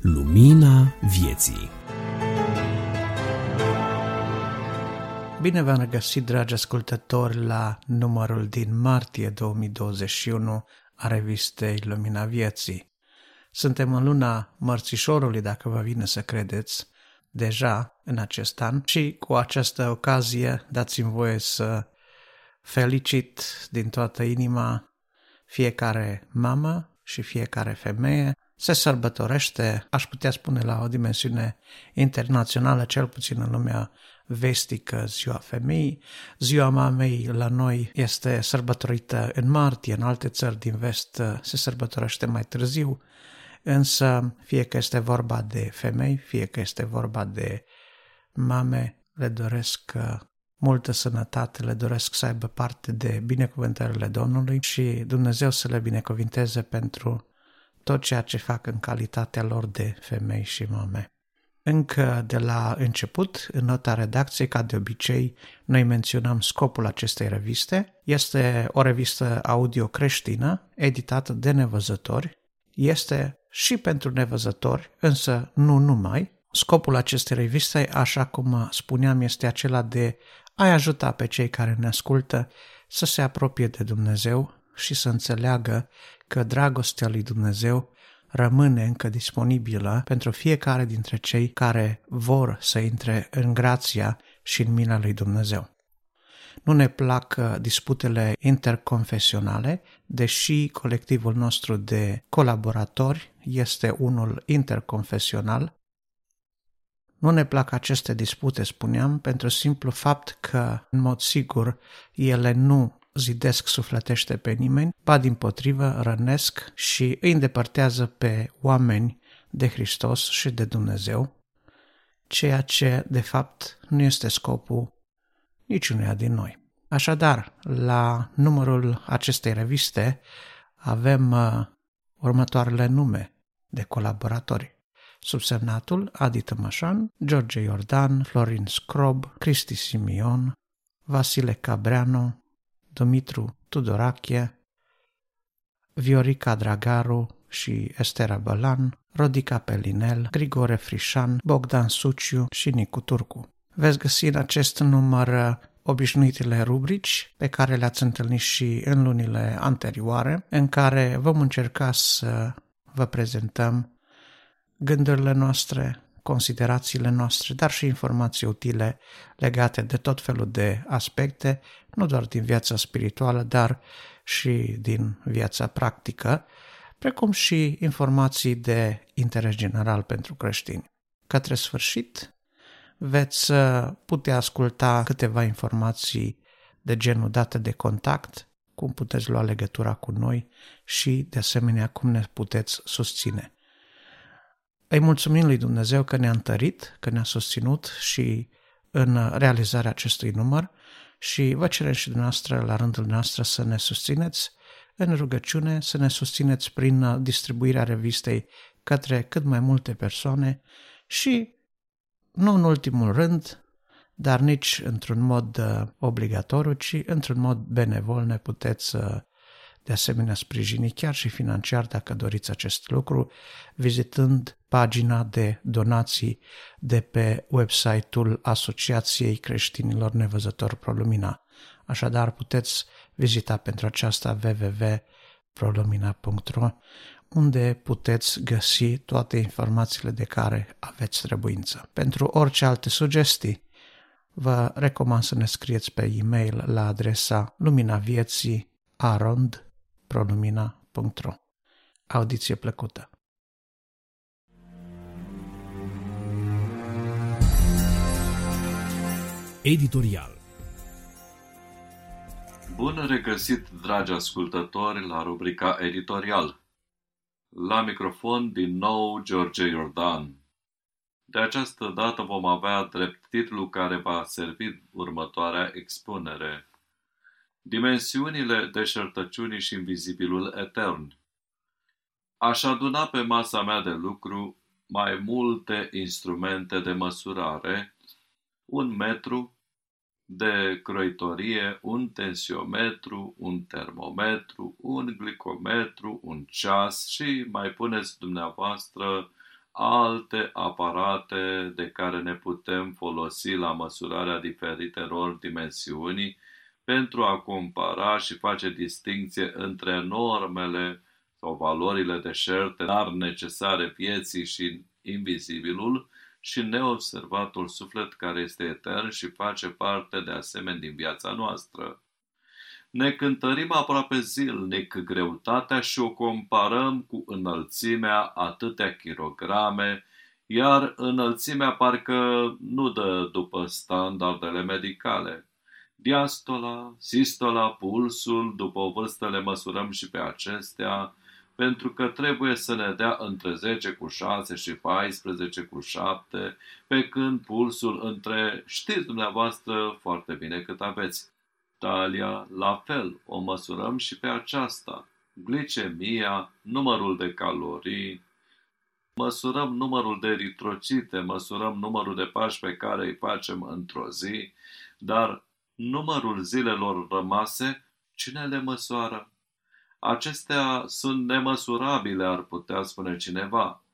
Lumina vieții Bine v-am regăsit, dragi ascultători, la numărul din martie 2021 a revistei Lumina Vieții. Suntem în luna Mărțișorului, dacă vă vine să credeți, deja în acest an și cu această ocazie dați-mi voie să felicit din toată inima fiecare mamă și fiecare femeie. Se sărbătorește, aș putea spune, la o dimensiune internațională, cel puțin în lumea vestică, ziua femeii. Ziua mamei la noi este sărbătorită în martie, în alte țări din vest se sărbătorește mai târziu, însă fie că este vorba de femei, fie că este vorba de mame, le doresc multă sănătate, le doresc să aibă parte de binecuvântările Domnului și Dumnezeu să le binecuvinteze pentru tot ceea ce fac în calitatea lor de femei și mame. Încă de la început, în nota redacției, ca de obicei, noi menționăm scopul acestei reviste. Este o revistă audio creștină, editată de nevăzători. Este și pentru nevăzători, însă nu numai. Scopul acestei reviste, așa cum spuneam, este acela de a ajuta pe cei care ne ascultă să se apropie de Dumnezeu și să înțeleagă că dragostea lui Dumnezeu rămâne încă disponibilă pentru fiecare dintre cei care vor să intre în grația și în mila lui Dumnezeu. Nu ne plac uh, disputele interconfesionale, deși colectivul nostru de colaboratori este unul interconfesional. Nu ne plac aceste dispute, spuneam, pentru simplu fapt că, în mod sigur, ele nu zidesc sufletește pe nimeni, ba din potrivă rănesc și îi îndepărtează pe oameni de Hristos și de Dumnezeu, ceea ce, de fapt, nu este scopul niciunuia din noi. Așadar, la numărul acestei reviste avem uh, următoarele nume de colaboratori. Subsemnatul Adi Tămășan, George Iordan, Florin Scrob, Cristi Simion, Vasile Cabreanu, Dumitru Tudorache, Viorica Dragaru și Estera Bălan, Rodica Pelinel, Grigore Frișan, Bogdan Suciu și Nicu Turcu. Veți găsi în acest număr uh, obișnuitele rubrici pe care le-ați întâlnit și în lunile anterioare, în care vom încerca să vă prezentăm gândurile noastre, considerațiile noastre, dar și informații utile legate de tot felul de aspecte, nu doar din viața spirituală, dar și din viața practică, precum și informații de interes general pentru creștini. Către sfârșit, veți uh, putea asculta câteva informații de genul date de contact, cum puteți lua legătura cu noi și, de asemenea, cum ne puteți susține. Îi mulțumim lui Dumnezeu că ne-a întărit, că ne-a susținut și în realizarea acestui număr și vă cerem și dumneavoastră la rândul noastră să ne susțineți în rugăciune, să ne susțineți prin distribuirea revistei către cât mai multe persoane și, nu în ultimul rând, dar nici într-un mod uh, obligatoriu, ci într-un mod benevol ne puteți uh, de asemenea sprijini chiar și financiar dacă doriți acest lucru, vizitând pagina de donații de pe website-ul Asociației Creștinilor Nevăzători Prolumina. Așadar, puteți vizita pentru aceasta www.prolumina.ro unde puteți găsi toate informațiile de care aveți trebuință. Pentru orice alte sugestii, vă recomand să ne scrieți pe e-mail la adresa luminavieții arond prolumina.ro Audiție plăcută! Editorial Bun regăsit, dragi ascultători, la rubrica Editorial. La microfon, din nou, George Iordan. De această dată vom avea drept titlu care va servi următoarea expunere – dimensiunile deșertăciunii și invizibilul etern. Aș aduna pe masa mea de lucru mai multe instrumente de măsurare, un metru, de croitorie un tensiometru, un termometru, un glicometru, un ceas și mai puneți dumneavoastră alte aparate de care ne putem folosi la măsurarea diferitelor dimensiuni pentru a compara și face distinție între normele sau valorile deșerte, dar necesare vieții și invizibilul, și neobservatul suflet care este etern și face parte de asemenea din viața noastră. Ne cântărim aproape zilnic greutatea și o comparăm cu înălțimea atâtea kilograme, iar înălțimea parcă nu dă după standardele medicale. Diastola, sistola, pulsul, după o vârstă le măsurăm și pe acestea, pentru că trebuie să ne dea între 10 cu 6 și 14 cu 7, pe când pulsul între, știți dumneavoastră foarte bine cât aveți. Talia, la fel, o măsurăm și pe aceasta. Glicemia, numărul de calorii, măsurăm numărul de eritrocite, măsurăm numărul de pași pe care îi facem într-o zi, dar numărul zilelor rămase, cine le măsoară? Acestea sunt nemăsurabile, ar putea spune cineva.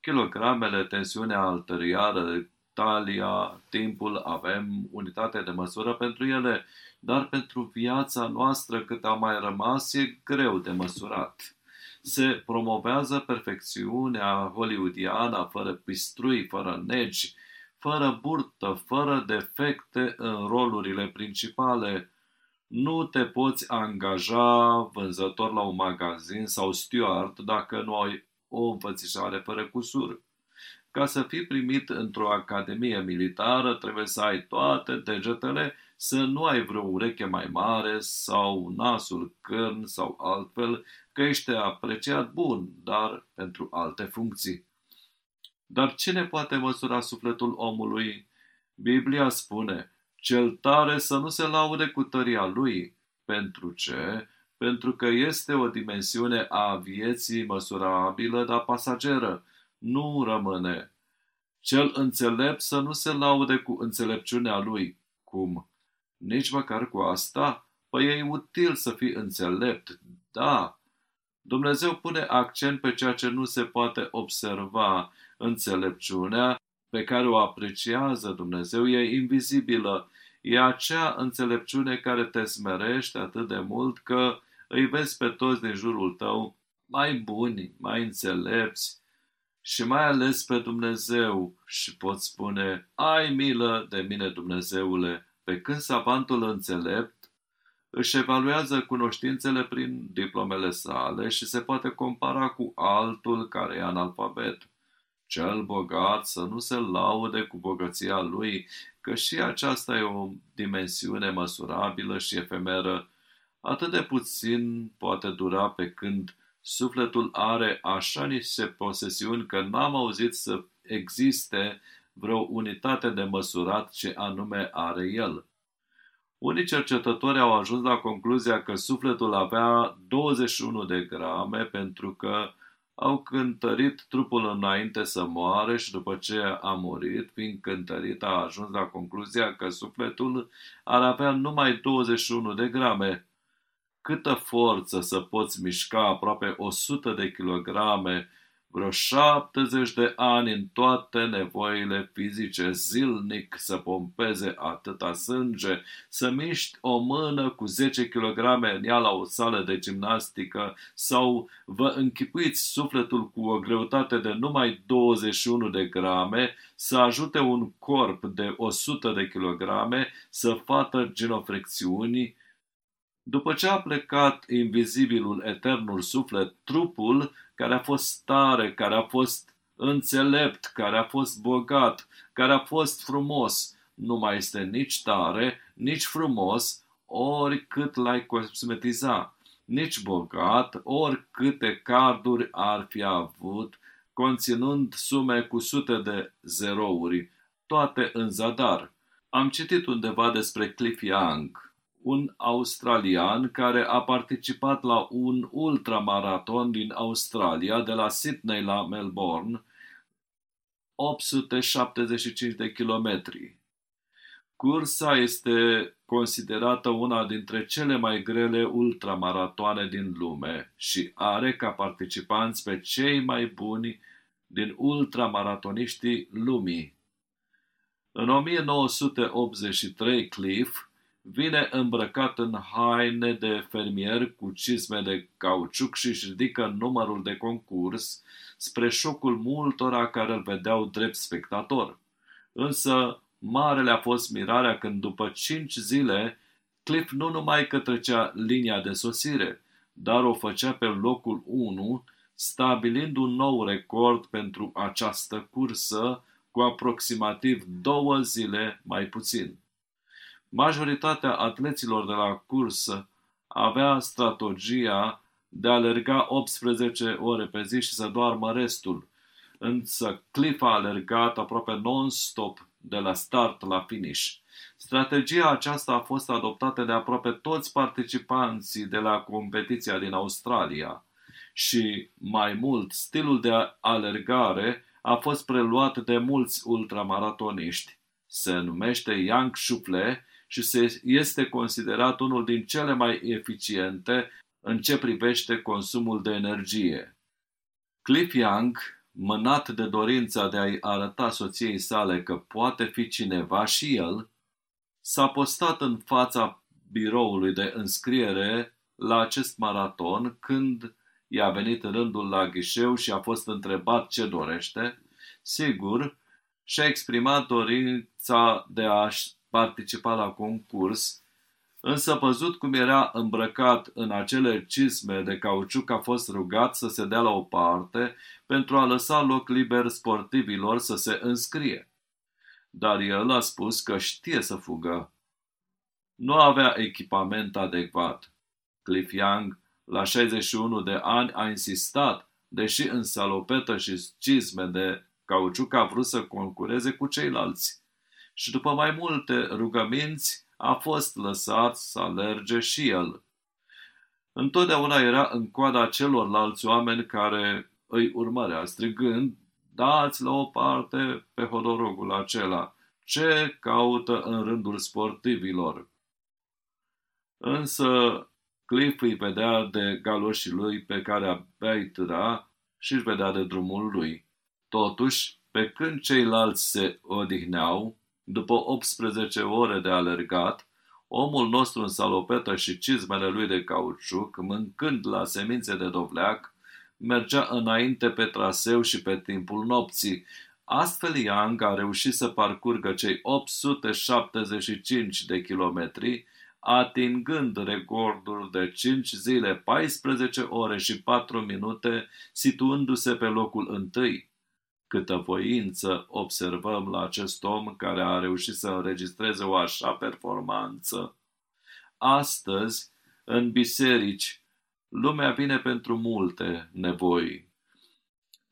Kilogramele, tensiunea arterială, talia, timpul, avem unitate de măsură pentru ele, dar pentru viața noastră cât a mai rămas e greu de măsurat. Se promovează perfecțiunea hollywoodiană, fără pistrui, fără negi, fără burtă, fără defecte în rolurile principale, nu te poți angaja vânzător la un magazin sau steward dacă nu ai o înfățișare fără cusur. Ca să fii primit într-o academie militară, trebuie să ai toate degetele, să nu ai vreo ureche mai mare sau nasul cârn sau altfel, că ești apreciat bun, dar pentru alte funcții. Dar cine poate măsura sufletul omului? Biblia spune, cel tare să nu se laude cu tăria lui. Pentru ce? Pentru că este o dimensiune a vieții măsurabilă, dar pasageră. Nu rămâne. Cel înțelept să nu se laude cu înțelepciunea lui. Cum? Nici măcar cu asta? Păi e util să fii înțelept, da. Dumnezeu pune accent pe ceea ce nu se poate observa. Înțelepciunea pe care o apreciază Dumnezeu e invizibilă. E acea înțelepciune care te smerește atât de mult că îi vezi pe toți din jurul tău mai buni, mai înțelepți și mai ales pe Dumnezeu și poți spune, ai milă de mine Dumnezeule, pe când savantul înțelept își evaluează cunoștințele prin diplomele sale și se poate compara cu altul care e analfabet cel bogat să nu se laude cu bogăția lui, că și aceasta e o dimensiune măsurabilă și efemeră. Atât de puțin poate dura pe când sufletul are așa niște posesiuni că n-am auzit să existe vreo unitate de măsurat ce anume are el. Unii cercetători au ajuns la concluzia că sufletul avea 21 de grame pentru că au cântărit trupul înainte să moare și după ce a murit, fiind cântărit, a ajuns la concluzia că sufletul ar avea numai 21 de grame. Câtă forță să poți mișca aproape 100 de kilograme vreo 70 de ani în toate nevoile fizice, zilnic să pompeze atâta sânge, să miști o mână cu 10 kg în ea la o sală de gimnastică sau vă închipuiți sufletul cu o greutate de numai 21 de grame să ajute un corp de 100 de kilograme să facă genoflexiuni după ce a plecat invizibilul eternul suflet, trupul care a fost tare, care a fost înțelept, care a fost bogat, care a fost frumos, nu mai este nici tare, nici frumos, oricât l-ai cosmetiza, nici bogat, oricâte carduri ar fi avut, conținând sume cu sute de zerouri, toate în zadar. Am citit undeva despre Cliff Young, un australian care a participat la un ultramaraton din Australia, de la Sydney la Melbourne, 875 de kilometri. Cursa este considerată una dintre cele mai grele ultramaratoane din lume și are ca participanți pe cei mai buni din ultramaratoniștii lumii. În 1983, Cliff vine îmbrăcat în haine de fermier cu cizme de cauciuc și își ridică numărul de concurs spre șocul multora care îl vedeau drept spectator. Însă, marele a fost mirarea când după cinci zile Cliff nu numai că trecea linia de sosire, dar o făcea pe locul 1, stabilind un nou record pentru această cursă cu aproximativ două zile mai puțin. Majoritatea atleților de la cursă avea strategia de a alerga 18 ore pe zi și să doarmă restul, însă Cliff a alergat aproape non-stop de la start la finish. Strategia aceasta a fost adoptată de aproape toți participanții de la competiția din Australia și, mai mult, stilul de alergare a fost preluat de mulți ultramaratoniști. Se numește Yang Shuple și se, este considerat unul din cele mai eficiente în ce privește consumul de energie. Cliff Young, mânat de dorința de a-i arăta soției sale că poate fi cineva și el, s-a postat în fața biroului de înscriere la acest maraton când i-a venit rândul la ghișeu și a fost întrebat ce dorește. Sigur, și-a exprimat dorința de a participa la concurs, însă văzut cum era îmbrăcat în acele cisme de cauciuc a fost rugat să se dea la o parte pentru a lăsa loc liber sportivilor să se înscrie. Dar el a spus că știe să fugă. Nu avea echipament adecvat. Cliff Young, la 61 de ani, a insistat, deși în salopetă și cizme de cauciuc a vrut să concureze cu ceilalți și după mai multe rugăminți a fost lăsat să alerge și el. Întotdeauna era în coada celorlalți oameni care îi urmărea, strigând, dați la o parte pe hodorogul acela, ce caută în rândul sportivilor. Însă Cliff îi vedea de galoșii lui pe care abia îi târa și își vedea de drumul lui. Totuși, pe când ceilalți se odihneau, după 18 ore de alergat, omul nostru în salopetă și cizmele lui de cauciuc, mâncând la semințe de dovleac, mergea înainte pe traseu și pe timpul nopții. Astfel Young a reușit să parcurgă cei 875 de kilometri, atingând recordul de 5 zile, 14 ore și 4 minute, situându-se pe locul întâi. Câtă voință observăm la acest om care a reușit să înregistreze o așa performanță. Astăzi, în biserici, lumea vine pentru multe nevoi.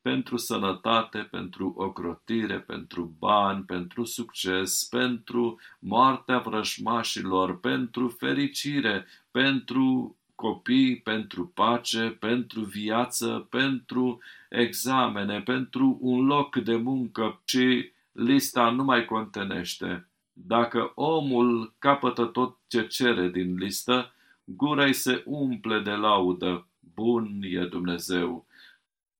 Pentru sănătate, pentru ocrotire, pentru bani, pentru succes, pentru moartea vrășmașilor, pentru fericire, pentru copii, pentru pace, pentru viață, pentru examene, pentru un loc de muncă și lista nu mai contenește. Dacă omul capătă tot ce cere din listă, gura îi se umple de laudă. Bun e Dumnezeu.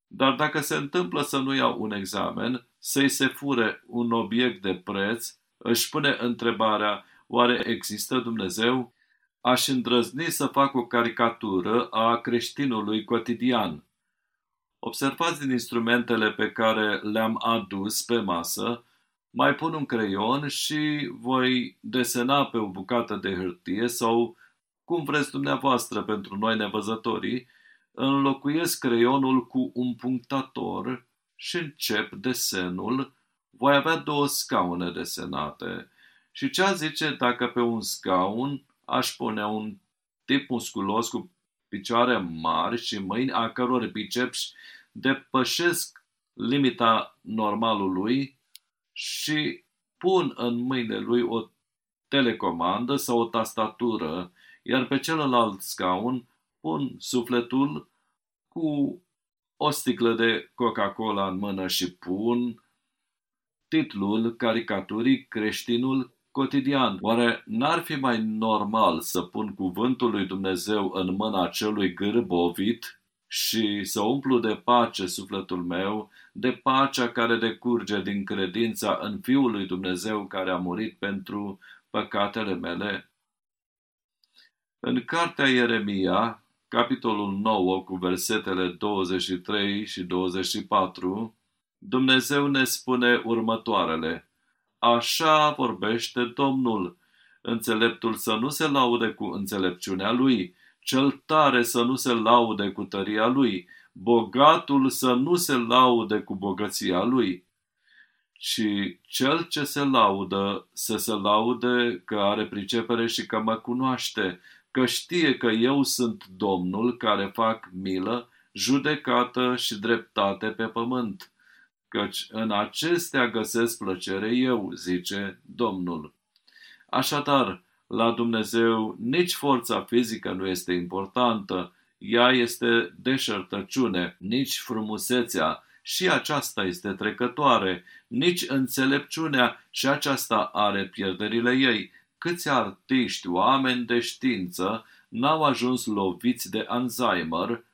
Dar dacă se întâmplă să nu iau un examen, să-i se fure un obiect de preț, își pune întrebarea, oare există Dumnezeu? Aș îndrăzni să fac o caricatură a creștinului cotidian. Observați din instrumentele pe care le-am adus pe masă, mai pun un creion și voi desena pe o bucată de hârtie sau, cum vreți dumneavoastră pentru noi nevăzătorii, înlocuiesc creionul cu un punctator și încep desenul. Voi avea două scaune desenate. Și ce zice dacă pe un scaun aș pune un tip musculos cu picioare mari și mâini a căror biceps depășesc limita normalului și pun în mâinile lui o telecomandă sau o tastatură, iar pe celălalt scaun pun sufletul cu o sticlă de Coca-Cola în mână și pun titlul caricaturii Creștinul cotidian. Oare n-ar fi mai normal să pun cuvântul lui Dumnezeu în mâna celui gârbovit și să umplu de pace sufletul meu, de pacea care decurge din credința în Fiul lui Dumnezeu care a murit pentru păcatele mele? În cartea Ieremia, capitolul 9, cu versetele 23 și 24, Dumnezeu ne spune următoarele. Așa vorbește Domnul. Înțeleptul să nu se laude cu înțelepciunea lui, cel tare să nu se laude cu tăria lui, bogatul să nu se laude cu bogăția lui, ci cel ce se laudă să se laude că are pricepere și că mă cunoaște, că știe că eu sunt Domnul care fac milă, judecată și dreptate pe pământ, căci în acestea găsesc plăcere eu, zice Domnul. Așadar, la Dumnezeu nici forța fizică nu este importantă, ea este deșertăciune, nici frumusețea, și aceasta este trecătoare, nici înțelepciunea și aceasta are pierderile ei. Câți artiști, oameni de știință, n-au ajuns loviți de Alzheimer,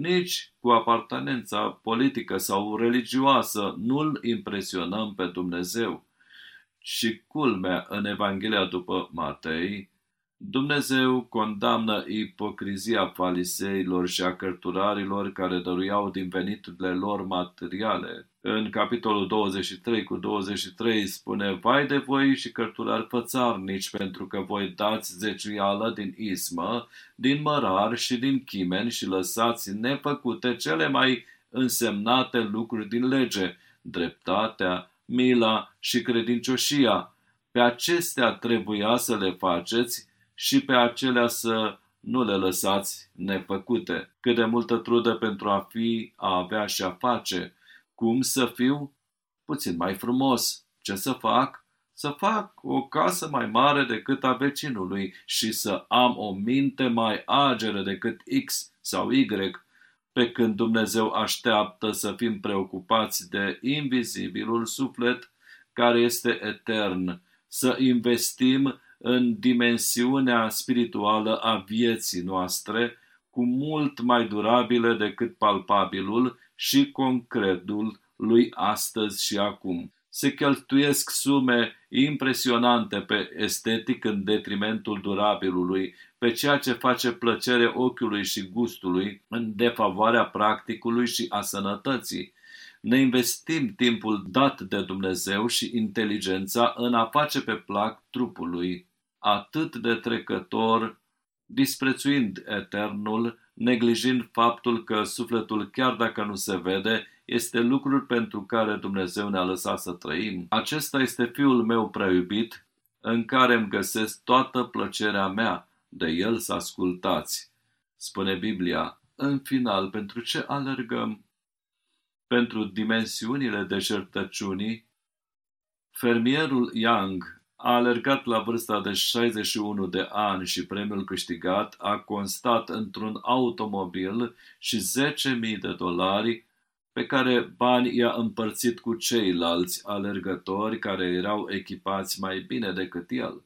nici cu apartenența politică sau religioasă nu-L impresionăm pe Dumnezeu. Și culmea în Evanghelia după Matei, Dumnezeu condamnă ipocrizia faliseilor și a cărturarilor care dăruiau din veniturile lor materiale. În capitolul 23 cu 23 spune, Vai de voi și cărturari fățarnici, pentru că voi dați zeciuială din ismă, din mărar și din chimen și lăsați nefăcute cele mai însemnate lucruri din lege, dreptatea, mila și credincioșia. Pe acestea trebuia să le faceți și pe acelea să nu le lăsați nefăcute. Cât de multă trudă pentru a fi, a avea și a face. Cum să fiu? Puțin mai frumos. Ce să fac? Să fac o casă mai mare decât a vecinului și să am o minte mai ageră decât X sau Y, pe când Dumnezeu așteaptă să fim preocupați de invizibilul suflet care este etern, să investim în dimensiunea spirituală a vieții noastre, cu mult mai durabile decât palpabilul și concretul lui astăzi și acum. Se cheltuiesc sume impresionante pe estetic în detrimentul durabilului, pe ceea ce face plăcere ochiului și gustului, în defavoarea practicului și a sănătății. Ne investim timpul dat de Dumnezeu și inteligența în a face pe plac trupului atât de trecător, disprețuind eternul, neglijind faptul că sufletul, chiar dacă nu se vede, este lucrul pentru care Dumnezeu ne-a lăsat să trăim. Acesta este Fiul meu prea iubit, în care îmi găsesc toată plăcerea mea, de el să ascultați. Spune Biblia, în final, pentru ce alergăm? Pentru dimensiunile deșertăciunii, fermierul Young a alergat la vârsta de 61 de ani și premiul câștigat a constat într-un automobil și 10.000 de dolari pe care bani i-a împărțit cu ceilalți alergători care erau echipați mai bine decât el.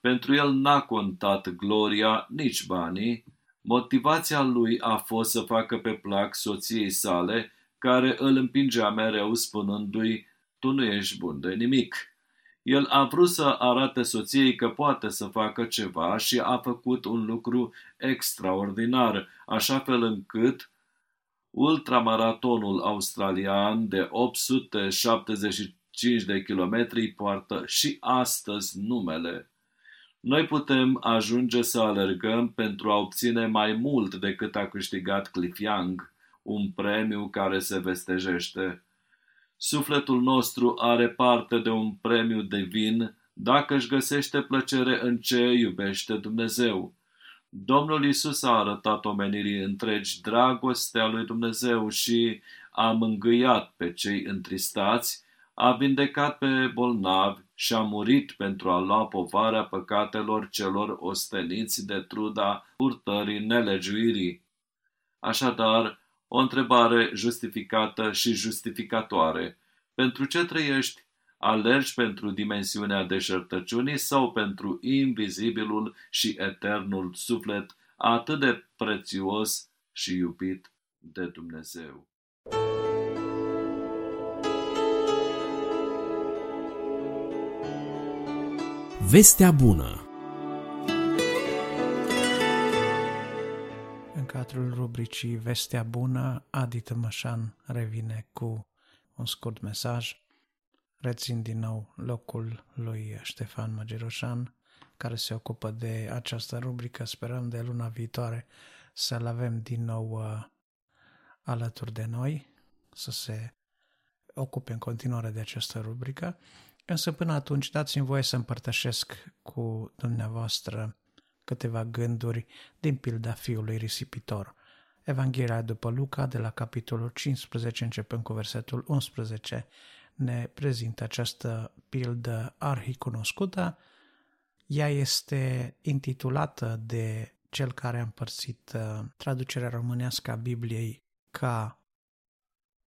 Pentru el n-a contat gloria, nici banii, motivația lui a fost să facă pe plac soției sale, care îl împingea mereu spunându-i, tu nu ești bun de nimic. El a vrut să arate soției că poate să facă ceva și a făcut un lucru extraordinar, așa fel încât ultramaratonul australian de 875 de kilometri poartă și astăzi numele. Noi putem ajunge să alergăm pentru a obține mai mult decât a câștigat Cliff Young, un premiu care se vestejește. Sufletul nostru are parte de un premiu divin dacă își găsește plăcere în ce iubește Dumnezeu. Domnul Isus a arătat omenirii întregi dragostea lui Dumnezeu și a mângâiat pe cei întristați, a vindecat pe bolnavi și a murit pentru a lua povarea păcatelor celor osteniți de truda purtării nelegiuirii. Așadar, o întrebare justificată și justificatoare. Pentru ce trăiești? Alergi pentru dimensiunea deșertăciunii sau pentru invizibilul și eternul suflet atât de prețios și iubit de Dumnezeu. Vestea bună cadrul rubricii Vestea bună, Adi Tămășan revine cu un scurt mesaj. Rețin din nou locul lui Ștefan Măgeroșan, care se ocupă de această rubrică. Sperăm de luna viitoare să-l avem din nou uh, alături de noi, să se ocupe în continuare de această rubrică. Însă până atunci dați-mi voie să împărtășesc cu dumneavoastră câteva gânduri din pilda fiului risipitor. Evanghelia după Luca, de la capitolul 15, începând cu versetul 11, ne prezintă această pildă arhicunoscută. Ea este intitulată de cel care a împărțit uh, traducerea românească a Bibliei ca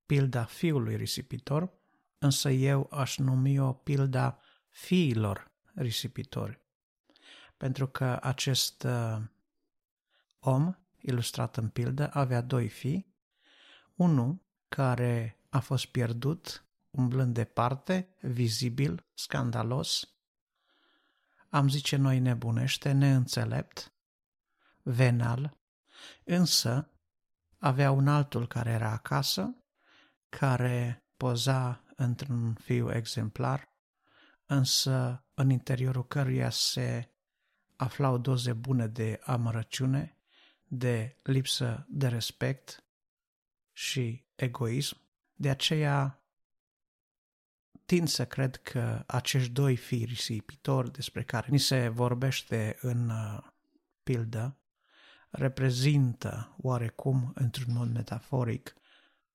pilda fiului risipitor, însă eu aș numi-o pilda fiilor risipitori. Pentru că acest uh, om, ilustrat în pildă, avea doi fii, unul care a fost pierdut, umblând departe, vizibil, scandalos, am zice noi nebunește, neînțelept, venal, însă avea un altul care era acasă, care poza într-un fiu exemplar, însă în interiorul căruia se aflau doze bune de amărăciune, de lipsă de respect și egoism. De aceea tind să cred că acești doi fii risipitori despre care ni se vorbește în uh, pildă reprezintă oarecum într-un mod metaforic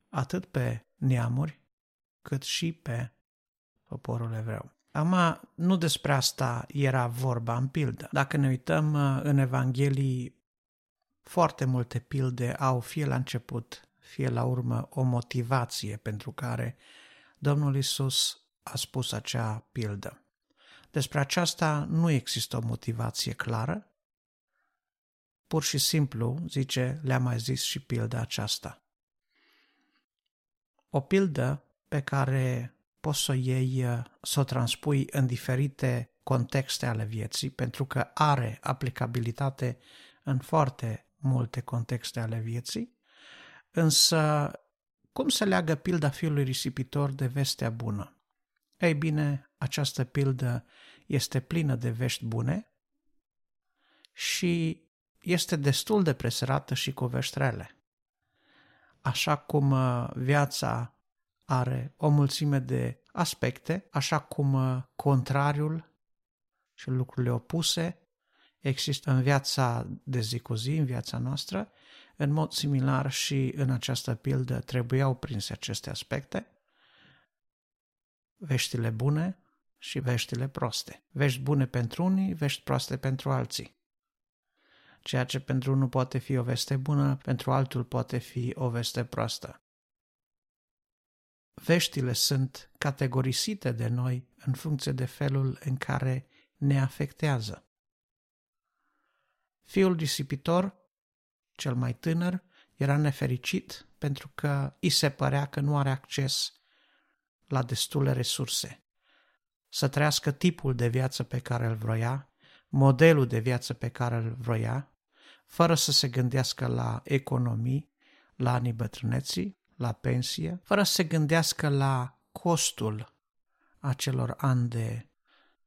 atât pe neamuri cât și pe poporul evreu. Ama nu despre asta era vorba în pildă. Dacă ne uităm uh, în Evanghelii, foarte multe pilde au fie la început, fie la urmă o motivație pentru care Domnul Isus a spus acea pildă. Despre aceasta nu există o motivație clară, pur și simplu, zice, le-a mai zis și pilda aceasta. O pildă pe care poți să o iei, uh, să o transpui în diferite contexte ale vieții, pentru că are aplicabilitate în foarte multe contexte ale vieții, însă cum se leagă pilda fiului risipitor de vestea bună? Ei bine, această pildă este plină de vești bune și este destul de presărată și cu vești rele. Așa cum uh, viața are o mulțime de aspecte, așa cum uh, contrariul și lucrurile opuse există în viața de zi cu zi, în viața noastră, în mod similar și în această pildă trebuiau prinse aceste aspecte, veștile bune și veștile proste. Vești bune pentru unii, vești proaste pentru alții. Ceea ce pentru unul poate fi o veste bună, pentru altul poate fi o veste proastă veștile sunt categorisite de noi în funcție de felul în care ne afectează. Fiul disipitor, cel mai tânăr, era nefericit pentru că îi se părea că nu are acces la destule resurse. Să trăiască tipul de viață pe care îl vroia, modelul de viață pe care îl vroia, fără să se gândească la economii, la anii bătrâneții, la pensie, fără să se gândească la costul acelor ani de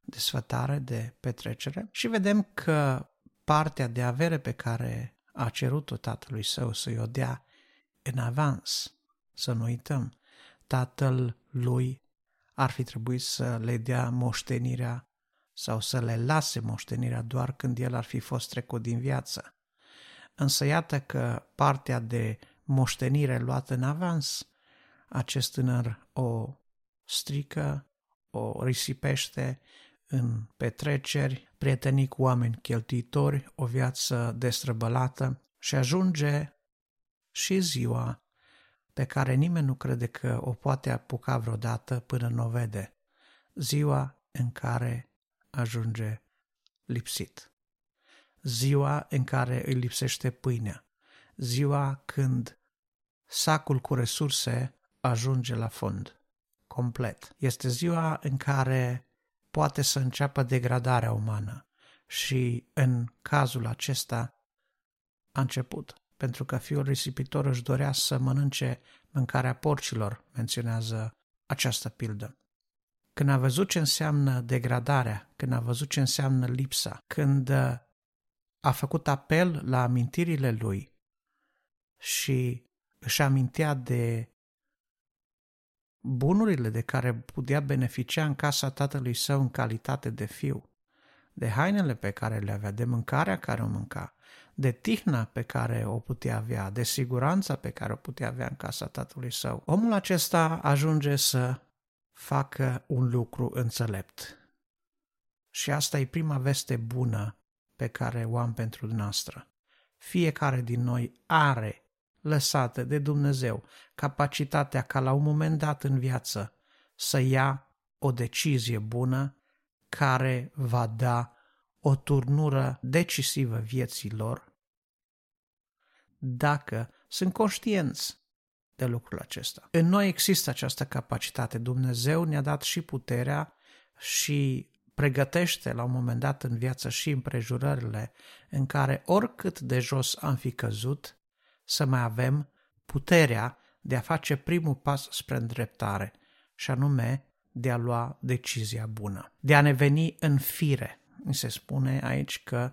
desfătare, de petrecere și vedem că partea de avere pe care a cerut-o tatălui său să-i o dea în avans, să nu uităm, tatăl lui ar fi trebuit să le dea moștenirea sau să le lase moștenirea doar când el ar fi fost trecut din viață. Însă iată că partea de moștenire luată în avans, acest tânăr o strică, o risipește în petreceri, prietenii cu oameni cheltuitori, o viață destrăbălată și ajunge și ziua pe care nimeni nu crede că o poate apuca vreodată până nu o vede. ziua în care ajunge lipsit, ziua în care îi lipsește pâinea, ziua când sacul cu resurse ajunge la fond, complet. Este ziua în care poate să înceapă degradarea umană și în cazul acesta a început, pentru că fiul risipitor își dorea să mănânce mâncarea porcilor, menționează această pildă. Când a văzut ce înseamnă degradarea, când a văzut ce înseamnă lipsa, când uh, a făcut apel la amintirile lui și își amintea de bunurile de care putea beneficia în casa tatălui său în calitate de fiu, de hainele pe care le avea, de mâncarea care o mânca, de tihna pe care o putea avea, de siguranța pe care o putea avea în casa tatălui său. Omul acesta ajunge să facă un lucru înțelept. Și asta e prima veste bună pe care o am pentru noastră. Fiecare din noi are lăsată de Dumnezeu capacitatea ca la un moment dat în viață să ia o decizie bună care va da o turnură decisivă vieții lor dacă sunt conștienți de lucrul acesta. În noi există această capacitate. Dumnezeu ne-a dat și puterea și pregătește la un moment dat în viață și împrejurările în care oricât de jos am fi căzut, să mai avem puterea de a face primul pas spre îndreptare, și anume de a lua decizia bună, de a ne veni în fire. Mi se spune aici că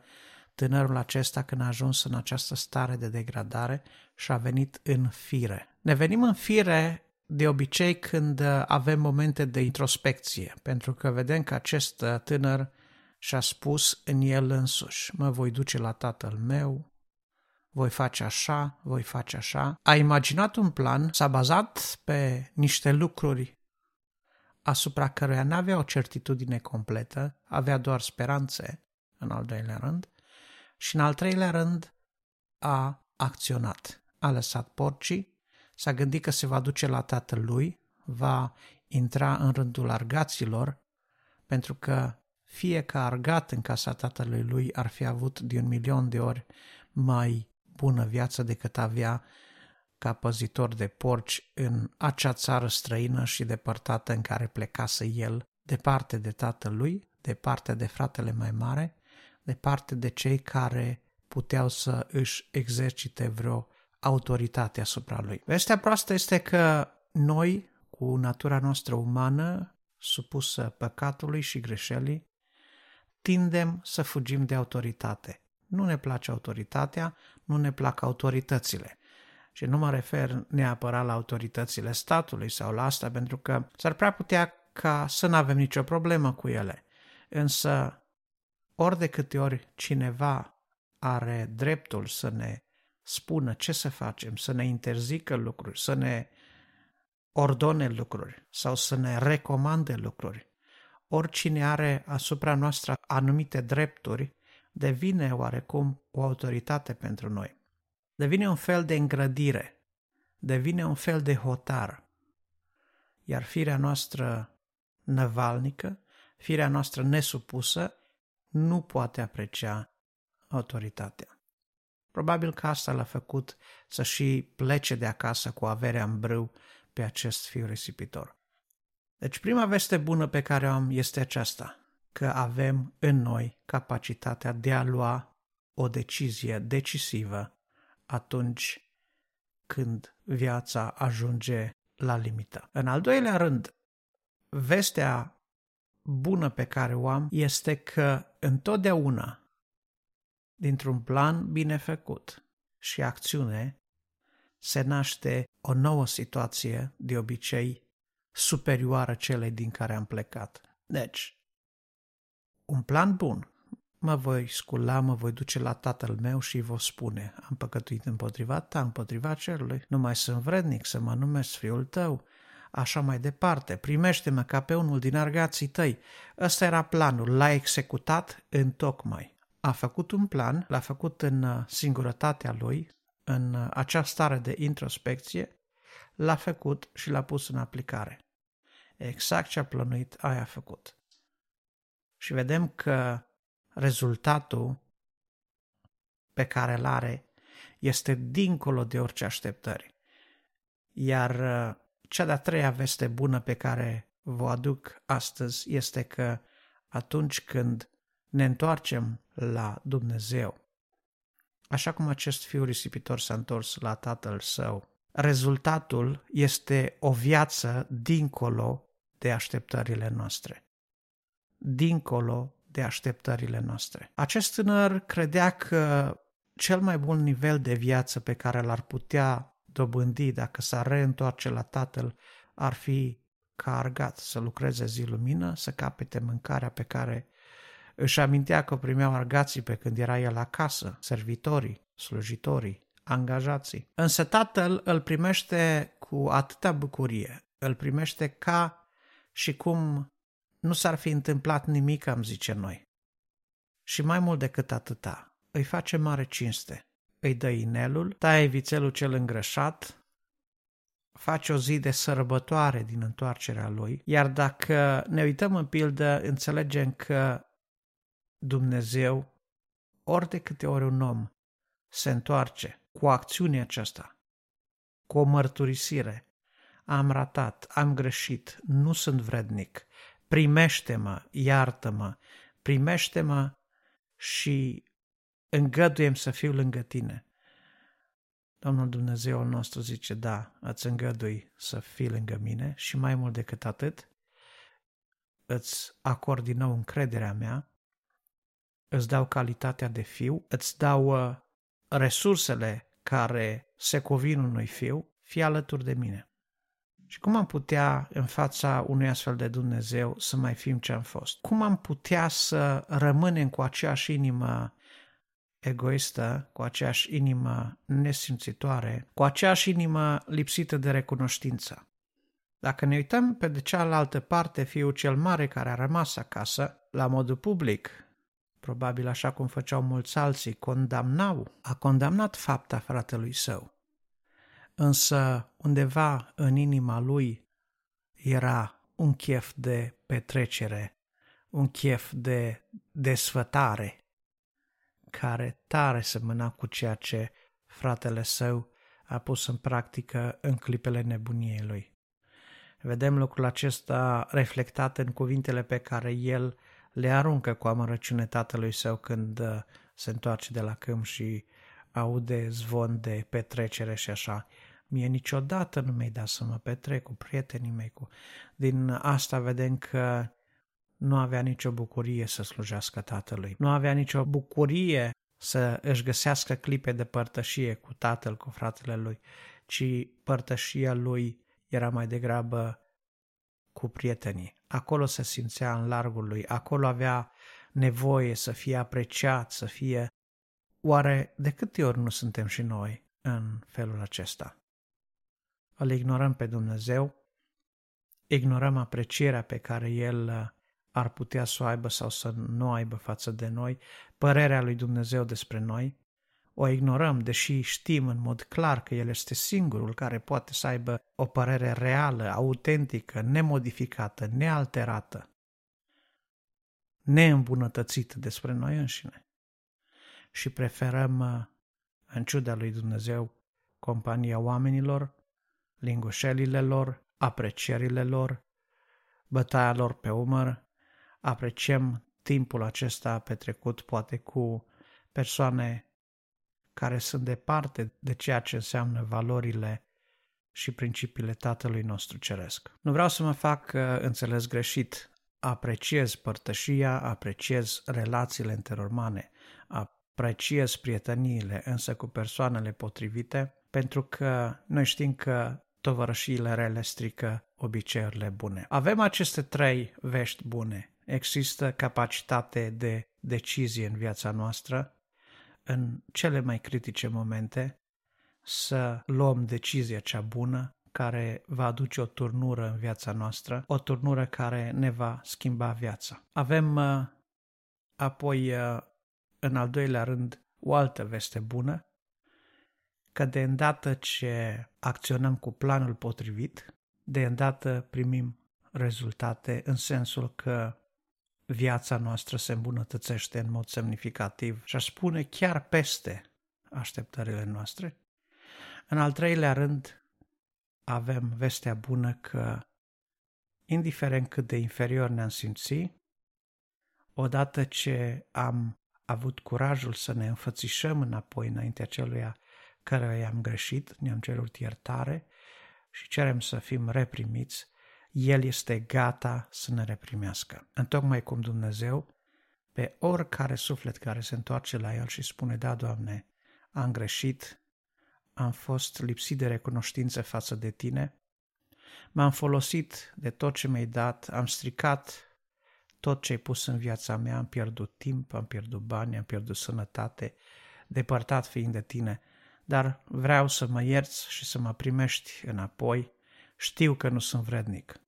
tânărul acesta, când a ajuns în această stare de degradare, și-a venit în fire. Ne venim în fire de obicei când avem momente de introspecție, pentru că vedem că acest tânăr și-a spus în el însuși, mă voi duce la tatăl meu, voi face așa, voi face așa. A imaginat un plan, s-a bazat pe niște lucruri asupra căruia nu avea o certitudine completă, avea doar speranțe, în al doilea rând, și în al treilea rând a acționat. A lăsat porcii, s-a gândit că se va duce la tatăl lui, va intra în rândul argaților, pentru că fie că argat în casa tatălui lui ar fi avut de un milion de ori mai bună viață decât avea ca păzitor de porci în acea țară străină și depărtată în care plecase el, departe de tatălui, departe de fratele mai mare, departe de cei care puteau să își exercite vreo autoritate asupra lui. Vestea proastă este că noi, cu natura noastră umană, supusă păcatului și greșelii, tindem să fugim de autoritate. Nu ne place autoritatea, nu ne plac autoritățile. Și nu mă refer neapărat la autoritățile statului sau la asta, pentru că s-ar prea putea ca să nu avem nicio problemă cu ele. Însă, ori de câte ori cineva are dreptul să ne spună ce să facem, să ne interzică lucruri, să ne ordone lucruri sau să ne recomande lucruri, oricine are asupra noastră anumite drepturi, devine oarecum o autoritate pentru noi. Devine un fel de îngrădire, devine un fel de hotar. Iar firea noastră năvalnică, firea noastră nesupusă, nu poate aprecia autoritatea. Probabil că asta l-a făcut să și plece de acasă cu averea în brâu pe acest fiu risipitor. Deci prima veste bună pe care o am este aceasta că avem în noi capacitatea de a lua o decizie decisivă atunci când viața ajunge la limită. În al doilea rând, vestea bună pe care o am este că întotdeauna, dintr-un plan bine făcut și acțiune, se naște o nouă situație, de obicei superioară celei din care am plecat. Deci, un plan bun. Mă voi scula, mă voi duce la tatăl meu și îi voi spune, am păcătuit împotriva ta, împotriva cerului, nu mai sunt vrednic să mă numesc fiul tău, așa mai departe, primește-mă ca pe unul din argații tăi. Ăsta era planul, l-a executat în tocmai. A făcut un plan, l-a făcut în uh, singurătatea lui, în uh, acea stare de introspecție, l-a făcut și l-a pus în aplicare. exact ce a plănuit, aia a făcut. Și vedem că rezultatul pe care îl are este dincolo de orice așteptări. Iar uh, cea de-a treia veste bună pe care vă aduc astăzi este că atunci când ne întoarcem la Dumnezeu, așa cum acest fiu risipitor s-a întors la tatăl său, rezultatul este o viață dincolo de așteptările noastre. Dincolo de așteptările noastre. Acest tânăr credea că cel mai bun nivel de viață pe care l-ar putea dobândi dacă s-ar reîntoarce la tatăl ar fi ca argat, să lucreze zi lumină, să capete mâncarea pe care își amintea că primeau argații pe când era el acasă, servitorii, slujitorii, angajații. Însă tatăl îl primește cu atâta bucurie, îl primește ca și cum nu s-ar fi întâmplat nimic, am zice noi. Și mai mult decât atâta, îi face mare cinste. Îi dă inelul, taie vițelul cel îngrășat, face o zi de sărbătoare din întoarcerea lui, iar dacă ne uităm în pildă, înțelegem că Dumnezeu, ori de câte ori un om se întoarce cu acțiunea aceasta, cu o mărturisire, am ratat, am greșit, nu sunt vrednic, primește-mă, iartă-mă, primește-mă și îngăduiem să fiu lângă tine. Domnul Dumnezeu al nostru zice, da, îți îngădui să fii lângă mine și mai mult decât atât, îți acord din nou încrederea mea, îți dau calitatea de fiu, îți dau uh, resursele care se cuvin unui fiu, fii alături de mine. Și cum am putea, în fața unui astfel de Dumnezeu, să mai fim ce am fost? Cum am putea să rămânem cu aceeași inimă egoistă, cu aceeași inimă nesimțitoare, cu aceeași inimă lipsită de recunoștință? Dacă ne uităm pe de cealaltă parte, fiul cel mare care a rămas acasă, la modul public, probabil așa cum făceau mulți alții, condamnau, a condamnat fapta fratelui său însă undeva în inima lui era un chef de petrecere, un chef de desfătare, care tare semăna cu ceea ce fratele său a pus în practică în clipele nebuniei lui. Vedem lucrul acesta reflectat în cuvintele pe care el le aruncă cu amărăciune tatălui său când uh, se întoarce de la câmp și aude zvon de petrecere și așa. Mie niciodată nu mi-ai dat să mă petrec cu prietenii mei. Cu... Din asta vedem că nu avea nicio bucurie să slujească tatălui. Nu avea nicio bucurie să își găsească clipe de părtășie cu tatăl, cu fratele lui, ci părtășia lui era mai degrabă cu prietenii. Acolo se simțea în largul lui, acolo avea nevoie să fie apreciat, să fie... Oare de câte ori nu suntem și noi în felul acesta? Îl ignorăm pe Dumnezeu, ignorăm aprecierea pe care El uh, ar putea să o aibă sau să nu aibă față de noi, părerea lui Dumnezeu despre noi, o ignorăm, deși știm în mod clar că El este singurul care poate să aibă o părere reală, autentică, nemodificată, nealterată, neîmbunătățită despre noi înșine. Și preferăm, uh, în ciuda lui Dumnezeu, compania oamenilor, lingușelile lor, aprecierile lor, bătaia lor pe umăr, apreciem timpul acesta petrecut poate cu persoane care sunt departe de ceea ce înseamnă valorile și principiile Tatălui nostru Ceresc. Nu vreau să mă fac uh, înțeles greșit. Apreciez părtășia, apreciez relațiile interurmane, apreciez prieteniile, însă cu persoanele potrivite, pentru că noi știm că tovărășiile rele strică obiceiurile bune. Avem aceste trei vești bune. Există capacitate de decizie în viața noastră, în cele mai critice momente, să luăm decizia cea bună care va aduce o turnură în viața noastră, o turnură care ne va schimba viața. Avem uh, apoi, uh, în al doilea rând, o altă veste bună, că de îndată ce acționăm cu planul potrivit, de îndată primim rezultate în sensul că viața noastră se îmbunătățește în mod semnificativ și aș spune chiar peste așteptările noastre. În al treilea rând, avem vestea bună că, indiferent cât de inferior ne-am simțit, odată ce am avut curajul să ne înfățișăm înapoi înaintea celuia care i-am greșit, ne-am cerut iertare și cerem să fim reprimiți, El este gata să ne reprimească. Întocmai cum Dumnezeu, pe oricare suflet care se întoarce la El și spune, da, Doamne, am greșit, am fost lipsit de recunoștință față de Tine, m-am folosit de tot ce mi-ai dat, am stricat tot ce ai pus în viața mea, am pierdut timp, am pierdut bani, am pierdut sănătate, depărtat fiind de tine, dar vreau să mă ierți și să mă primești înapoi, știu că nu sunt vrednic.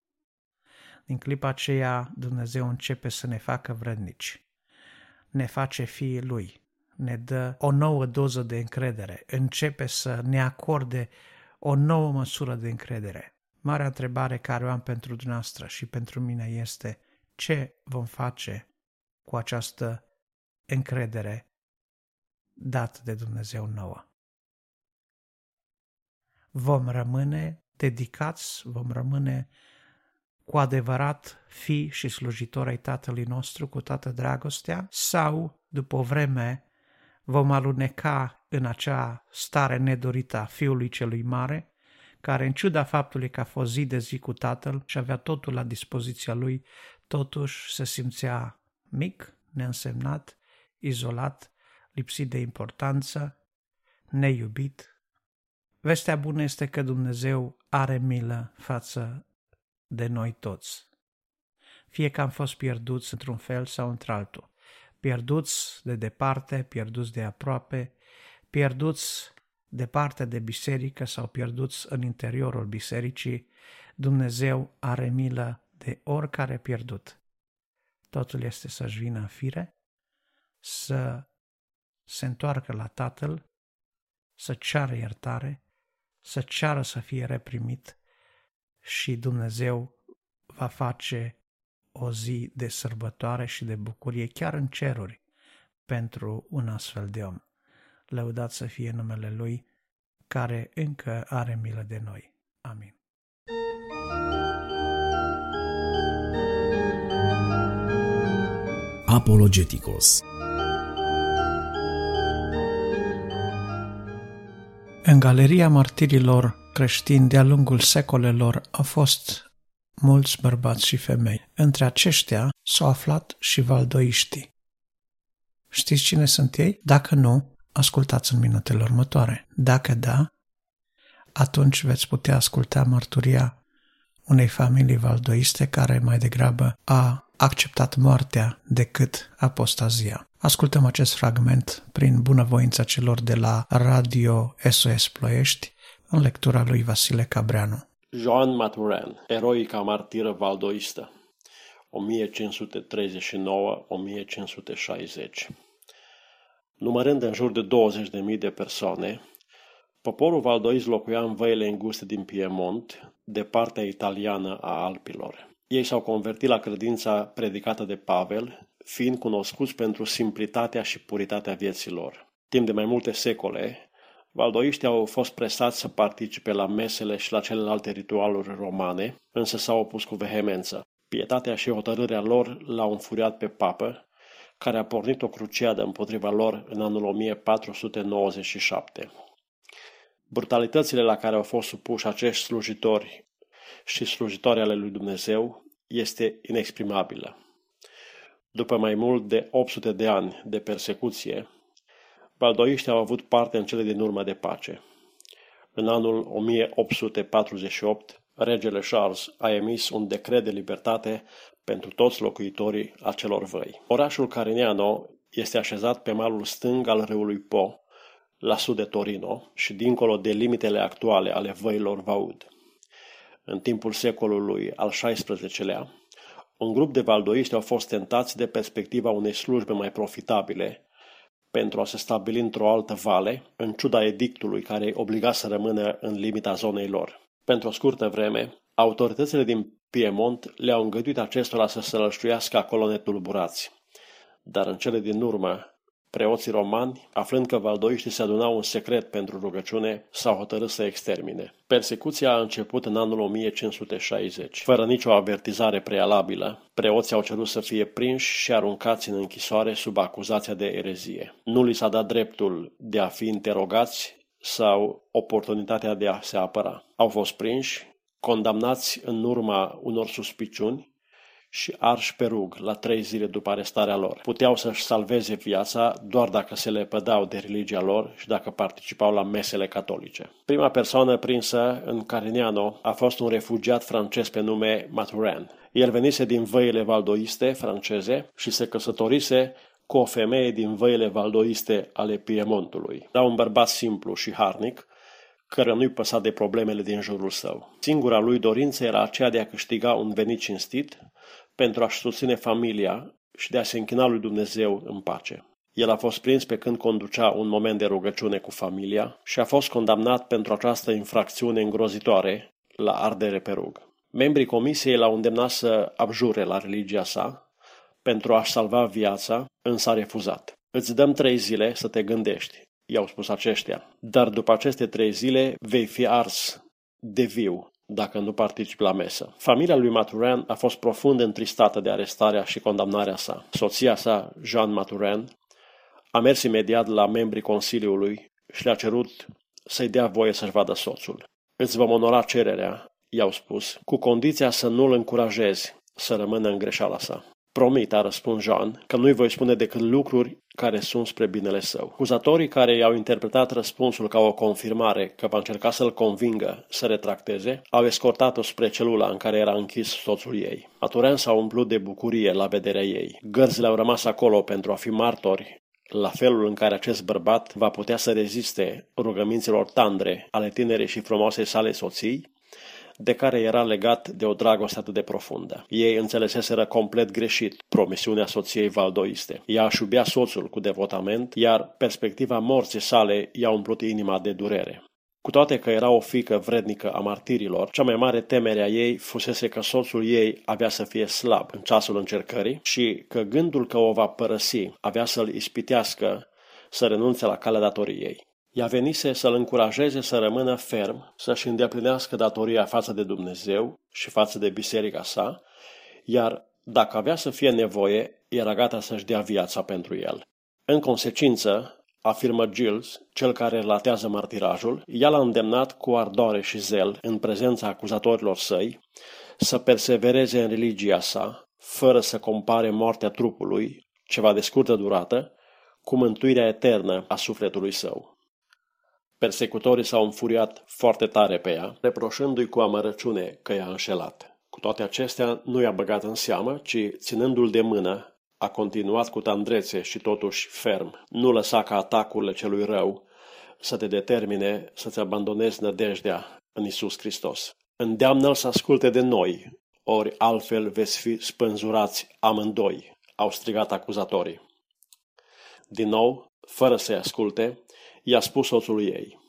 Din clipa aceea Dumnezeu începe să ne facă vrednici, ne face fiii Lui, ne dă o nouă doză de încredere, începe să ne acorde o nouă măsură de încredere. Marea întrebare care o am pentru dumneavoastră și pentru mine este ce vom face cu această încredere dată de Dumnezeu nouă. Vom rămâne dedicați, vom rămâne cu adevărat fi și slujitori ai Tatălui nostru cu toată dragostea sau, după o vreme, vom aluneca în acea stare nedorită a Fiului Celui Mare, care, în ciuda faptului că a fost zi de zi cu Tatăl și avea totul la dispoziția Lui, totuși se simțea mic, neînsemnat, izolat, lipsit de importanță, neiubit. Vestea bună este că Dumnezeu are milă față de noi toți. Fie că am fost pierduți într-un fel sau într-altul. Pierduți de departe, pierduți de aproape, pierduți departe de biserică sau pierduți în interiorul bisericii, Dumnezeu are milă de oricare pierdut. Totul este să-și vină în fire, să se întoarcă la Tatăl, să ceară iertare, să ceară să fie reprimit și Dumnezeu va face o zi de sărbătoare și de bucurie chiar în ceruri pentru un astfel de om. Lăudat să fie numele Lui, care încă are milă de noi. Amin. Apologeticos În galeria martirilor creștini de-a lungul secolelor au fost mulți bărbați și femei. Între aceștia s-au aflat și valdoiștii. Știți cine sunt ei? Dacă nu, ascultați în minutele următoare. Dacă da, atunci veți putea asculta mărturia unei familii valdoiste care mai degrabă a acceptat moartea decât apostazia. Ascultăm acest fragment prin bunăvoința celor de la Radio SOS Ploiești în lectura lui Vasile Cabreanu. Joan Maturin, eroica martiră valdoistă, 1539-1560. Numărând în jur de 20.000 de persoane, poporul valdois locuia în văile înguste din Piemont, de partea italiană a Alpilor. Ei s-au convertit la credința predicată de Pavel, fiind cunoscuți pentru simplitatea și puritatea vieților. Timp de mai multe secole, valdoiștii au fost presați să participe la mesele și la celelalte ritualuri romane, însă s-au opus cu vehemență. Pietatea și hotărârea lor l-au înfuriat pe papă, care a pornit o cruciadă împotriva lor în anul 1497. Brutalitățile la care au fost supuși acești slujitori și slujitoare ale lui Dumnezeu este inexprimabilă. După mai mult de 800 de ani de persecuție, valdoiștii au avut parte în cele din urmă de pace. În anul 1848, regele Charles a emis un decret de libertate pentru toți locuitorii acelor văi. Orașul Carignano este așezat pe malul stâng al râului Po, la sud de Torino și dincolo de limitele actuale ale văilor Vaud. În timpul secolului al XVI-lea, un grup de valdoiști au fost tentați de perspectiva unei slujbe mai profitabile pentru a se stabili într-o altă vale, în ciuda edictului care îi obliga să rămână în limita zonei lor. Pentru o scurtă vreme, autoritățile din Piemont le-au îngăduit acestora să se lăștuiască acolo netulburați. Dar în cele din urmă, Preoții romani, aflând că valdoiștii se adunau în secret pentru rugăciune, s-au hotărât să extermine. Persecuția a început în anul 1560. Fără nicio avertizare prealabilă, preoții au cerut să fie prinși și aruncați în închisoare sub acuzația de erezie. Nu li s-a dat dreptul de a fi interogați sau oportunitatea de a se apăra. Au fost prinși, condamnați în urma unor suspiciuni și arși pe rug la trei zile după arestarea lor. Puteau să-și salveze viața doar dacă se lepădau de religia lor și dacă participau la mesele catolice. Prima persoană prinsă în Carignano a fost un refugiat francez pe nume Maturin. El venise din văile valdoiste franceze și se căsătorise cu o femeie din văile valdoiste ale Piemontului. Era un bărbat simplu și harnic, care nu-i păsa de problemele din jurul său. Singura lui dorință era aceea de a câștiga un venit cinstit pentru a-și susține familia și de a se închina lui Dumnezeu în pace. El a fost prins pe când conducea un moment de rugăciune cu familia și a fost condamnat pentru această infracțiune îngrozitoare la ardere pe rug. Membrii comisiei l-au îndemnat să abjure la religia sa pentru a-și salva viața, însă a refuzat. Îți dăm trei zile să te gândești, i-au spus aceștia, dar după aceste trei zile vei fi ars de viu dacă nu particip la mesă. Familia lui Maturin a fost profund întristată de arestarea și condamnarea sa. Soția sa, Jean Maturin, a mers imediat la membrii Consiliului și le-a cerut să-i dea voie să-și vadă soțul. Îți vom onora cererea, i-au spus, cu condiția să nu-l încurajezi să rămână în greșeala sa. Promit, a răspuns Jean, că nu-i voi spune decât lucruri care sunt spre binele său. Acuzatorii care i-au interpretat răspunsul ca o confirmare că va încerca să-l convingă să retracteze, au escortat-o spre celula în care era închis soțul ei. Aturen s-a umplut de bucurie la vederea ei. Gărzile au rămas acolo pentru a fi martori la felul în care acest bărbat va putea să reziste rugăminților tandre ale tinerei și frumoase sale soții, de care era legat de o dragoste atât de profundă. Ei înțeleseseră complet greșit promisiunea soției valdoiste. Ea își iubea soțul cu devotament, iar perspectiva morții sale i-a umplut inima de durere. Cu toate că era o fică vrednică a martirilor, cea mai mare temere a ei fusese că soțul ei avea să fie slab în ceasul încercării și că gândul că o va părăsi avea să-l ispitească să renunțe la calea datoriei. Ea venise să-l încurajeze să rămână ferm, să-și îndeplinească datoria față de Dumnezeu și față de biserica sa, iar dacă avea să fie nevoie, era gata să-și dea viața pentru el. În consecință, afirmă Giles, cel care relatează martirajul, ea l-a îndemnat cu ardoare și zel în prezența acuzatorilor săi să persevereze în religia sa, fără să compare moartea trupului, ceva de scurtă durată, cu mântuirea eternă a sufletului său. Persecutorii s-au înfuriat foarte tare pe ea, reproșându-i cu amărăciune că i-a înșelat. Cu toate acestea, nu i-a băgat în seamă, ci, ținându-l de mână, a continuat cu tandrețe și totuși ferm. Nu lăsa ca atacurile celui rău să te determine să-ți abandonezi nădejdea în Isus Hristos. Îndeamnă-l să asculte de noi, ori altfel veți fi spânzurați amândoi, au strigat acuzatorii. Din nou, fără să-i asculte, i-a spus soțului ei,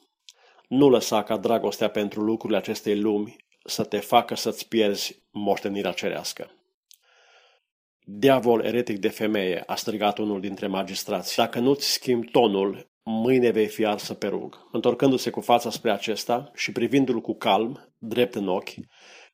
nu lăsa ca dragostea pentru lucrurile acestei lumi să te facă să-ți pierzi moștenirea cerească. Diavol eretic de femeie, a strigat unul dintre magistrați, dacă nu-ți schimbi tonul, mâine vei fi arsă pe rug. Întorcându-se cu fața spre acesta și privindu-l cu calm, drept în ochi,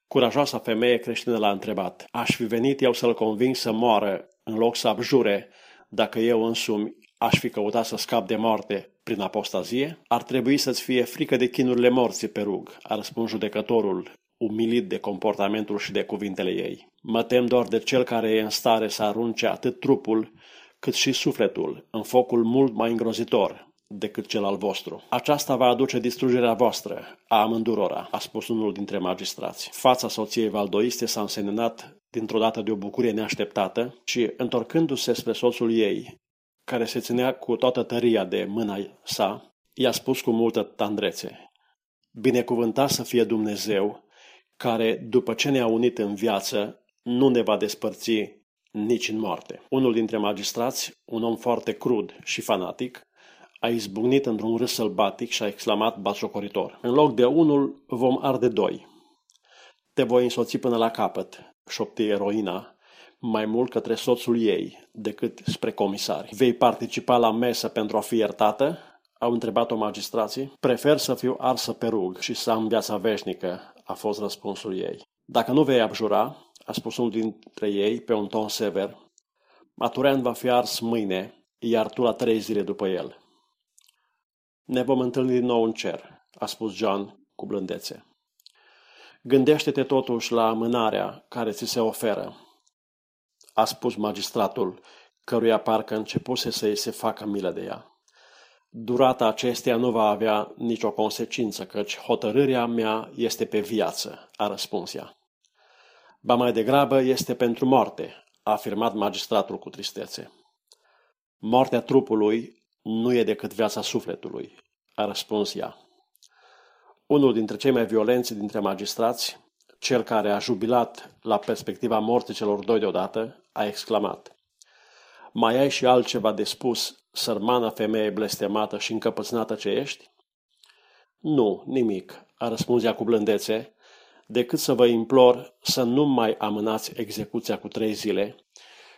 curajoasa femeie creștină l-a întrebat, aș fi venit eu să-l conving să moară în loc să abjure dacă eu însumi aș fi căutat să scap de moarte prin apostazie, ar trebui să-ți fie frică de chinurile morții pe rug, a răspuns judecătorul, umilit de comportamentul și de cuvintele ei. Mă tem doar de cel care e în stare să arunce atât trupul cât și sufletul în focul mult mai îngrozitor decât cel al vostru. Aceasta va aduce distrugerea voastră, a amândurora, a spus unul dintre magistrați. Fața soției valdoiste s-a înseninat dintr-o dată de o bucurie neașteptată și, întorcându-se spre soțul ei, care se ținea cu toată tăria de mâna sa, i-a spus cu multă tandrețe, Binecuvântat să fie Dumnezeu, care, după ce ne-a unit în viață, nu ne va despărți nici în moarte. Unul dintre magistrați, un om foarte crud și fanatic, a izbucnit într-un râs sălbatic și a exclamat batjocoritor. În loc de unul, vom arde doi. Te voi însoți până la capăt, șopti eroina, mai mult către soțul ei decât spre comisari. Vei participa la mesă pentru a fi iertată? Au întrebat-o magistrații. Prefer să fiu arsă pe rug și să am viața veșnică, a fost răspunsul ei. Dacă nu vei abjura, a spus unul dintre ei pe un ton sever, Maturean va fi ars mâine, iar tu la trei zile după el. Ne vom întâlni din nou în cer, a spus John cu blândețe. Gândește-te totuși la amânarea care ți se oferă, a spus magistratul, căruia parcă începuse să-i se facă milă de ea. Durata acesteia nu va avea nicio consecință, căci hotărârea mea este pe viață, a răspuns ea. Ba mai degrabă este pentru moarte, a afirmat magistratul cu tristețe. Moartea trupului nu e decât viața sufletului, a răspuns ea. Unul dintre cei mai violenți dintre magistrați, cel care a jubilat la perspectiva morții celor doi deodată, a exclamat. Mai ai și altceva de spus, sărmana femeie blestemată și încăpățânată ce ești? Nu, nimic, a răspuns ea cu blândețe, decât să vă implor să nu mai amânați execuția cu trei zile,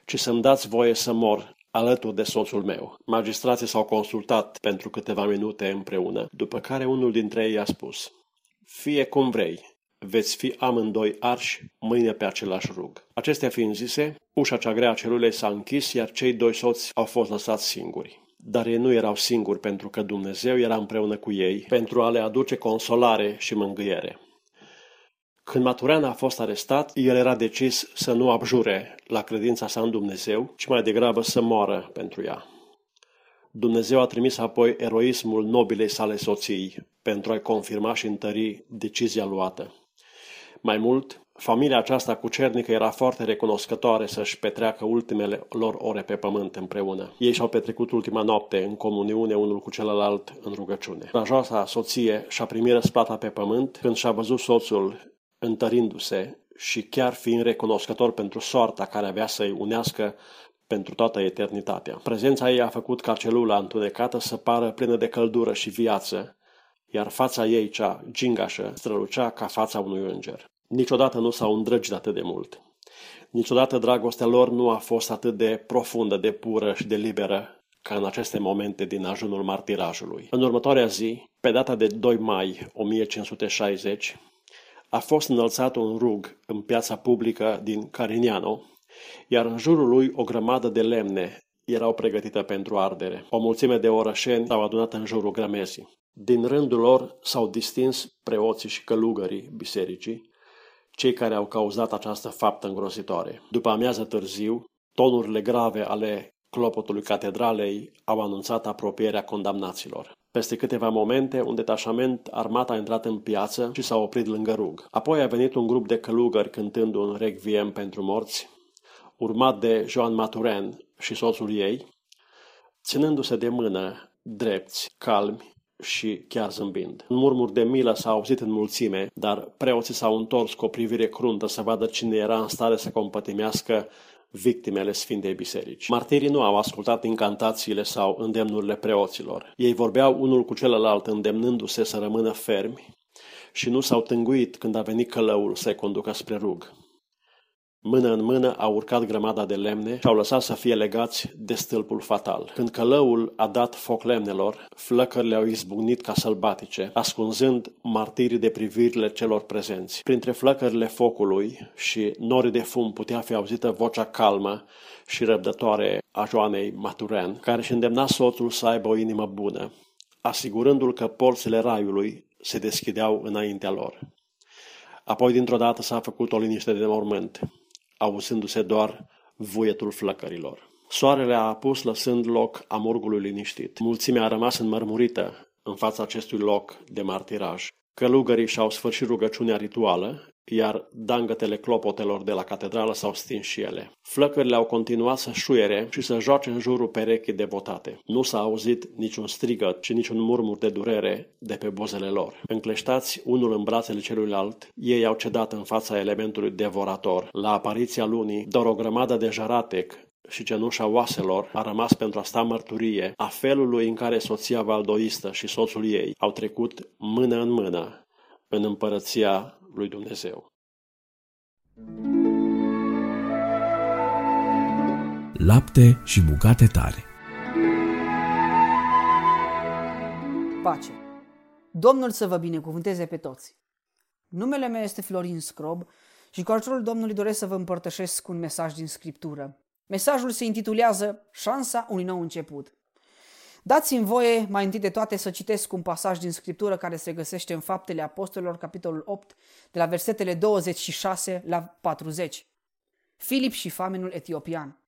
ci să-mi dați voie să mor alături de soțul meu. Magistrații s-au consultat pentru câteva minute împreună, după care unul dintre ei a spus, Fie cum vrei, veți fi amândoi arși mâine pe același rug. Acestea fiind zise, ușa cea grea a celulei s-a închis, iar cei doi soți au fost lăsați singuri. Dar ei nu erau singuri pentru că Dumnezeu era împreună cu ei pentru a le aduce consolare și mângâiere. Când Maturean a fost arestat, el era decis să nu abjure la credința sa în Dumnezeu, ci mai degrabă să moară pentru ea. Dumnezeu a trimis apoi eroismul nobilei sale soții pentru a-i confirma și întări decizia luată. Mai mult, familia aceasta cucernică era foarte recunoscătoare să-și petreacă ultimele lor ore pe pământ împreună. Ei și-au petrecut ultima noapte în comuniune unul cu celălalt în rugăciune. Rajoasa soție și-a primit răsplata pe pământ când și-a văzut soțul întărindu-se și chiar fiind recunoscător pentru soarta care avea să-i unească pentru toată eternitatea. Prezența ei a făcut ca celula întunecată să pară plină de căldură și viață, iar fața ei, cea gingașă, strălucea ca fața unui înger. Niciodată nu s-au îndrăgit atât de mult. Niciodată dragostea lor nu a fost atât de profundă, de pură și de liberă ca în aceste momente din ajunul martirajului. În următoarea zi, pe data de 2 mai 1560, a fost înălțat un rug în piața publică din Carignano, iar în jurul lui o grămadă de lemne erau pregătite pentru ardere. O mulțime de orășeni s-au adunat în jurul grămezii. Din rândul lor s-au distins preoții și călugării bisericii, cei care au cauzat această faptă îngrozitoare. După amiază târziu, tonurile grave ale clopotului catedralei au anunțat apropierea condamnaților. Peste câteva momente, un detașament armat a intrat în piață și s-a oprit lângă rug. Apoi a venit un grup de călugări cântând un requiem pentru morți, urmat de Joan Maturen și soțul ei, ținându-se de mână, drepți, calmi și chiar zâmbind. Un murmur de milă s-a auzit în mulțime, dar preoții s-au întors cu o privire cruntă să vadă cine era în stare să compătimească victimele Sfintei Biserici. Martirii nu au ascultat incantațiile sau îndemnurile preoților. Ei vorbeau unul cu celălalt îndemnându-se să rămână fermi și nu s-au tânguit când a venit călăul să-i conducă spre rug. Mână în mână au urcat grămada de lemne și au lăsat să fie legați de stâlpul fatal. Când călăul a dat foc lemnelor, flăcările au izbucnit ca sălbatice, ascunzând martirii de privirile celor prezenți. Printre flăcările focului și nori de fum putea fi auzită vocea calmă și răbdătoare a Joanei Maturen, care își îndemna soțul să aibă o inimă bună, asigurându-l că porțile raiului se deschideau înaintea lor. Apoi, dintr-o dată, s-a făcut o liniște de mormânt auzându-se doar vuietul flăcărilor. Soarele a apus lăsând loc amorgului liniștit. Mulțimea a rămas înmărmurită în fața acestui loc de martiraj. Călugării și-au sfârșit rugăciunea rituală, iar dangătele clopotelor de la catedrală s-au stins și ele. Flăcările au continuat să șuiere și să joace în jurul perechii devotate. Nu s-a auzit niciun strigăt și niciun murmur de durere de pe buzele lor. Încleștați unul în brațele celuilalt, ei au cedat în fața elementului devorator. La apariția lunii, doar o grămadă de jaratec și cenușa oaselor a rămas pentru a sta mărturie a felului în care soția valdoistă și soțul ei au trecut mână în mână în împărăția lui Dumnezeu. Lapte și bucate tare. Pace. Domnul să vă binecuvânteze pe toți. Numele meu este Florin Scrob și cu ajutorul Domnului doresc să vă împărtășesc un mesaj din Scriptură. Mesajul se intitulează Șansa unui nou început. Dați-mi voie mai întâi de toate să citesc un pasaj din Scriptură care se găsește în Faptele Apostolilor, capitolul 8, de la versetele 26 la 40. Filip și famenul etiopian.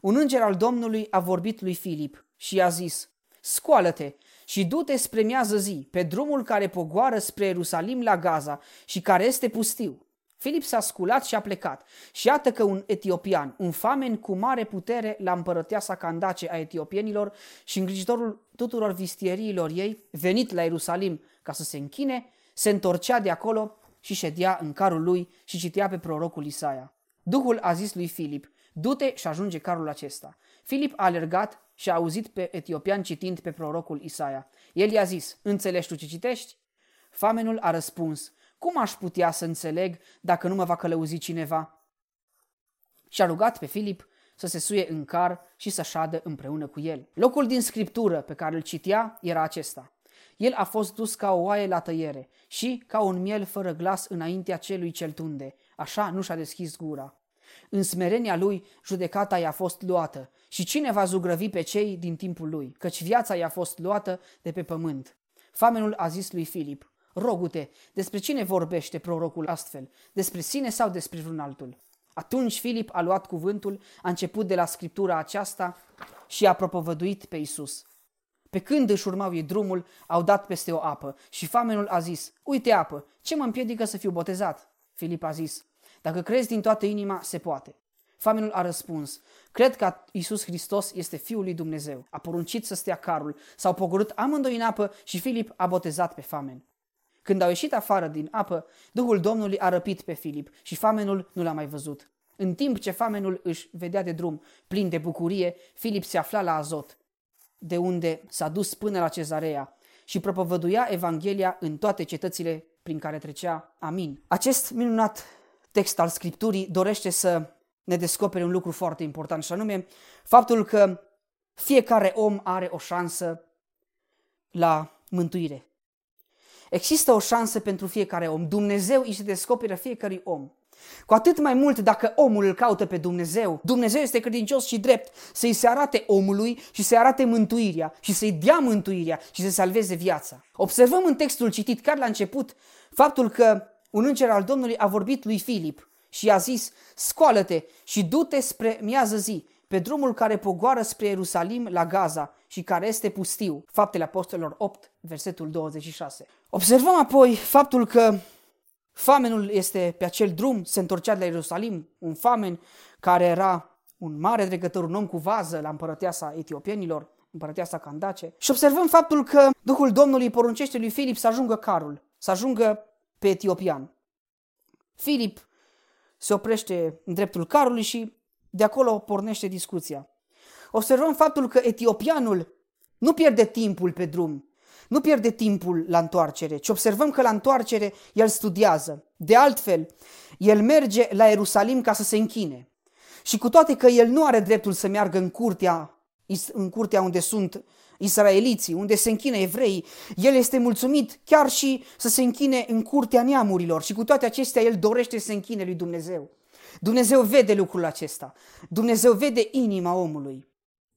Un înger al Domnului a vorbit lui Filip și i-a zis, Scoală-te și du-te spre miază zi, pe drumul care pogoară spre Ierusalim la Gaza și care este pustiu. Filip s-a sculat și a plecat. Și iată că un etiopian, un famen cu mare putere la împărăteasa Candace a etiopienilor și îngrijitorul tuturor vistieriilor ei, venit la Ierusalim ca să se închine, se întorcea de acolo și ședea în carul lui și citea pe prorocul Isaia. Duhul a zis lui Filip, du-te și ajunge carul acesta. Filip a alergat și a auzit pe etiopian citind pe prorocul Isaia. El i-a zis, înțelegi tu ce citești? Famenul a răspuns, cum aș putea să înțeleg dacă nu mă va călăuzi cineva? Și a rugat pe Filip să se suie în car și să șadă împreună cu el. Locul din scriptură pe care îl citea era acesta. El a fost dus ca o oaie la tăiere și ca un miel fără glas înaintea celui cel tunde. Așa nu și-a deschis gura. În smerenia lui, judecata i-a fost luată și cine va zugrăvi pe cei din timpul lui, căci viața i-a fost luată de pe pământ. Famenul a zis lui Filip, rogute, despre cine vorbește prorocul astfel, despre sine sau despre vreun altul? Atunci Filip a luat cuvântul, a început de la scriptura aceasta și a propovăduit pe Isus. Pe când își urmau ei drumul, au dat peste o apă și famenul a zis, uite apă, ce mă împiedică să fiu botezat? Filip a zis, dacă crezi din toată inima, se poate. Famenul a răspuns, cred că Isus Hristos este Fiul lui Dumnezeu. A poruncit să stea carul, s-au pogorât amândoi în apă și Filip a botezat pe famen. Când au ieșit afară din apă, Duhul Domnului a răpit pe Filip și famenul nu l-a mai văzut. În timp ce famenul își vedea de drum, plin de bucurie, Filip se afla la Azot, de unde s-a dus până la cezarea și propovăduia Evanghelia în toate cetățile prin care trecea. Amin. Acest minunat text al Scripturii dorește să ne descopere un lucru foarte important și anume faptul că fiecare om are o șansă la mântuire. Există o șansă pentru fiecare om. Dumnezeu își se descoperă fiecărui om. Cu atât mai mult dacă omul îl caută pe Dumnezeu, Dumnezeu este credincios și drept să-i se arate omului și să-i arate mântuirea și să-i dea mântuirea și să salveze viața. Observăm în textul citit chiar la început faptul că un înger al Domnului a vorbit lui Filip și i-a zis, scoală-te și du-te spre miază zi, pe drumul care pogoară spre Ierusalim la Gaza și care este pustiu. Faptele Apostolilor 8, versetul 26. Observăm apoi faptul că famenul este pe acel drum, se întorcea de la Ierusalim, un famen care era un mare dregător, un om cu vază la împărăteasa etiopienilor, împărăteasa Candace. Și observăm faptul că Duhul Domnului poruncește lui Filip să ajungă carul, să ajungă pe etiopian. Filip se oprește în dreptul carului și de acolo pornește discuția. Observăm faptul că etiopianul nu pierde timpul pe drum, nu pierde timpul la întoarcere, ci observăm că la întoarcere el studiază. De altfel, el merge la Ierusalim ca să se închine. Și cu toate că el nu are dreptul să meargă în curtea, în curtea unde sunt israeliții, unde se închină evrei, el este mulțumit chiar și să se închine în curtea neamurilor și cu toate acestea el dorește să se închine lui Dumnezeu. Dumnezeu vede lucrul acesta. Dumnezeu vede inima omului.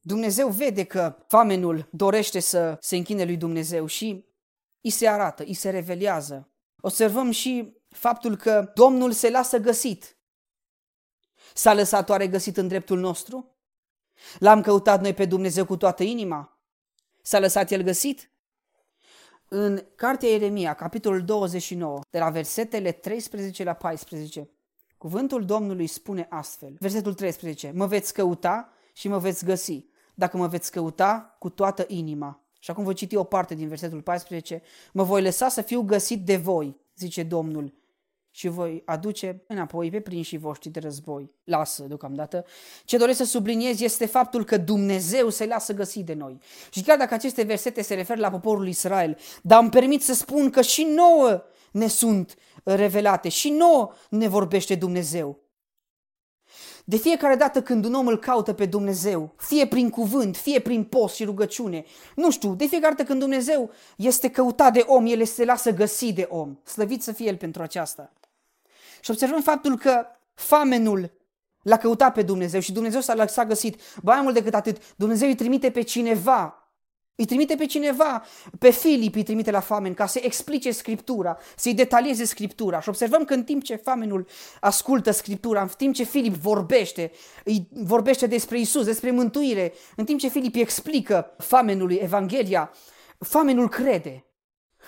Dumnezeu vede că famenul dorește să se închine lui Dumnezeu și îi se arată, îi se revelează. Observăm și faptul că Domnul se lasă găsit. S-a lăsat oare găsit în dreptul nostru? L-am căutat noi pe Dumnezeu cu toată inima? S-a lăsat el găsit? În cartea Ieremia, capitolul 29, de la versetele 13 la 14, cuvântul Domnului spune astfel, versetul 13, mă veți căuta și mă veți găsi, dacă mă veți căuta cu toată inima. Și acum voi citi o parte din versetul 14, mă voi lăsa să fiu găsit de voi, zice Domnul, și voi aduce înapoi pe prinșii voștri de război. Lasă deocamdată. Ce doresc să subliniez este faptul că Dumnezeu se lasă găsi de noi. Și chiar dacă aceste versete se referă la poporul Israel, dar îmi permit să spun că și nouă ne sunt revelate și nouă ne vorbește Dumnezeu. De fiecare dată când un om îl caută pe Dumnezeu, fie prin cuvânt, fie prin post și rugăciune, nu știu, de fiecare dată când Dumnezeu este căutat de om, El se lasă găsi de om. Slăvit să fie El pentru aceasta. Și observăm faptul că famenul l-a căutat pe Dumnezeu și Dumnezeu s-a, s-a găsit. Ba mai mult decât atât, Dumnezeu îi trimite pe cineva îi trimite pe cineva, pe Filip îi trimite la famen ca să explice Scriptura, să-i detalieze Scriptura. Și observăm că în timp ce famenul ascultă Scriptura, în timp ce Filip vorbește, îi vorbește despre Isus, despre mântuire, în timp ce Filip îi explică famenului Evanghelia, famenul crede.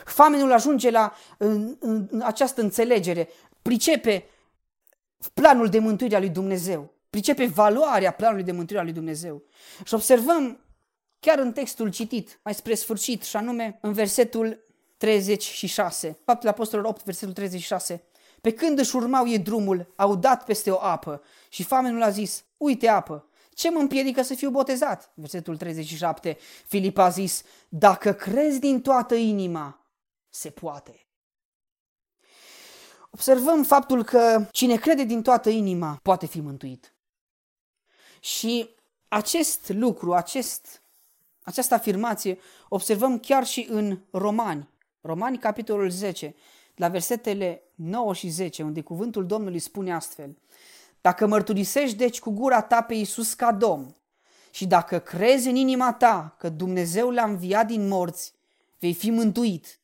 Famenul ajunge la în, în, în această înțelegere, pricepe planul de mântuire a lui Dumnezeu, pricepe valoarea planului de mântuire a lui Dumnezeu. Și observăm chiar în textul citit, mai spre sfârșit, și anume în versetul 36, faptul Apostolilor 8, versetul 36. Pe când își urmau ei drumul, au dat peste o apă și famenul a zis, uite apă, ce mă împiedică să fiu botezat? Versetul 37, Filip a zis, dacă crezi din toată inima, se poate. Observăm faptul că cine crede din toată inima poate fi mântuit. Și acest lucru, acest această afirmație observăm chiar și în Romani. Romani, capitolul 10, la versetele 9 și 10, unde cuvântul Domnului spune astfel. Dacă mărturisești deci cu gura ta pe Iisus ca Domn și dacă crezi în inima ta că Dumnezeu l-a înviat din morți, vei fi mântuit.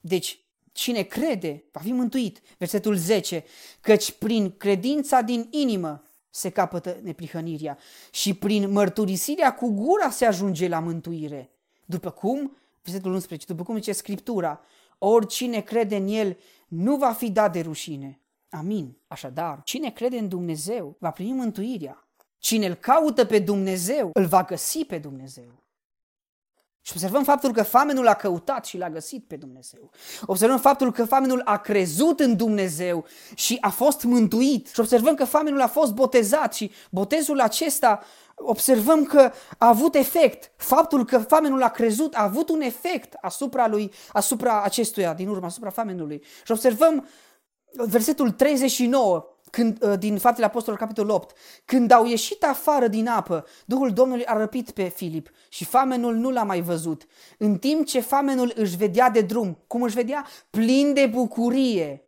Deci, cine crede va fi mântuit. Versetul 10. Căci prin credința din inimă se capătă neprihănirea și prin mărturisirea cu gura se ajunge la mântuire. După cum, versetul 11, după cum zice Scriptura, oricine crede în El nu va fi dat de rușine. Amin. Așadar, cine crede în Dumnezeu va primi mântuirea. Cine îl caută pe Dumnezeu, îl va găsi pe Dumnezeu. Și observăm faptul că famenul a căutat și l-a găsit pe Dumnezeu. Observăm faptul că famenul a crezut în Dumnezeu și a fost mântuit. Și observăm că famenul a fost botezat și botezul acesta observăm că a avut efect. Faptul că famenul a crezut a avut un efect asupra lui, asupra acestuia, din urmă, asupra famenului. Și observăm versetul 39 când, uh, din Faptele Apostolilor, capitolul 8, când au ieșit afară din apă, Duhul Domnului a răpit pe Filip și famenul nu l-a mai văzut. În timp ce famenul își vedea de drum, cum își vedea? Plin de bucurie.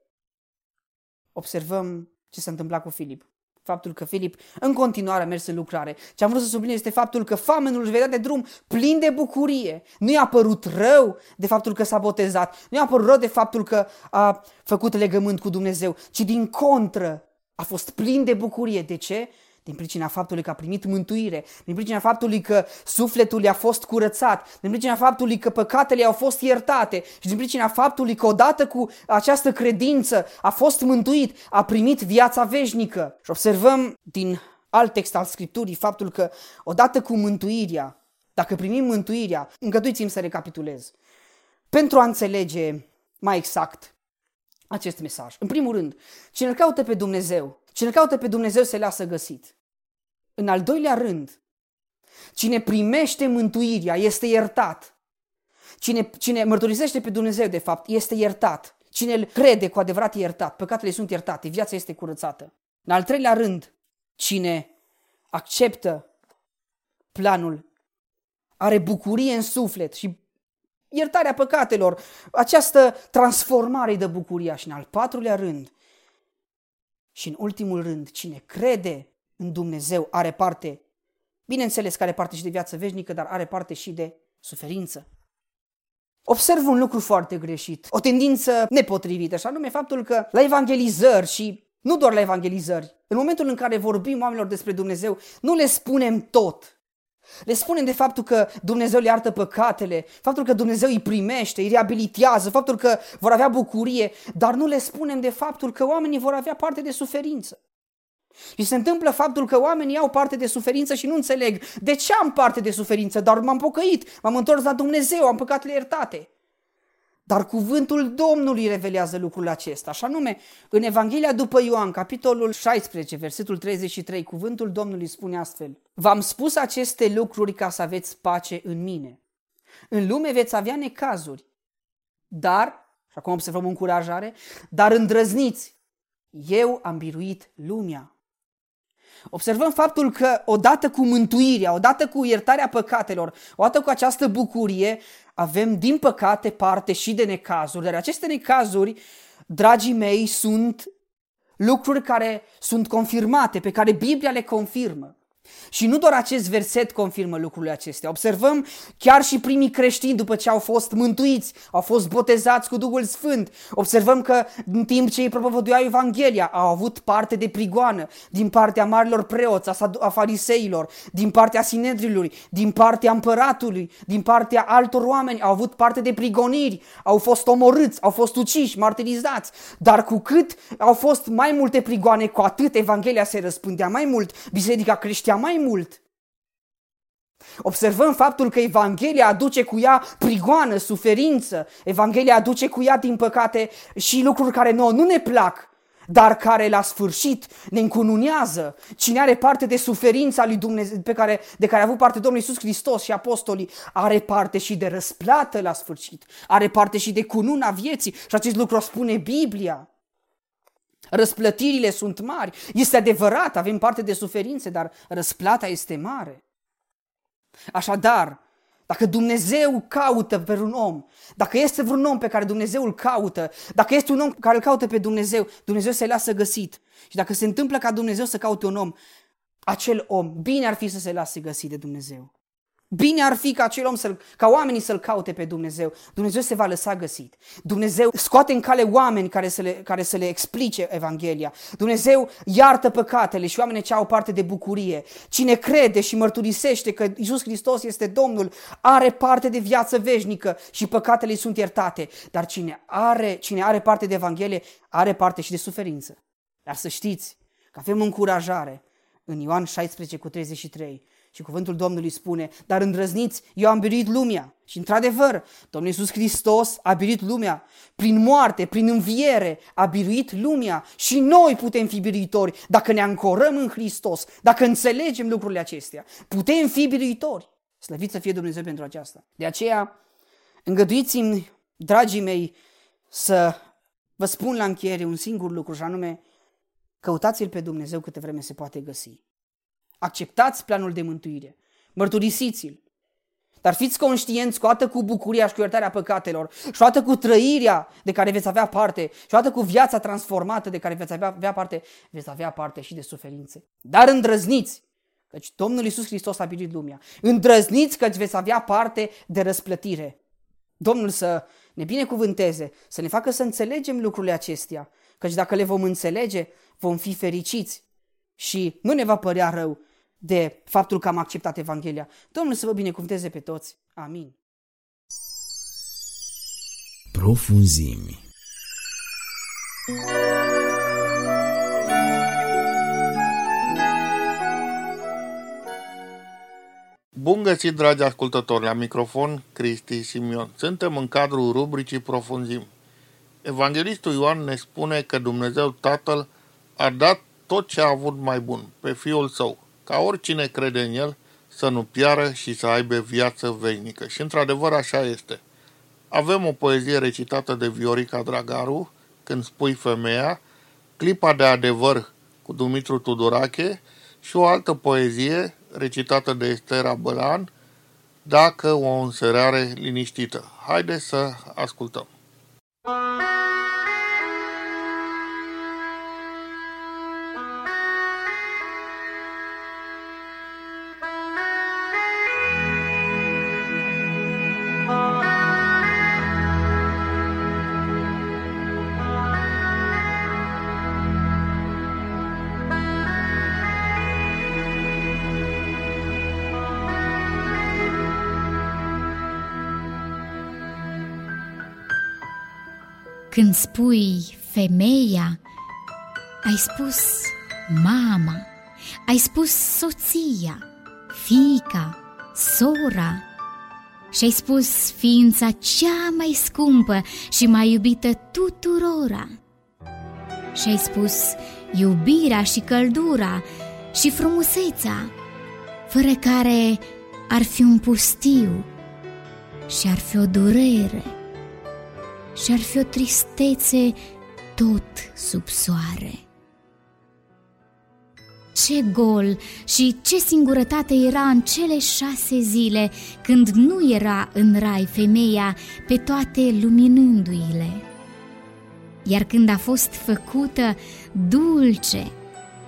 Observăm ce s-a întâmplat cu Filip. Faptul că Filip în continuare a mers în lucrare. Ce am vrut să subliniez este faptul că famenul își vedea de drum plin de bucurie. Nu i-a părut rău de faptul că s-a botezat, nu i-a părut rău de faptul că a făcut legământ cu Dumnezeu, ci din contră a fost plin de bucurie. De ce? Din pricina faptului că a primit mântuire, din pricina faptului că sufletul i-a fost curățat, din pricina faptului că păcatele au fost iertate și din pricina faptului că odată cu această credință a fost mântuit, a primit viața veșnică. Și observăm din alt text al Scripturii faptul că odată cu mântuirea, dacă primim mântuirea, îngăduiți-mi să recapitulez, pentru a înțelege mai exact acest mesaj. În primul rând, cine îl caută pe Dumnezeu, cine îl caută pe Dumnezeu se lasă găsit. În al doilea rând, cine primește mântuirea este iertat. Cine, cine mărturisește pe Dumnezeu, de fapt, este iertat. Cine îl crede cu adevărat iertat, păcatele sunt iertate, viața este curățată. În al treilea rând, cine acceptă planul, are bucurie în suflet și iertarea păcatelor, această transformare de bucuria și în al patrulea rând și în ultimul rând, cine crede în Dumnezeu are parte, bineînțeles că are parte și de viață veșnică, dar are parte și de suferință. Observ un lucru foarte greșit, o tendință nepotrivită, și anume faptul că la evangelizări și nu doar la evangelizări, în momentul în care vorbim oamenilor despre Dumnezeu, nu le spunem tot. Le spunem de faptul că Dumnezeu le iartă păcatele, faptul că Dumnezeu îi primește, îi reabilitează, faptul că vor avea bucurie, dar nu le spunem de faptul că oamenii vor avea parte de suferință. Și se întâmplă faptul că oamenii au parte de suferință și nu înțeleg de ce am parte de suferință, dar m-am pocăit, m-am întors la Dumnezeu, am păcatele iertate. Dar cuvântul Domnului revelează lucrul acesta. Așa nume, în Evanghelia după Ioan, capitolul 16, versetul 33, cuvântul Domnului spune astfel. V-am spus aceste lucruri ca să aveți pace în mine. În lume veți avea necazuri, dar Și acum observăm încurajare, dar îndrăzniți, eu am biruit lumea. Observăm faptul că odată cu mântuirea, odată cu iertarea păcatelor, odată cu această bucurie, avem din păcate parte și de necazuri. Dar aceste necazuri, dragii mei, sunt lucruri care sunt confirmate, pe care Biblia le confirmă. Și nu doar acest verset confirmă lucrurile acestea. Observăm chiar și primii creștini după ce au fost mântuiți, au fost botezați cu Duhul Sfânt. Observăm că în timp ce ei propovăduiau Evanghelia au avut parte de prigoană din partea marilor preoți, a fariseilor, din partea sinedrilului, din partea împăratului, din partea altor oameni. Au avut parte de prigoniri, au fost omorâți, au fost uciși, martirizați. Dar cu cât au fost mai multe prigoane, cu atât Evanghelia se răspândea mai mult, biserica creștea mai mult. Observăm faptul că Evanghelia aduce cu ea prigoană, suferință. Evanghelia aduce cu ea, din păcate, și lucruri care nouă nu ne plac, dar care la sfârșit ne încununează. Cine are parte de suferința lui Dumnezeu, pe care, de care a avut parte Domnul Iisus Hristos și apostolii, are parte și de răsplată la sfârșit, are parte și de cununa vieții și acest lucru o spune Biblia. Răsplătirile sunt mari. Este adevărat, avem parte de suferințe, dar răsplata este mare. Așadar, dacă Dumnezeu caută pe un om, dacă este vreun om pe care Dumnezeu îl caută, dacă este un om care îl caută pe Dumnezeu, Dumnezeu se lasă găsit. Și dacă se întâmplă ca Dumnezeu să caute un om, acel om, bine ar fi să se lase găsit de Dumnezeu. Bine ar fi ca acel om să ca oamenii să-L caute pe Dumnezeu. Dumnezeu se va lăsa găsit. Dumnezeu scoate în cale oameni care să le, care să le explice Evanghelia. Dumnezeu iartă păcatele și oamenii ce au parte de bucurie. Cine crede și mărturisește că Isus Hristos este Domnul, are parte de viață veșnică și păcatele sunt iertate. Dar cine are, cine are parte de Evanghelie, are parte și de suferință. Dar să știți că avem încurajare în Ioan 16 cu 33 și cuvântul Domnului spune, dar îndrăzniți, eu am biruit lumea. Și într-adevăr, Domnul Iisus Hristos a biruit lumea. Prin moarte, prin înviere, a biruit lumea. Și noi putem fi biruitori dacă ne ancorăm în Hristos, dacă înțelegem lucrurile acestea. Putem fi biruitori. Slăvit să fie Dumnezeu pentru aceasta. De aceea, îngăduiți-mi, dragii mei, să vă spun la încheiere un singur lucru, și anume, căutați-L pe Dumnezeu câte vreme se poate găsi. Acceptați planul de mântuire. Mărturisiți-l. Dar fiți conștienți că odată cu bucuria și cu iertarea păcatelor și odată cu trăirea de care veți avea parte și odată cu viața transformată de care veți avea, avea parte, veți avea parte și de suferințe. Dar îndrăzniți, căci Domnul Iisus Hristos a birit lumea. Îndrăzniți că veți avea parte de răsplătire. Domnul să ne binecuvânteze, să ne facă să înțelegem lucrurile acestea, căci dacă le vom înțelege, vom fi fericiți și nu ne va părea rău de faptul că am acceptat Evanghelia. Domnul să vă binecuvânteze pe toți. Amin. Profunzimi Bun găsit, dragi ascultători, la microfon Cristi Simion. Suntem în cadrul rubricii Profunzimi. Evanghelistul Ioan ne spune că Dumnezeu Tatăl a dat tot ce a avut mai bun, pe Fiul Său, ca oricine crede în El să nu piară și să aibă viață veșnică. Și într-adevăr așa este. Avem o poezie recitată de Viorica Dragaru, când spui femeia, clipa de adevăr cu Dumitru Tudorache și o altă poezie recitată de Estera Bălan, dacă o înserare liniștită. Haideți să ascultăm. Când spui femeia, ai spus mama, ai spus soția, fica, sora și ai spus ființa cea mai scumpă și mai iubită tuturora. Și ai spus iubirea și căldura și frumusețea, fără care ar fi un pustiu și ar fi o durere și ar fi o tristețe tot sub soare. Ce gol și ce singurătate era în cele șase zile când nu era în rai femeia pe toate luminându-i-le. Iar când a fost făcută dulce,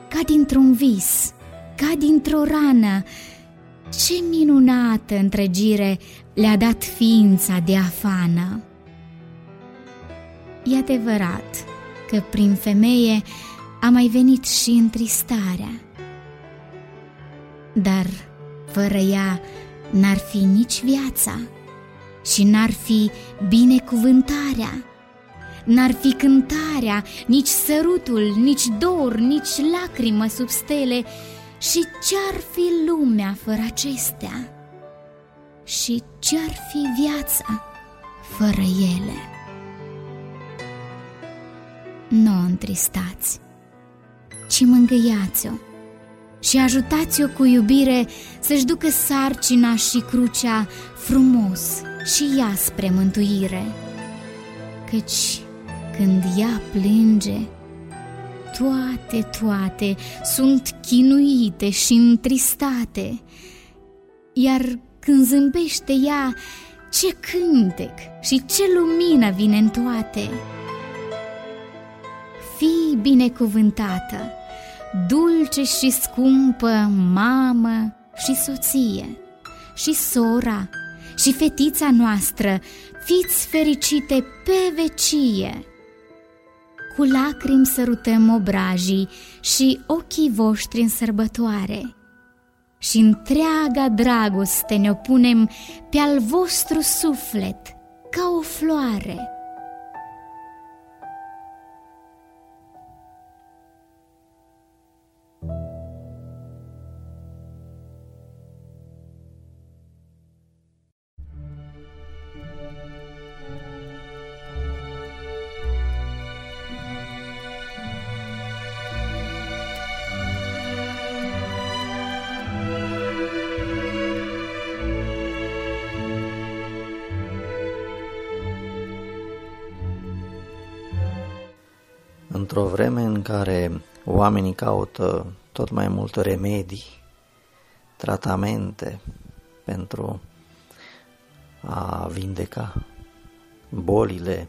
ca dintr-un vis, ca dintr-o rană, ce minunată întregire le-a dat ființa de afană. E adevărat că prin femeie a mai venit și întristarea. Dar fără ea n-ar fi nici viața și n-ar fi binecuvântarea, n-ar fi cântarea, nici sărutul, nici dor, nici lacrimă sub stele și ce-ar fi lumea fără acestea? Și ce-ar fi viața fără ele? Nu o întristați, ci mângâiați-o și ajutați-o cu iubire să-și ducă sarcina și crucea frumos și ea spre mântuire. Căci când ea plânge, toate, toate sunt chinuite și întristate, iar când zâmbește ea, ce cântec și ce lumină vine în toate! Fii binecuvântată, dulce și scumpă mamă și soție, și sora, și fetița noastră, fiți fericite pe vecie! Cu lacrimi sărutăm obrajii și ochii voștri în sărbătoare. Și întreaga dragoste ne opunem pe al vostru suflet ca o floare. Într-o vreme în care oamenii caută tot mai multe remedii, tratamente pentru a vindeca bolile,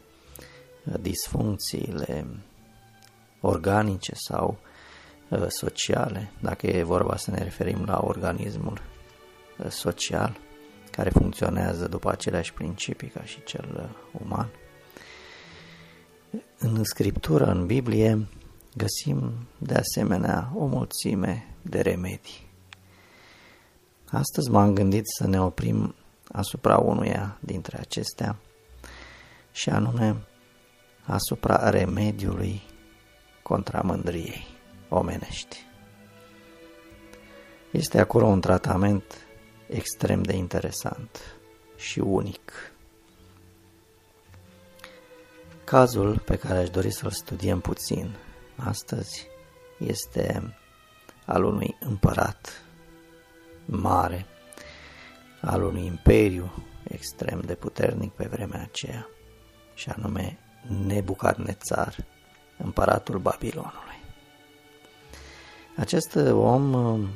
disfuncțiile organice sau uh, sociale, dacă e vorba să ne referim la organismul uh, social, care funcționează după aceleași principii ca și cel uh, uman. În Scriptură, în Biblie, găsim de asemenea o mulțime de remedii. Astăzi m-am gândit să ne oprim asupra unuia dintre acestea și anume asupra remediului contra mândriei omenești. Este acolo un tratament extrem de interesant și unic. Cazul pe care aș dori să-l studiem puțin astăzi este al unui împărat mare, al unui imperiu extrem de puternic pe vremea aceea, și anume Nebucadnețar, împăratul Babilonului. Acest om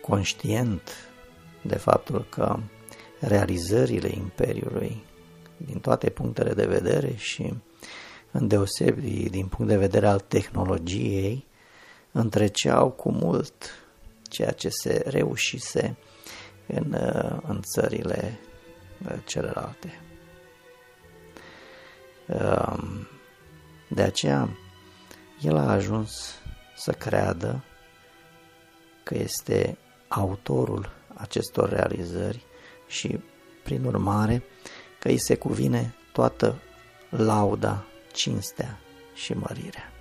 conștient de faptul că realizările imperiului din toate punctele de vedere și îndeosebi din punct de vedere al tehnologiei, întreceau cu mult ceea ce se reușise în, în țările celelalte. Um, de aceea, el a ajuns să creadă că este autorul acestor realizări și, prin urmare, că îi se cuvine toată lauda, cinstea și mărirea.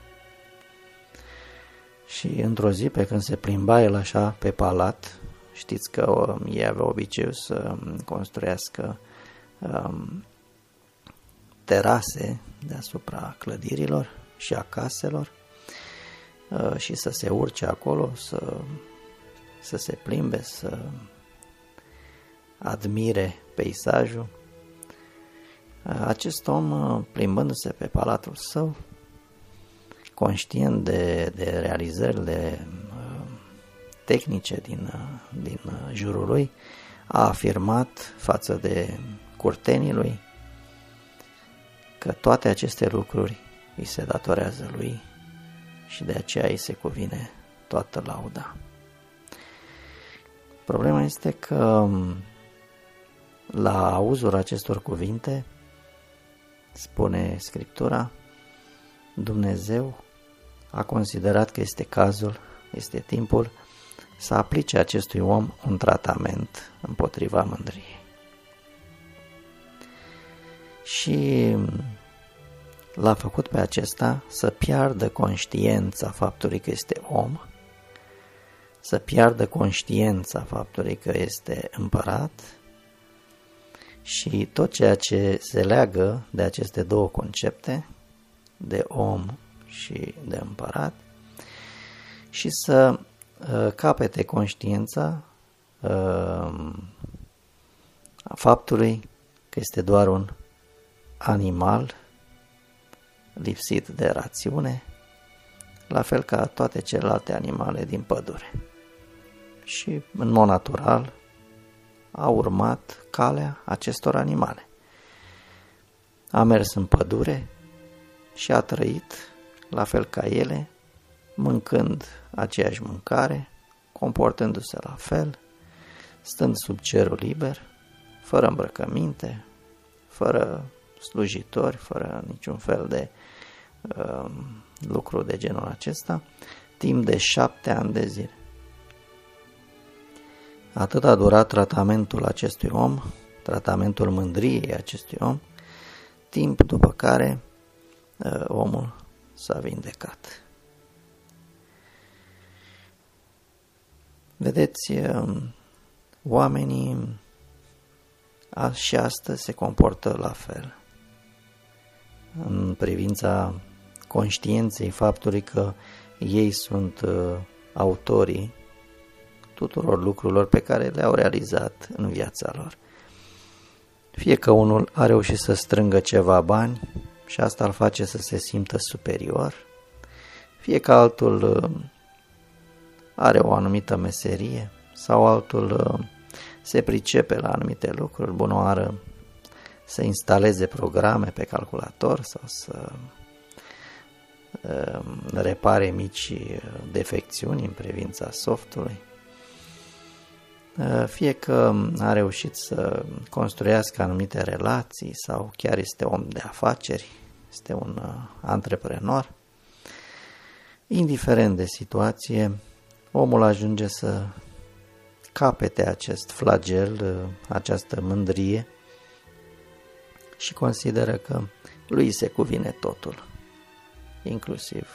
Și într-o zi, pe când se plimba el așa pe palat, știți că um, ei avea obiceiul să um, construiască um, terase deasupra clădirilor și a caselor uh, și să se urce acolo, să, să se plimbe, să admire peisajul Acest om, plimbându-se pe palatul său, conștient de, de realizările tehnice din, din jurul lui, a afirmat față de curtenii lui că toate aceste lucruri îi se datorează lui și de aceea îi se cuvine toată lauda. Problema este că la auzul acestor cuvinte, spune Scriptura, Dumnezeu a considerat că este cazul, este timpul să aplice acestui om un tratament împotriva mândriei. Și l-a făcut pe acesta să piardă conștiența faptului că este om, să piardă conștiența faptului că este împărat și tot ceea ce se leagă de aceste două concepte, de om și de împărat, și să uh, capete conștiința uh, a faptului că este doar un animal lipsit de rațiune, la fel ca toate celelalte animale din pădure. Și, în mod natural, a urmat calea acestor animale. A mers în pădure și a trăit, la fel ca ele, mâncând aceeași mâncare, comportându-se la fel, stând sub cerul liber, fără îmbrăcăminte, fără slujitori, fără niciun fel de uh, lucru de genul acesta, timp de șapte ani de zile. Atât a durat tratamentul acestui om, tratamentul mândriei acestui om, timp după care uh, omul s-a vindecat. Vedeți, uh, oamenii și astăzi se comportă la fel în privința conștiinței faptului că ei sunt uh, autorii tuturor lucrurilor pe care le-au realizat în viața lor. Fie că unul a reușit să strângă ceva bani și asta îl face să se simtă superior, fie că altul uh, are o anumită meserie sau altul uh, se pricepe la anumite lucruri, bunoară să instaleze programe pe calculator sau să um, repare mici defecțiuni în privința softului. Uh, fie că a reușit să construiască anumite relații sau chiar este om de afaceri, este un uh, antreprenor, indiferent de situație, omul ajunge să capete acest flagel, uh, această mândrie și consideră că lui se cuvine totul, inclusiv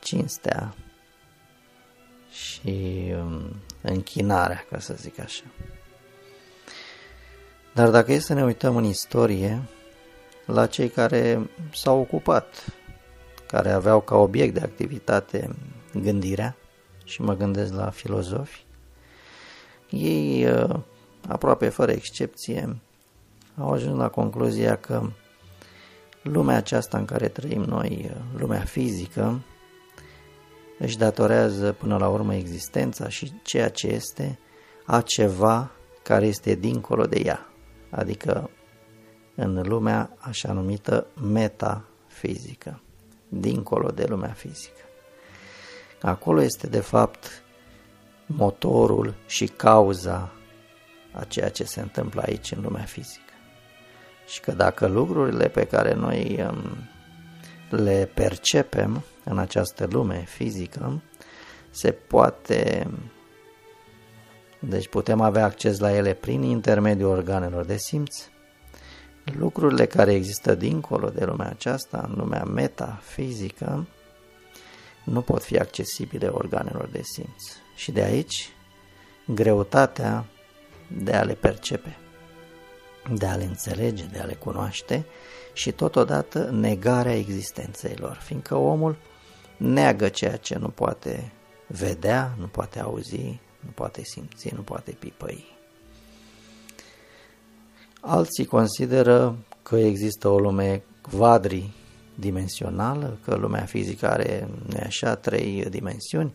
cinstea și um, închinarea, ca să zic așa. Dar dacă e să ne uităm în istorie, la cei care s-au ocupat, care aveau ca obiect de activitate gândirea, și mă gândesc la filozofi, ei, uh, aproape fără excepție, au ajuns la concluzia că lumea aceasta în care trăim noi, lumea fizică, își datorează până la urmă existența și ceea ce este a ceva care este dincolo de ea, adică în lumea așa numită metafizică, dincolo de lumea fizică. Acolo este de fapt motorul și cauza a ceea ce se întâmplă aici în lumea fizică. Și că dacă lucrurile pe care noi um, le percepem în această lume fizică, se poate deci putem avea acces la ele prin intermediul organelor de simț. Lucrurile care există dincolo de lumea aceasta, în lumea metafizică, nu pot fi accesibile organelor de simț. Și de aici greutatea de a le percepe, de a le înțelege, de a le cunoaște și totodată negarea existenței lor, fiindcă omul neagă ceea ce nu poate vedea, nu poate auzi, nu poate simți, nu poate pipăi. Alții consideră că există o lume quadridimensională, că lumea fizică are, nu așa, trei dimensiuni,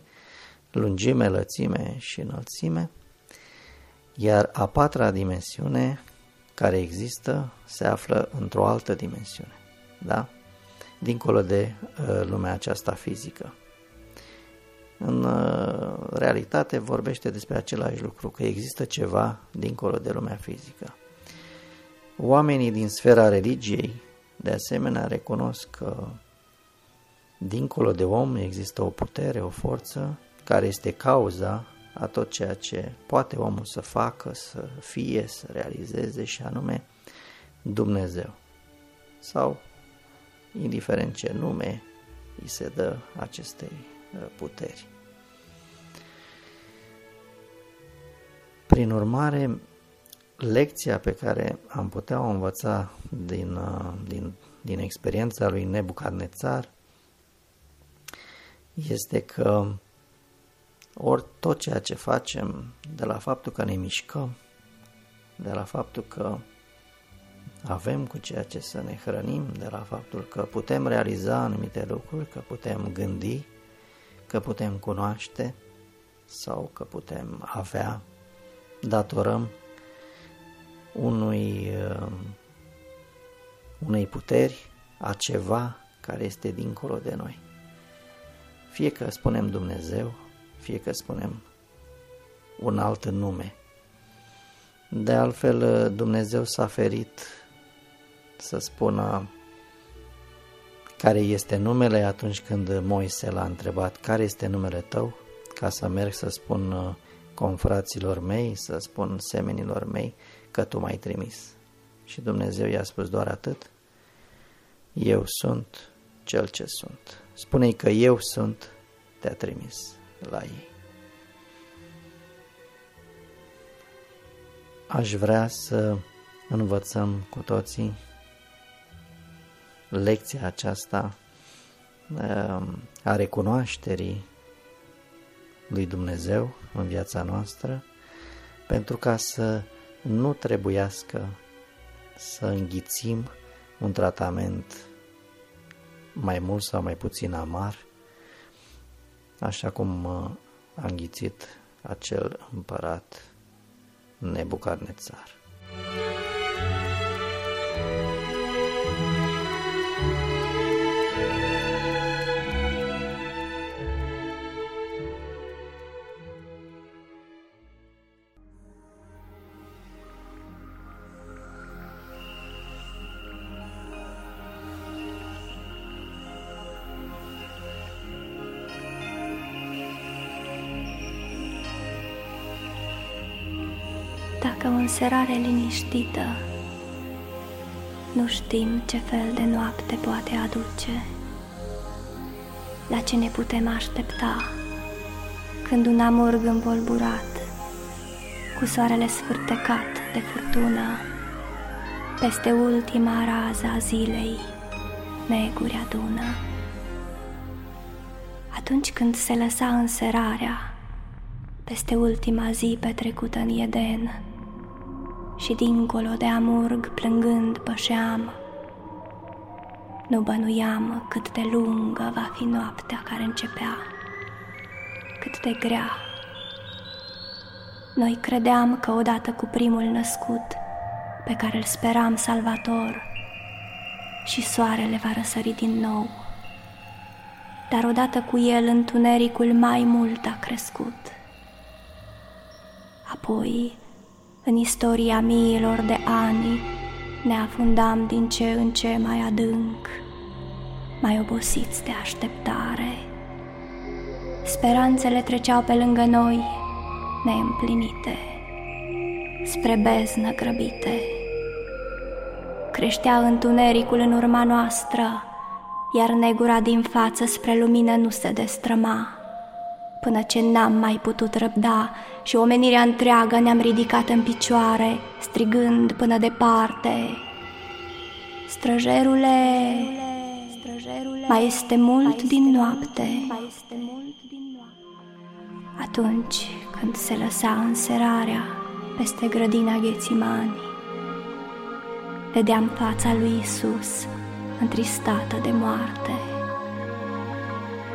lungime, lățime și înălțime, iar a patra dimensiune care există se află într-o altă dimensiune, da? Dincolo de uh, lumea aceasta fizică. În uh, realitate vorbește despre același lucru, că există ceva dincolo de lumea fizică. Oamenii din sfera religiei, de asemenea, recunosc că dincolo de om există o putere, o forță, care este cauza a tot ceea ce poate omul să facă, să fie, să realizeze și anume Dumnezeu. Sau, indiferent ce nume îi se dă acestei uh, puteri. Prin urmare, lecția pe care am putea o învăța din, uh, din, din experiența lui Nebucadnețar este că ori tot ceea ce facem, de la faptul că ne mișcăm, de la faptul că avem cu ceea ce să ne hrănim, de la faptul că putem realiza anumite lucruri, că putem gândi, că putem cunoaște sau că putem avea, datorăm unui, uh, unei puteri, a ceva care este dincolo de noi. Fie că spunem Dumnezeu, fie că spunem un alt nume. De altfel, Dumnezeu s-a ferit să spună care este numele atunci când Moise l-a întrebat care este numele tău, ca să merg să spun uh, confraților mei, să spun semenilor mei că tu m-ai trimis. Și Dumnezeu i-a spus doar atât, eu sunt cel ce sunt. Spune-i că eu sunt, te-a trimis la ei. Aș vrea să învățăm cu toții lecția aceasta um, a recunoașterii lui Dumnezeu în viața noastră, pentru ca să nu trebuiască să înghițim un tratament mai mult sau mai puțin amar, așa cum uh, a înghițit acel împărat Nebucarnețar. Înserare liniștită, nu știm ce fel de noapte poate aduce, la ce ne putem aștepta când un amurg învolburat, cu soarele sfârtecat de furtună, peste ultima rază a zilei, neguri adună. Atunci când se lăsa înserarea, peste ultima zi petrecută în Eden, și dincolo de amurg plângând pășeam. Nu bănuiam cât de lungă va fi noaptea care începea, cât de grea. Noi credeam că odată cu primul născut, pe care îl speram salvator, și soarele va răsări din nou. Dar odată cu el întunericul mai mult a crescut. Apoi în istoria miilor de ani ne afundam din ce în ce mai adânc, mai obosiți de așteptare. Speranțele treceau pe lângă noi, neîmplinite, spre beznă grăbite. Creștea întunericul în urma noastră, iar negura din față spre lumină nu se destrăma până ce n-am mai putut răbda și omenirea întreagă ne-am ridicat în picioare, strigând până departe. Străjerule, mai este mult din noapte. Atunci când se lăsa înserarea peste grădina Ghețimani, vedeam fața lui Isus, întristată de moarte.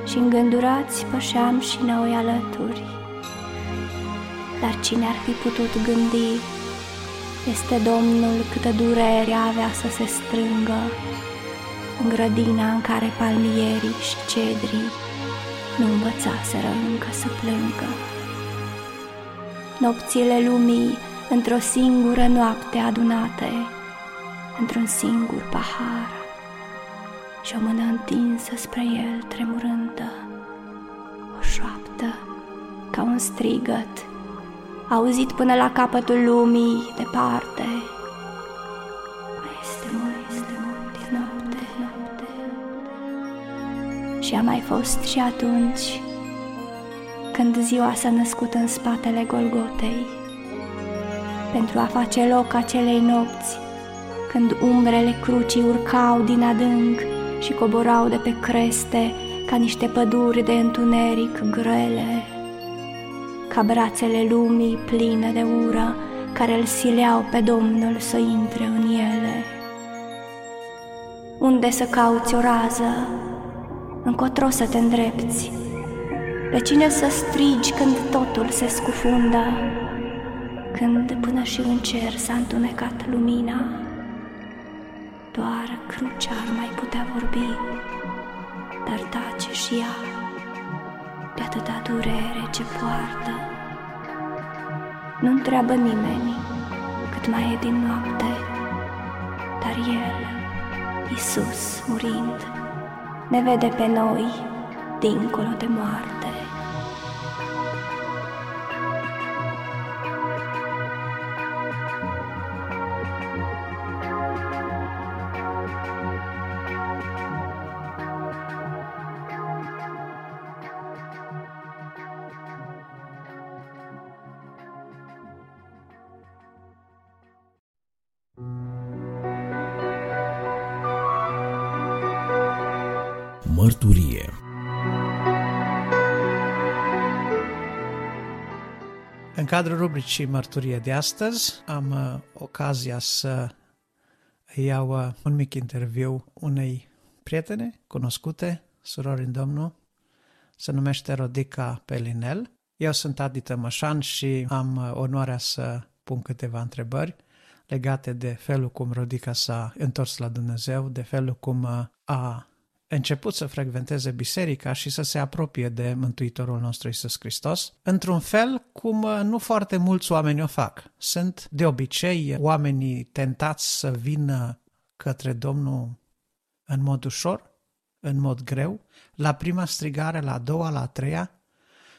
Și îngândurați pășeam și noi alături. Dar cine ar fi putut gândi, este Domnul câtă durere avea să se strângă în grădina în care palmierii și cedrii nu învățaseră încă să plângă. Nopțile lumii într-o singură noapte adunate, într-un singur pahar, și o mână întinsă spre el tremurândă, o șoaptă ca un strigăt, auzit până la capătul lumii departe. Mai este mult, este mult, e noapte, noapte. Și a mai fost și atunci, când ziua s-a născut în spatele Golgotei, pentru a face loc acelei nopți, când umbrele crucii urcau din adânc și coborau de pe creste ca niște păduri de întuneric grele, ca brațele lumii pline de ură care îl sileau pe Domnul să intre în ele. Unde să cauți o rază? Încotro să te îndrepți? Pe cine să strigi când totul se scufundă? Când până și în cer s-a întunecat lumina? Doar crucea ar mai putea vorbi, dar tace și ea de atâta durere ce poartă. Nu întreabă nimeni cât mai e din noapte, dar El, Iisus, murind, ne vede pe noi dincolo de moarte. Cadrul rubricii Mărturie de astăzi am uh, ocazia să iau uh, un mic interviu unei prietene cunoscute, surori în Domnul, se numește Rodica Pelinel. Eu sunt Adi Tămășan și am uh, onoarea să pun câteva întrebări legate de felul cum Rodica s-a întors la Dumnezeu, de felul cum uh, a început să frecventeze biserica și să se apropie de Mântuitorul nostru Isus Hristos, într-un fel cum uh, nu foarte mulți oameni o fac. Sunt de obicei oamenii tentați să vină către Domnul în mod ușor, în mod greu, la prima strigare, la a doua, la a treia,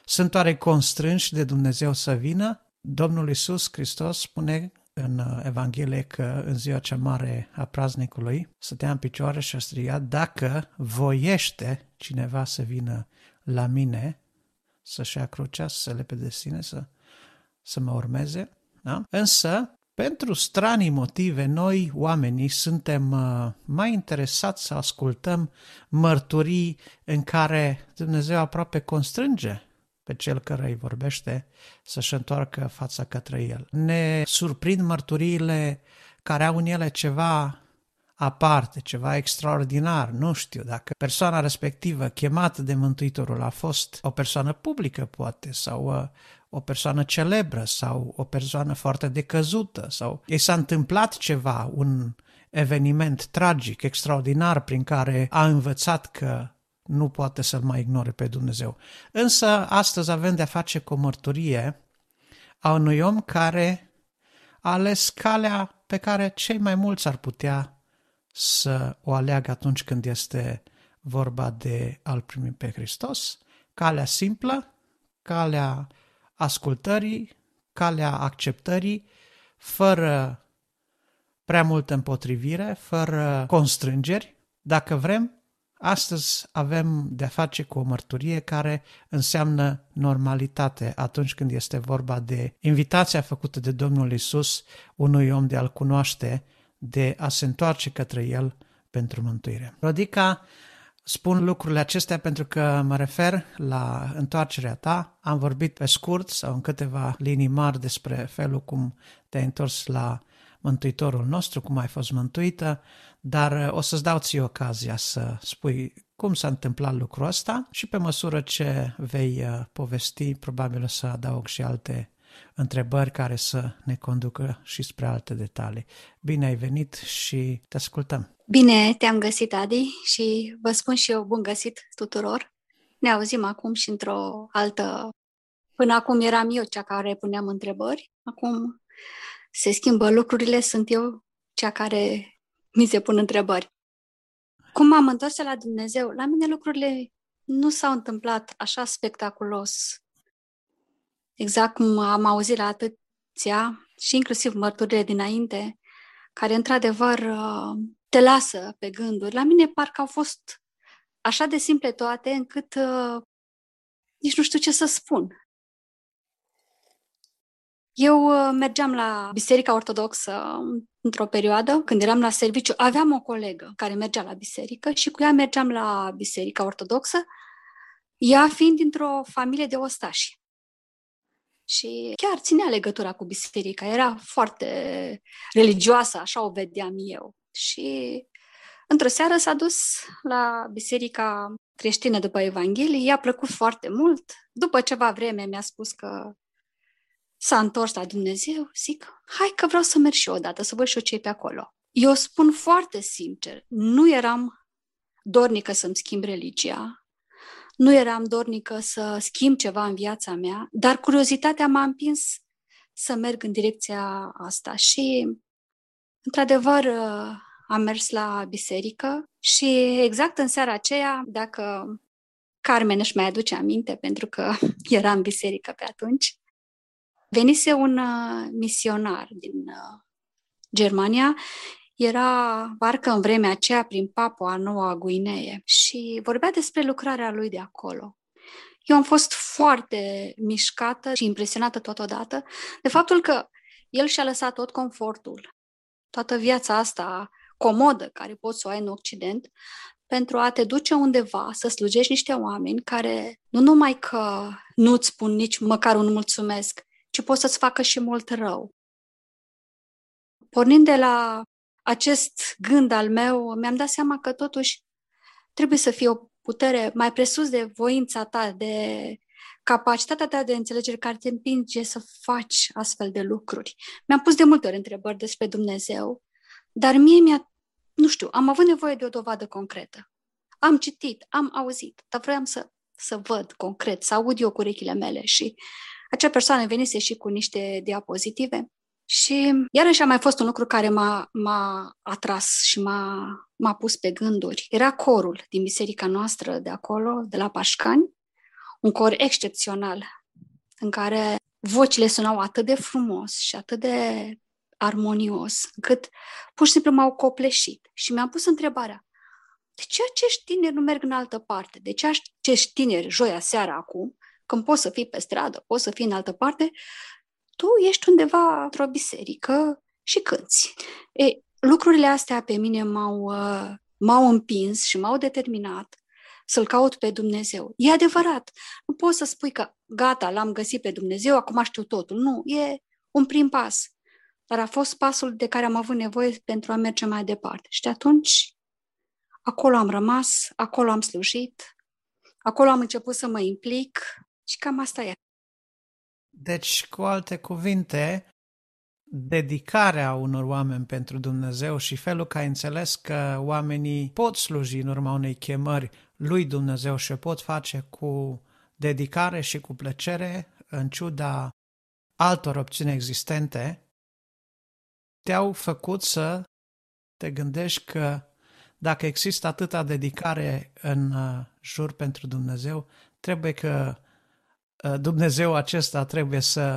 sunt oare constrânși de Dumnezeu să vină? Domnul Isus Hristos spune în uh, Evanghelie că în ziua cea mare a praznicului stătea în picioare și a strigat, dacă voiește cineva să vină la mine, să-și ia crucea, să se lepe de sine, să, să mă urmeze. Da? Însă, pentru stranii motive, noi, oamenii, suntem uh, mai interesați să ascultăm mărturii în care Dumnezeu aproape constrânge pe cel care îi vorbește să-și întoarcă fața către el. Ne surprind mărturiile care au în ele ceva aparte, ceva extraordinar, nu știu, dacă persoana respectivă chemată de Mântuitorul a fost o persoană publică, poate, sau uh, o persoană celebră, sau o persoană foarte decăzută, sau ei s-a întâmplat ceva, un eveniment tragic, extraordinar, prin care a învățat că nu poate să-L mai ignore pe Dumnezeu. Însă, astăzi avem de-a face cu o mărturie a unui om care a ales calea pe care cei mai mulți ar putea să o aleagă atunci când este vorba de a-L primi pe Hristos, calea simplă, calea ascultării, calea acceptării, fără prea multă împotrivire, fără constrângeri, dacă vrem, Astăzi avem de-a face cu o mărturie care înseamnă normalitate atunci când este vorba de invitația făcută de Domnul Isus unui om de a-L cunoaște, de a se întoarce către El pentru mântuire. Rodica, spun lucrurile acestea pentru că mă refer la întoarcerea ta. Am vorbit pe scurt sau în câteva linii mari despre felul cum te-ai întors la Mântuitorul nostru, cum ai fost mântuită, dar o să-ți dau ție ocazia să spui cum s-a întâmplat lucrul ăsta și pe măsură ce vei uh, povesti, probabil o să adaug și alte întrebări care să ne conducă și spre alte detalii. Bine ai venit și te ascultăm! Bine te-am găsit, Adi, și vă spun și eu bun găsit tuturor. Ne auzim acum și într-o altă... Până acum eram eu cea care puneam întrebări, acum se schimbă lucrurile, sunt eu cea care mi se pun întrebări. Cum m-am întors la Dumnezeu? La mine lucrurile nu s-au întâmplat așa spectaculos. Exact cum am auzit la atâția și inclusiv mărturile dinainte, care într-adevăr te lasă pe gânduri. La mine parcă au fost așa de simple toate încât uh, nici nu știu ce să spun. Eu uh, mergeam la Biserica Ortodoxă într-o perioadă, când eram la serviciu, aveam o colegă care mergea la biserică și cu ea mergeam la Biserica Ortodoxă, ea fiind dintr-o familie de ostași. Și chiar ținea legătura cu biserica, era foarte religioasă, așa o vedeam eu. Și într-o seară s-a dus la biserica creștină după Evanghelie, i-a plăcut foarte mult. După ceva vreme mi-a spus că s-a întors la Dumnezeu, zic, hai că vreau să merg și eu odată, să văd și eu ce pe acolo. Eu spun foarte sincer, nu eram dornică să-mi schimb religia, nu eram dornică să schimb ceva în viața mea, dar curiozitatea m-a împins să merg în direcția asta și, într-adevăr, am mers la biserică și exact în seara aceea, dacă Carmen își mai aduce aminte, pentru că era în biserică pe atunci, venise un uh, misionar din uh, Germania, era parcă în vremea aceea prin Papua Noua Guinee și vorbea despre lucrarea lui de acolo. Eu am fost foarte mișcată și impresionată totodată de faptul că el și-a lăsat tot confortul, toată viața asta comodă care poți să o ai în Occident, pentru a te duce undeva să slujești niște oameni care nu numai că nu-ți spun nici măcar un mulțumesc, ci pot să-ți facă și mult rău. Pornind de la acest gând al meu, mi-am dat seama că totuși trebuie să fie o putere mai presus de voința ta, de capacitatea ta de înțelegere care te împinge să faci astfel de lucruri. Mi-am pus de multe ori întrebări despre Dumnezeu, dar mie mi-a, nu știu, am avut nevoie de o dovadă concretă. Am citit, am auzit, dar vreau să, să văd concret, să aud eu cu urechile mele și acea persoană venise și cu niște diapozitive și iarăși a mai fost un lucru care m-a, m-a atras și m-a, m-a pus pe gânduri. Era corul din biserica noastră de acolo, de la Pașcani, un cor excepțional, în care vocile sunau atât de frumos și atât de armonios, încât pur și simplu m-au copleșit. Și mi-am pus întrebarea, de ce acești tineri nu merg în altă parte? De ce acești tineri, joia seara acum, când poți să fii pe stradă, poți să fii în altă parte, tu ești undeva într-o biserică și cânți. E, lucrurile astea pe mine m-au, uh, m-au împins și m-au determinat să-L caut pe Dumnezeu. E adevărat. Nu poți să spui că gata, l-am găsit pe Dumnezeu, acum știu totul. Nu, e un prim pas. Dar a fost pasul de care am avut nevoie pentru a merge mai departe. Și de atunci, acolo am rămas, acolo am slujit, acolo am început să mă implic, și cam asta e. Deci, cu alte cuvinte, dedicarea unor oameni pentru Dumnezeu și felul că ai înțeles că oamenii pot sluji în urma unei chemări lui Dumnezeu și o pot face cu dedicare și cu plăcere, în ciuda altor opțiuni existente, te-au făcut să te gândești că dacă există atâta dedicare în uh, jur pentru Dumnezeu, trebuie că Uh, Dumnezeu acesta trebuie să,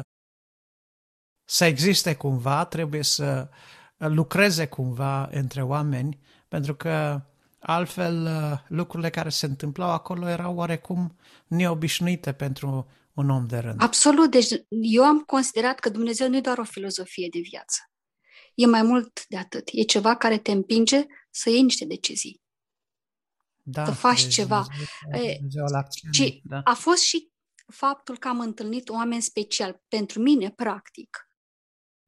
să existe cumva, trebuie să lucreze cumva între oameni, pentru că altfel uh, lucrurile care se întâmplau acolo erau oarecum neobișnuite pentru un om de rând. Absolut, deci eu am considerat că Dumnezeu nu e doar o filozofie de viață. E mai mult de atât. E ceva care te împinge să iei niște decizii. Da, să faci deci ceva. Dumnezeu, Dumnezeu și da. a fost și faptul că am întâlnit oameni speciali pentru mine, practic.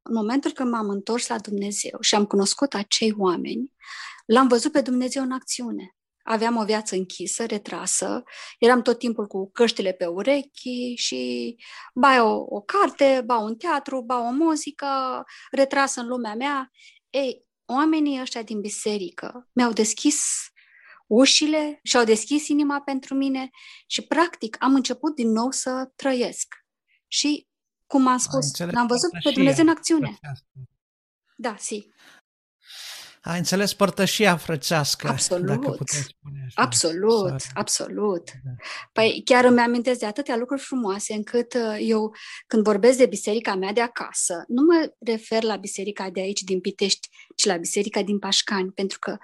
în momentul când m-am întors la Dumnezeu și am cunoscut acei oameni, l-am văzut pe Dumnezeu în acțiune. Aveam o viață închisă, retrasă, eram tot timpul cu căștile pe urechi și ba o, o carte, ba un teatru, ba o muzică, retrasă în lumea mea. Ei, oamenii ăștia din biserică mi-au deschis ușile și-au deschis inima pentru mine și, practic, am început din nou să trăiesc. Și, cum am spus, l-am văzut pe Dumnezeu în acțiune. Da, si. Ai înțeles părtășia frățească, absolut, dacă putem spune așa. Absolut, Sorry. absolut. Da. Păi chiar îmi amintesc de atâtea lucruri frumoase încât uh, eu, când vorbesc de biserica mea de acasă, nu mă refer la biserica de aici, din Pitești, ci la biserica din Pașcani, pentru că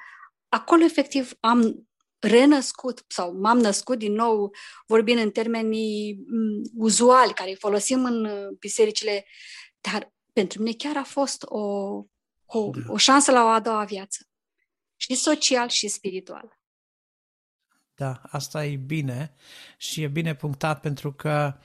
acolo efectiv am renăscut sau m-am născut din nou vorbind în termenii mm, uzuali care îi folosim în uh, bisericile, dar pentru mine chiar a fost o, o, da. o șansă la o a doua viață. Și social și spiritual. Da, asta e bine și e bine punctat pentru că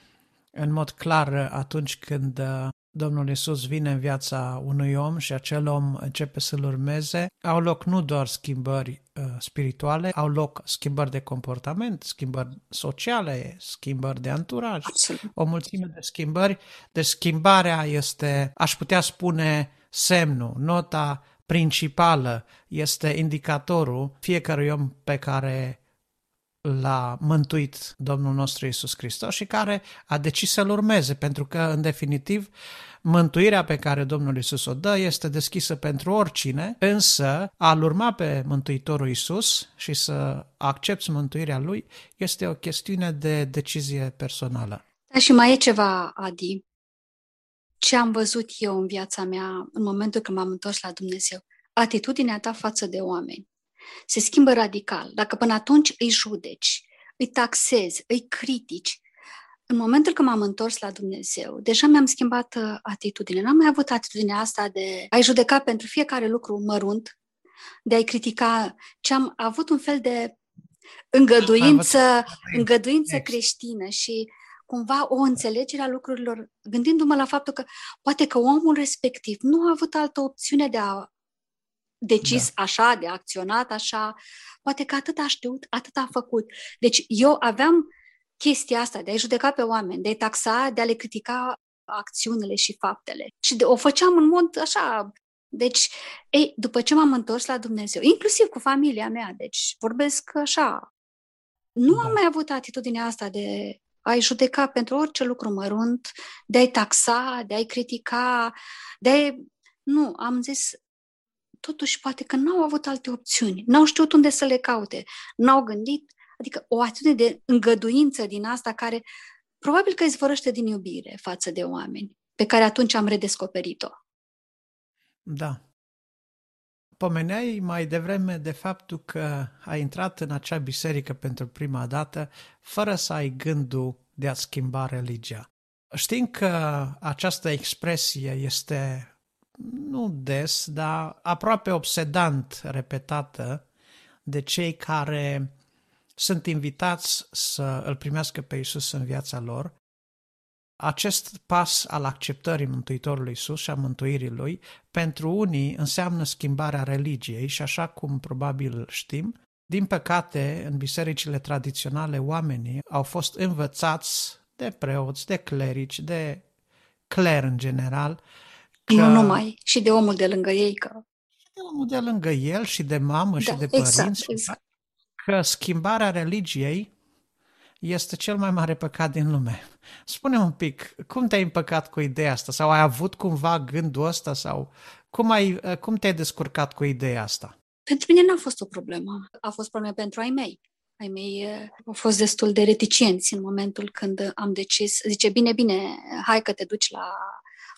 în mod clar atunci când uh, Domnul Isus vine în viața unui om și acel om începe să-l urmeze, au loc nu doar schimbări uh, spirituale, au loc schimbări de comportament, schimbări sociale, schimbări de anturaj, Absolut. o mulțime de schimbări. Deci schimbarea este, aș putea spune, semnul, nota principală este indicatorul fiecărui om pe care l-a mântuit Domnul nostru Isus Hristos și care a decis să-L urmeze, pentru că, în definitiv, mântuirea pe care Domnul Isus o dă este deschisă pentru oricine, însă a-L urma pe Mântuitorul Isus și să accepti mântuirea Lui este o chestiune de decizie personală. Da, și mai e ceva, Adi. Ce am văzut eu în viața mea în momentul când m-am întors la Dumnezeu? Atitudinea ta față de oameni se schimbă radical. Dacă până atunci îi judeci, îi taxezi, îi critici, în momentul când m-am întors la Dumnezeu, deja mi-am schimbat uh, atitudine. N-am mai avut atitudinea asta de a-i judeca pentru fiecare lucru mărunt, de a-i critica, ci am avut un fel de îngăduință, îngăduință creștină și cumva o înțelegere a lucrurilor, gândindu-mă la faptul că poate că omul respectiv nu a avut altă opțiune de a decis da. așa, de acționat așa, poate că atât a știut, atât a făcut. Deci eu aveam chestia asta de a-i judeca pe oameni, de a-i taxa, de a le critica acțiunile și faptele. Și de, o făceam în mod așa. Deci, ei, după ce m-am întors la Dumnezeu, inclusiv cu familia mea, deci vorbesc așa, nu da. am mai avut atitudinea asta de a-i judeca pentru orice lucru mărunt, de a-i taxa, de a-i critica, de a Nu, am zis, totuși poate că n-au avut alte opțiuni, n-au știut unde să le caute, n-au gândit, adică o atitudine de îngăduință din asta care probabil că izvorăște din iubire față de oameni, pe care atunci am redescoperit-o. Da. Pomeneai mai devreme de faptul că ai intrat în acea biserică pentru prima dată fără să ai gândul de a schimba religia. Știm că această expresie este nu des, dar aproape obsedant repetată de cei care sunt invitați să îl primească pe Isus în viața lor. Acest pas al acceptării Mântuitorului Isus și a mântuirii Lui, pentru unii înseamnă schimbarea religiei și așa cum probabil știm, din păcate, în bisericile tradiționale, oamenii au fost învățați de preoți, de clerici, de cler în general, Că... Nu numai, și de omul de lângă ei. Că... De omul de lângă el și de mamă da, și de exact, părinți. Exact. Că schimbarea religiei este cel mai mare păcat din lume. Spune un pic, cum te-ai împăcat cu ideea asta? Sau ai avut cumva gândul ăsta? Sau cum, ai, cum te-ai descurcat cu ideea asta? Pentru mine n-a fost o problemă. A fost problemă pentru ai mei. Ai mei eh, au fost destul de reticenți în momentul când am decis. Zice, bine, bine, hai că te duci la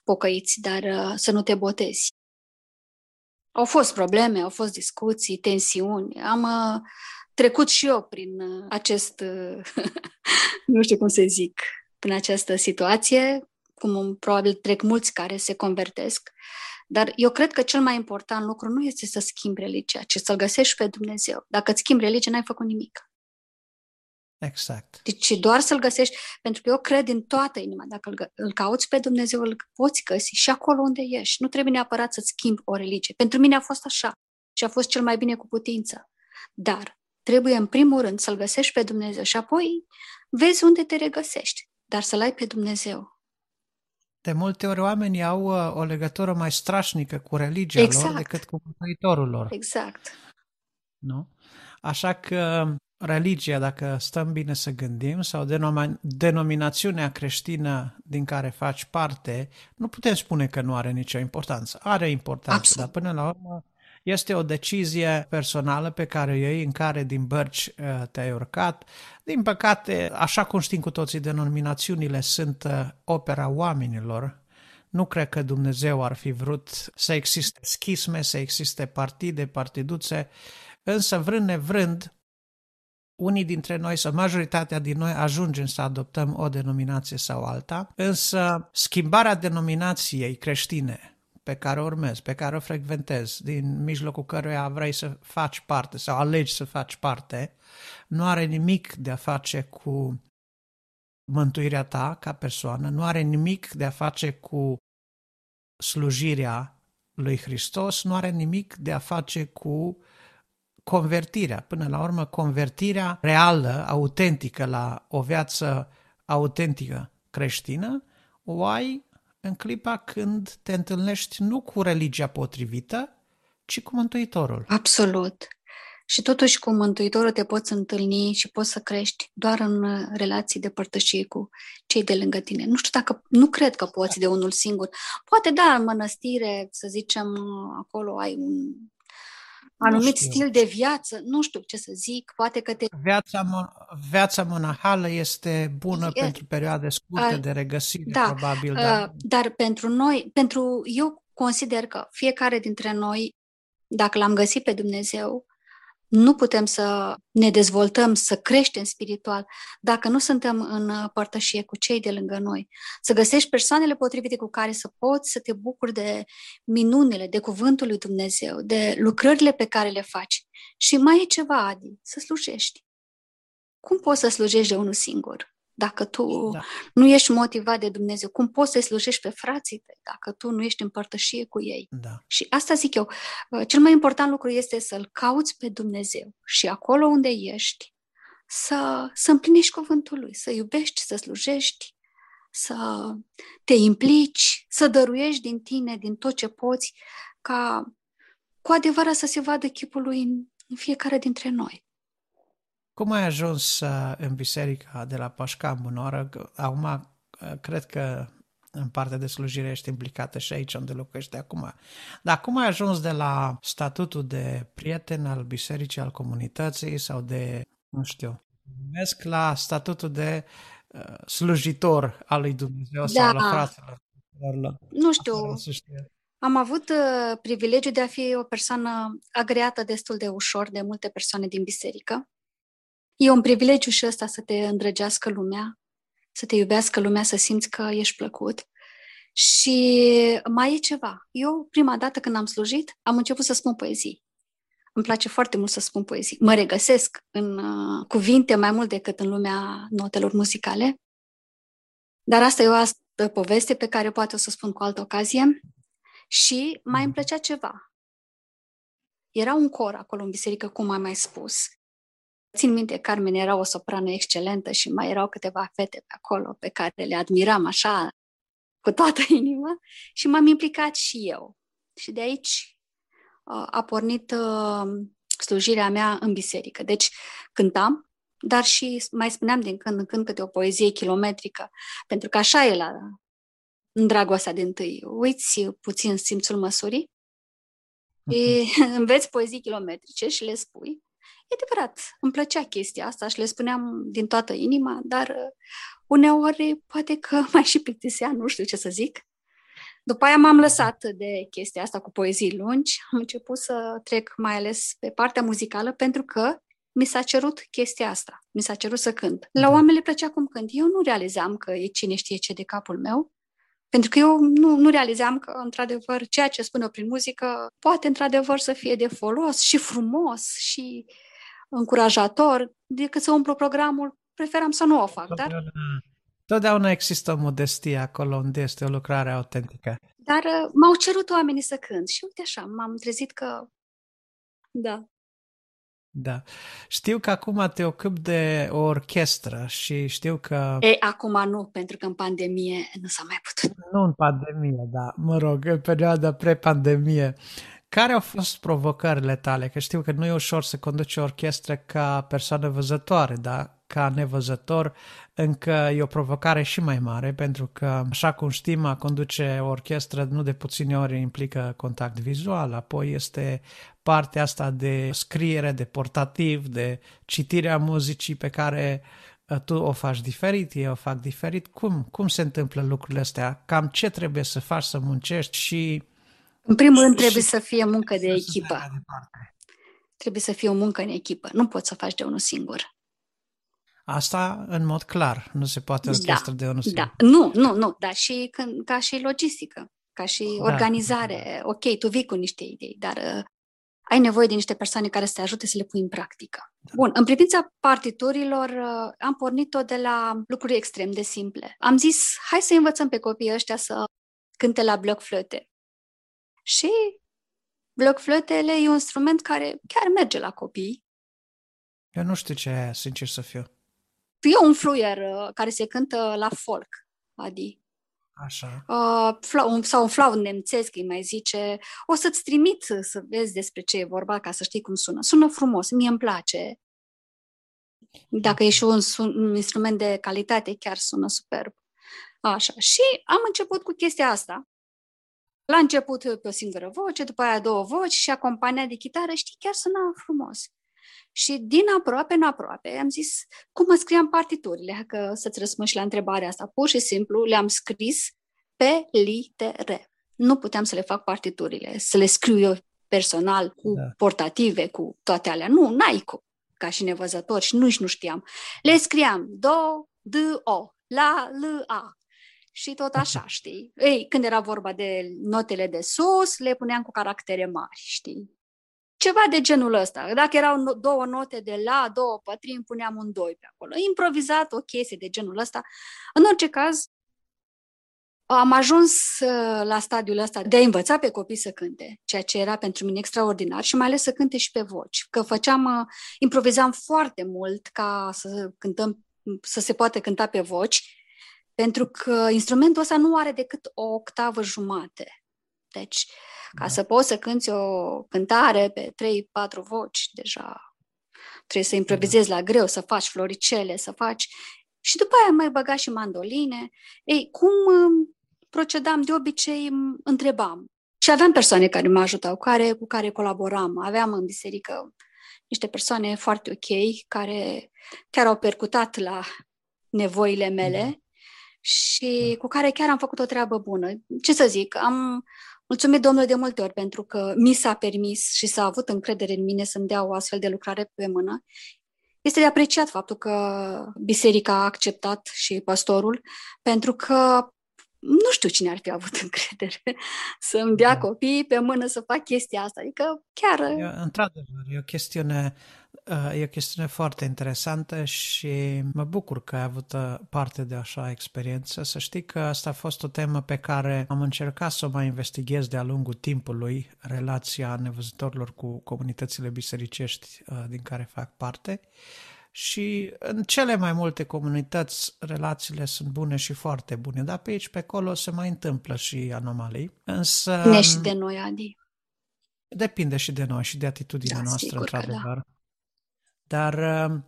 pocăiți, dar uh, să nu te botezi. Au fost probleme, au fost discuții, tensiuni. Am uh, trecut și eu prin uh, acest, nu știu cum să zic, prin această situație, cum probabil trec mulți care se convertesc. Dar eu cred că cel mai important lucru nu este să schimbi religia, ci să-L găsești pe Dumnezeu. Dacă îți schimbi religia, n-ai făcut nimic. Exact. Deci doar să-L găsești, pentru că eu cred din toată inima, dacă îl, îl cauți pe Dumnezeu, îl poți găsi și acolo unde ești. Nu trebuie neapărat să-ți schimbi o religie. Pentru mine a fost așa și a fost cel mai bine cu putință. Dar trebuie în primul rând să-L găsești pe Dumnezeu și apoi vezi unde te regăsești, dar să-L ai pe Dumnezeu. De multe ori oamenii au uh, o legătură mai strașnică cu religia exact. lor decât cu Mântuitorul lor. Exact. Nu? Așa că religia, dacă stăm bine să gândim, sau denominațiunea creștină din care faci parte, nu putem spune că nu are nicio importanță. Are importanță, Absolut. dar până la urmă este o decizie personală pe care o iei în care din bărci uh, te-ai urcat. Din păcate, așa cum știm cu toții, denominațiunile sunt uh, opera oamenilor. Nu cred că Dumnezeu ar fi vrut să existe schisme, să existe partide, partiduțe, însă vrând nevrând, unii dintre noi sau majoritatea din noi ajungem să adoptăm o denominație sau alta, însă schimbarea denominației creștine pe care o urmezi, pe care o frecventezi, din mijlocul căruia vrei să faci parte sau alegi să faci parte, nu are nimic de a face cu mântuirea ta ca persoană, nu are nimic de a face cu slujirea lui Hristos, nu are nimic de a face cu convertirea. Până la urmă, convertirea reală, autentică la o viață autentică creștină, o ai în clipa când te întâlnești nu cu religia potrivită, ci cu Mântuitorul. Absolut. Și totuși cu Mântuitorul te poți întâlni și poți să crești doar în uh, relații de părtășie cu cei de lângă tine. Nu știu dacă, nu cred că poți de unul singur. Poate da, în mănăstire, să zicem, uh, acolo ai un anumit stil de viață, nu știu ce să zic, poate că te... Viața, viața monahală este bună e, pentru perioade scurte a, de regăsire, da, probabil. Dar... dar pentru noi, pentru eu consider că fiecare dintre noi, dacă l-am găsit pe Dumnezeu, nu putem să ne dezvoltăm, să creștem spiritual, dacă nu suntem în părtășie cu cei de lângă noi. Să găsești persoanele potrivite cu care să poți să te bucuri de minunile, de cuvântul lui Dumnezeu, de lucrările pe care le faci. Și mai e ceva, Adi, să slujești. Cum poți să slujești de unul singur? Dacă tu da. nu ești motivat de Dumnezeu, cum poți să-i slujești pe frații tăi dacă tu nu ești în părtășie cu ei? Da. Și asta zic eu, uh, cel mai important lucru este să-L cauți pe Dumnezeu și acolo unde ești, să, să împlinești cuvântul Lui, să iubești, să slujești, să te implici, să dăruiești din tine, din tot ce poți, ca cu adevărat să se vadă chipul Lui în, în fiecare dintre noi. Cum ai ajuns uh, în biserica de la Pașca în Bunoară? Acum, uh, cred că în partea de slujire ești implicată și aici unde locuiești acum. Dar cum ai ajuns de la statutul de prieten al bisericii, al comunității sau de, nu știu, numesc la statutul de uh, slujitor al lui Dumnezeu da. sau la fraților? Nu știu, am avut uh, privilegiul de a fi o persoană agreată destul de ușor de multe persoane din biserică. E un privilegiu și ăsta să te îndrăgească lumea, să te iubească lumea, să simți că ești plăcut. Și mai e ceva. Eu, prima dată când am slujit, am început să spun poezii. Îmi place foarte mult să spun poezii. Mă regăsesc în uh, cuvinte mai mult decât în lumea notelor muzicale. Dar asta e o altă poveste pe care poate o să spun cu altă ocazie. Și mai îmi plăcea ceva. Era un cor acolo în biserică, cum am mai spus, Țin minte, Carmen era o soprană excelentă și mai erau câteva fete pe acolo pe care le admiram așa cu toată inima și m-am implicat și eu. Și de aici uh, a pornit uh, slujirea mea în biserică. Deci cântam, dar și mai spuneam din când în când câte o poezie kilometrică, pentru că așa e la în dragostea din tâi. Uiți puțin simțul măsurii, e, înveți poezii kilometrice și le spui E adevărat, îmi plăcea chestia asta și le spuneam din toată inima, dar uh, uneori poate că mai și plictisea, nu știu ce să zic. După aia m-am lăsat de chestia asta cu poezii lungi, am început să trec mai ales pe partea muzicală pentru că mi s-a cerut chestia asta, mi s-a cerut să cânt. La da. oameni le plăcea cum cânt. Eu nu realizam că e cine știe ce de capul meu, pentru că eu nu, nu realizam că, într-adevăr, ceea ce spun eu prin muzică poate, într-adevăr, să fie de folos și frumos și încurajator decât să umplu programul preferam să nu o fac, dar... Totdeauna, totdeauna există o modestie acolo unde este o lucrare autentică. Dar uh, m-au cerut oamenii să cânt și uite așa, m-am trezit că... Da. Da. Știu că acum te ocupi de o orchestră și știu că... E, acum nu, pentru că în pandemie nu s-a mai putut. Nu în pandemie, da, mă rog, în perioada pre-pandemie. Care au fost provocările tale? Că știu că nu e ușor să conduci o orchestră ca persoană văzătoare, dar ca nevăzător încă e o provocare și mai mare, pentru că, așa cum știm, a conduce o orchestră nu de puține ori implică contact vizual, apoi este partea asta de scriere, de portativ, de citirea muzicii pe care uh, tu o faci diferit, eu o fac diferit. Cum, cum se întâmplă lucrurile astea? Cam ce trebuie să faci să muncești și... În primul rând trebuie să fie muncă de echipă. Trebuie să fie o muncă în echipă. Nu poți să faci de unul singur. Asta în mod clar, nu se poate orchestră da, de unul singur. Da, nu, nu, nu, dar și când, ca și logistică, ca și da. organizare. Ok, tu vii cu niște idei, dar uh, ai nevoie de niște persoane care să te ajute să le pui în practică. Da. Bun, în privința partiturilor, uh, am pornit-o de la lucruri extrem de simple. Am zis, hai să învățăm pe copiii ăștia să cânte la bloc flöte. Și bloc flötele e un instrument care chiar merge la copii. Eu nu știu ce e, sincer să fiu. E un fluier uh, care se cântă la folk, Adi. Așa. Uh, sau un flaut nemțesc, îi mai zice. O să-ți trimit să vezi despre ce e vorba, ca să știi cum sună. Sună frumos, mie îmi place. Dacă e și un, un instrument de calitate, chiar sună superb. Așa. Și am început cu chestia asta. La început pe o singură voce, după aia două voci și acompania de chitară, știi, chiar suna frumos. Și din aproape în aproape am zis cum mă scriam partiturile, că să-ți răspund și la întrebarea asta. Pur și simplu le-am scris pe litere. Nu puteam să le fac partiturile, să le scriu eu personal, cu da. portative, cu toate alea. Nu, n-ai cu, ca și nevăzător și nu-și nu știam. Le scriam do, d, o, la, l, a. Și tot așa, știi? Ei, când era vorba de notele de sus, le puneam cu caractere mari, știi? Ceva de genul ăsta. Dacă erau două note de la, două pătrimi, puneam un doi pe acolo. Improvizat o chestie de genul ăsta. În orice caz, am ajuns uh, la stadiul ăsta de a învăța pe copii să cânte, ceea ce era pentru mine extraordinar și mai ales să cânte și pe voci. Că făceam, uh, improvizam foarte mult ca să cântăm, să se poate cânta pe voci, pentru că instrumentul ăsta nu are decât o octavă jumate. Deci, ca da. să poți să cânti o cântare pe 3-4 voci, deja trebuie să improvizezi da. la greu, să faci floricele, să faci... Și după aia mai băga și mandoline. Ei, cum um, procedam de obicei, întrebam. Și aveam persoane care mă ajutau, care, cu care colaboram. Aveam în biserică niște persoane foarte ok, care chiar au percutat la nevoile mele da. Și da. cu care chiar am făcut o treabă bună. Ce să zic, am Mulțumit Domnului de multe ori pentru că mi s-a permis și s-a avut încredere în mine să-mi dea o astfel de lucrare pe mână. Este de apreciat faptul că biserica a acceptat și pastorul, pentru că nu știu cine ar fi avut încredere să-mi dea da. copii pe mână să fac chestia asta. Adică chiar... E, într-adevăr, e o chestiune E o chestiune foarte interesantă și mă bucur că ai avut uh, parte de așa experiență. Să știi că asta a fost o temă pe care am încercat să o mai investighez de-a lungul timpului, relația nevăzătorilor cu comunitățile bisericești uh, din care fac parte. Și în cele mai multe comunități relațiile sunt bune și foarte bune, dar pe aici, pe acolo se mai întâmplă și anomalii. Însă... Ne și de noi, Adi. Depinde și de noi și de atitudinea da, noastră, într-adevăr. Da. Dar, uh,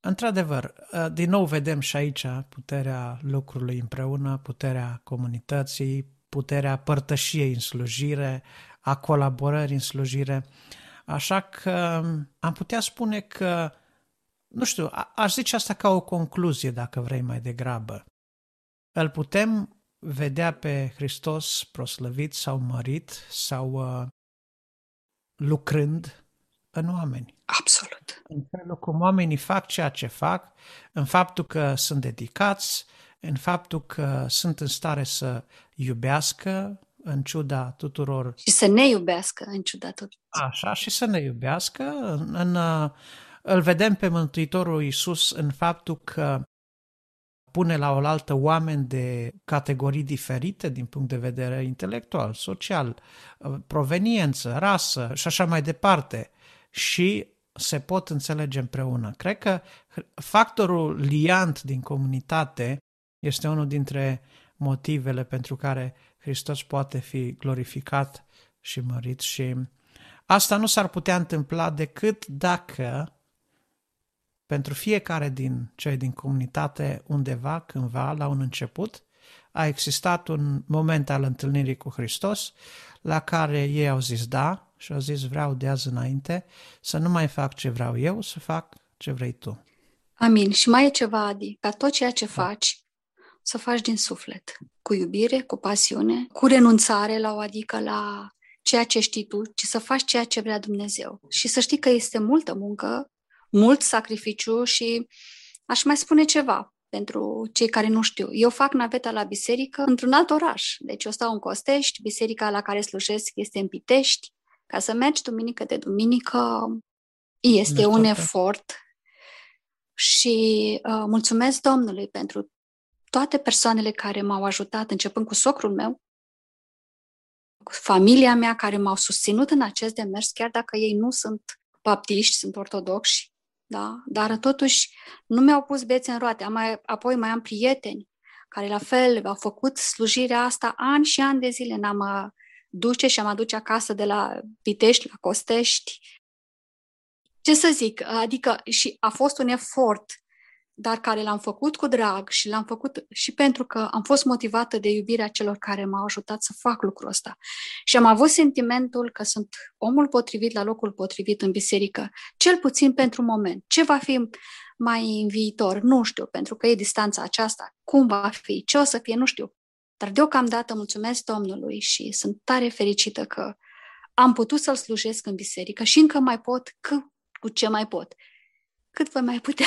într-adevăr, uh, din nou vedem și aici puterea lucrului împreună, puterea comunității, puterea părtășiei în slujire, a colaborării în slujire. Așa că um, am putea spune că, nu știu, aș zice asta ca o concluzie, dacă vrei mai degrabă. Îl putem vedea pe Hristos proslăvit sau mărit sau uh, lucrând în oameni. Absolut. În felul cum oamenii fac ceea ce fac, în faptul că sunt dedicați, în faptul că sunt în stare să iubească în ciuda tuturor. Și să ne iubească în ciuda tuturor. Așa, și să ne iubească în, în, îl vedem pe Mântuitorul Iisus în faptul că pune la oaltă oameni de categorii diferite din punct de vedere intelectual, social, proveniență, rasă și așa mai departe și se pot înțelege împreună. Cred că factorul liant din comunitate este unul dintre motivele pentru care Hristos poate fi glorificat și mărit și asta nu s-ar putea întâmpla decât dacă pentru fiecare din cei din comunitate undeva, cândva, la un început, a existat un moment al întâlnirii cu Hristos la care ei au zis da și au zis vreau de azi înainte să nu mai fac ce vreau eu, să fac ce vrei tu. Amin. Și mai e ceva, Adi, ca tot ceea ce da. faci, să faci din suflet, cu iubire, cu pasiune, cu renunțare la o adică la ceea ce știi tu, ci să faci ceea ce vrea Dumnezeu. Și să știi că este multă muncă, mult sacrificiu și aș mai spune ceva pentru cei care nu știu. Eu fac naveta la biserică într-un alt oraș. Deci eu stau în Costești, biserica la care slujesc este în Pitești. Ca să mergi duminică de duminică este un efort și uh, mulțumesc Domnului pentru toate persoanele care m-au ajutat, începând cu socrul meu, familia mea care m-au susținut în acest demers, chiar dacă ei nu sunt baptiști, sunt ortodoxi, da? dar totuși nu mi-au pus bețe în roate. Am mai, apoi mai am prieteni care la fel au făcut slujirea asta ani și ani de zile. N-am uh, duce și am aduce acasă de la Pitești la Costești. Ce să zic, adică și a fost un efort dar care l-am făcut cu drag și l-am făcut și pentru că am fost motivată de iubirea celor care m-au ajutat să fac lucrul ăsta. Și am avut sentimentul că sunt omul potrivit la locul potrivit în biserică, cel puțin pentru moment. Ce va fi mai în viitor? Nu știu, pentru că e distanța aceasta. Cum va fi? Ce o să fie? Nu știu. Dar deocamdată mulțumesc Domnului și sunt tare fericită că am putut să-L slujesc în biserică și încă mai pot, că, cu ce mai pot. Cât voi mai putea.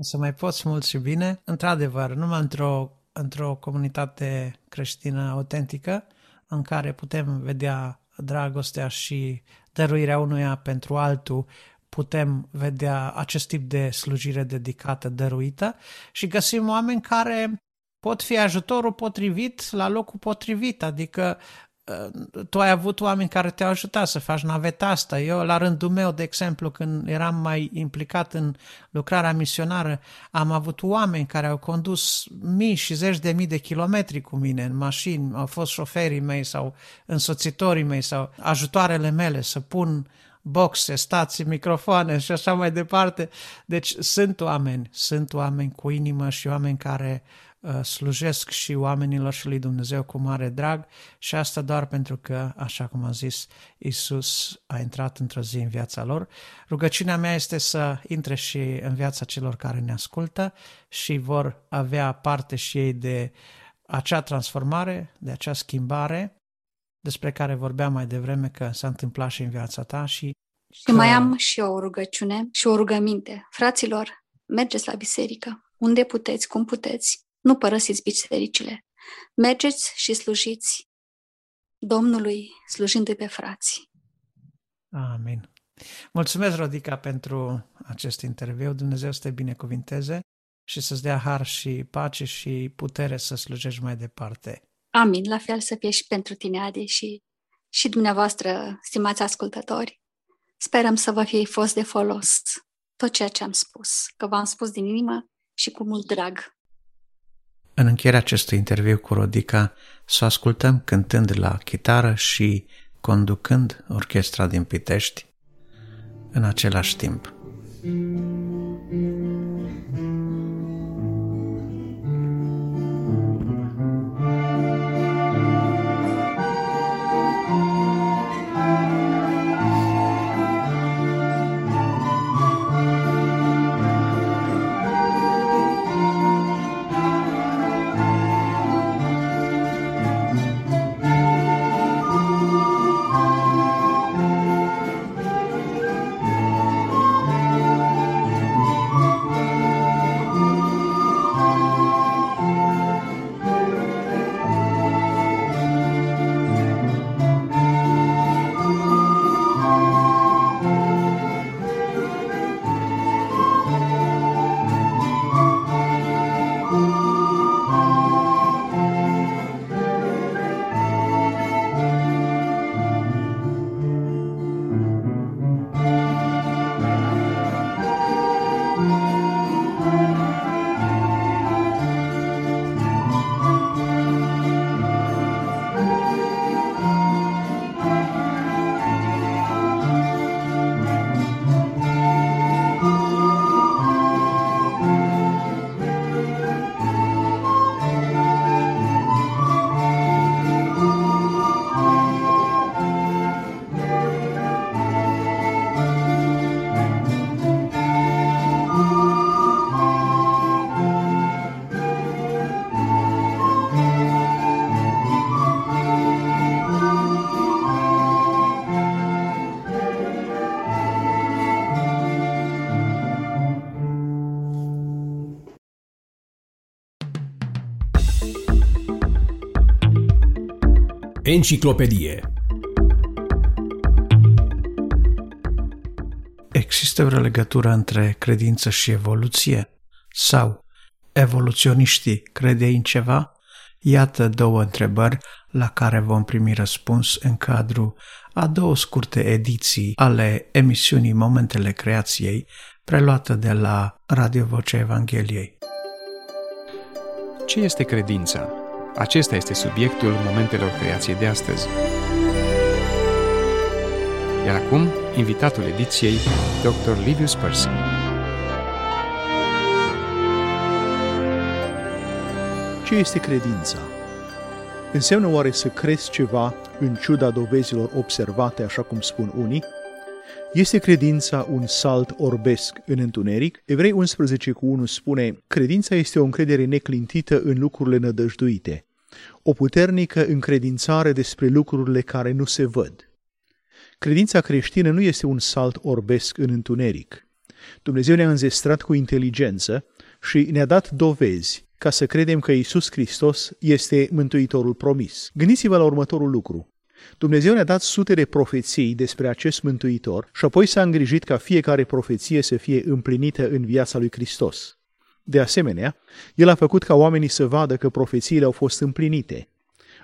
să mai poți mult și bine. Într-adevăr, numai într-o, într-o comunitate creștină autentică, în care putem vedea dragostea și dăruirea unuia pentru altul, putem vedea acest tip de slujire dedicată, dăruită și găsim oameni care pot fi ajutorul potrivit la locul potrivit, adică Uh, tu ai avut oameni care te-au ajutat să faci naveta asta. Eu, la rândul meu, de exemplu, când eram mai implicat în lucrarea misionară, am avut oameni care au condus mii și zeci de mii de kilometri cu mine în mașini, au fost șoferii mei sau însoțitorii mei sau ajutoarele mele să pun boxe, stații, microfoane și așa mai departe. Deci sunt oameni, sunt oameni cu inimă și oameni care uh, Uh, slujesc și oamenilor și lui Dumnezeu cu mare drag și asta doar pentru că, așa cum a zis, Isus a intrat într-o zi în viața lor. Rugăciunea mea este să intre și în viața celor care ne ascultă și vor avea parte și ei de acea transformare, de acea schimbare despre care vorbeam mai devreme că s-a întâmplat și în viața ta și și că... mai am și eu o rugăciune și o rugăminte. Fraților, mergeți la biserică, unde puteți, cum puteți, nu părăsiți bisericile. Mergeți și slujiți Domnului slujindu-i pe frații. Amin. Mulțumesc, Rodica, pentru acest interviu. Dumnezeu să te binecuvinteze și să-ți dea har și pace și putere să slujești mai departe. Amin. La fel să fie și pentru tine, Adi, și, și dumneavoastră, stimați ascultători. Sperăm să vă fie fost de folos tot ceea ce am spus, că v-am spus din inimă și cu mult drag. În încheierea acestui interviu cu Rodica, să ascultăm cântând la chitară și conducând orchestra din Pitești în același timp. Enciclopedie Există vreo legătură între credință și evoluție? Sau evoluționiștii crede în ceva? Iată două întrebări la care vom primi răspuns în cadrul a două scurte ediții ale emisiunii Momentele Creației, preluată de la Radio Vocea Evangheliei. Ce este credința? Acesta este subiectul Momentelor Creației de astăzi. Iar acum, invitatul ediției, Dr. Livius Percy. Ce este credința? Înseamnă oare să crezi ceva în ciuda dovezilor observate, așa cum spun unii? Este credința un salt orbesc în întuneric? Evrei 11 cu 1 spune, credința este o încredere neclintită în lucrurile nădăjduite, o puternică încredințare despre lucrurile care nu se văd. Credința creștină nu este un salt orbesc în întuneric. Dumnezeu ne-a înzestrat cu inteligență și ne-a dat dovezi ca să credem că Isus Hristos este Mântuitorul promis. Gândiți-vă la următorul lucru. Dumnezeu ne-a dat sute de profeții despre acest Mântuitor și apoi s-a îngrijit ca fiecare profeție să fie împlinită în viața lui Hristos. De asemenea, El a făcut ca oamenii să vadă că profețiile au fost împlinite.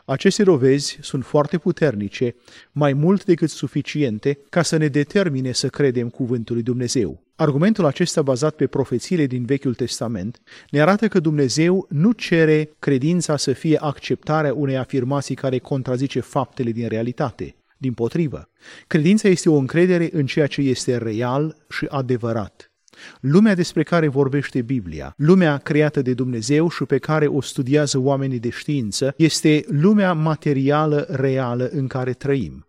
Aceste dovezi sunt foarte puternice, mai mult decât suficiente ca să ne determine să credem cuvântul lui Dumnezeu. Argumentul acesta bazat pe profețiile din Vechiul Testament ne arată că Dumnezeu nu cere credința să fie acceptarea unei afirmații care contrazice faptele din realitate. Din potrivă, credința este o încredere în ceea ce este real și adevărat. Lumea despre care vorbește Biblia, lumea creată de Dumnezeu și pe care o studiază oamenii de știință, este lumea materială reală în care trăim.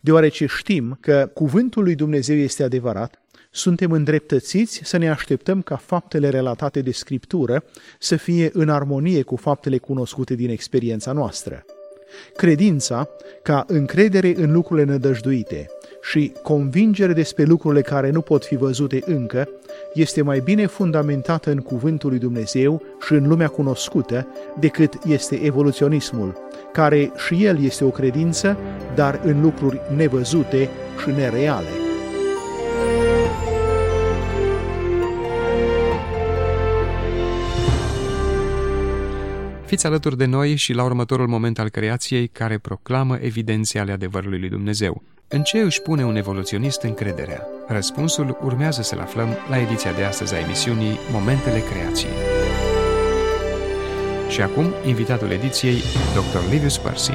Deoarece știm că cuvântul lui Dumnezeu este adevărat, suntem îndreptățiți să ne așteptăm ca faptele relatate de Scriptură să fie în armonie cu faptele cunoscute din experiența noastră. Credința, ca încredere în lucrurile nădăjduite și convingere despre lucrurile care nu pot fi văzute încă, este mai bine fundamentată în cuvântul lui Dumnezeu și în lumea cunoscută decât este evoluționismul, care și el este o credință, dar în lucruri nevăzute și nereale. Fiți alături de noi și la următorul moment al creației care proclamă evidențe ale adevărului lui Dumnezeu. În ce își pune un evoluționist încrederea? Răspunsul urmează să-l aflăm la ediția de astăzi a emisiunii Momentele Creației. Și acum, invitatul ediției, Dr. Livius Percy.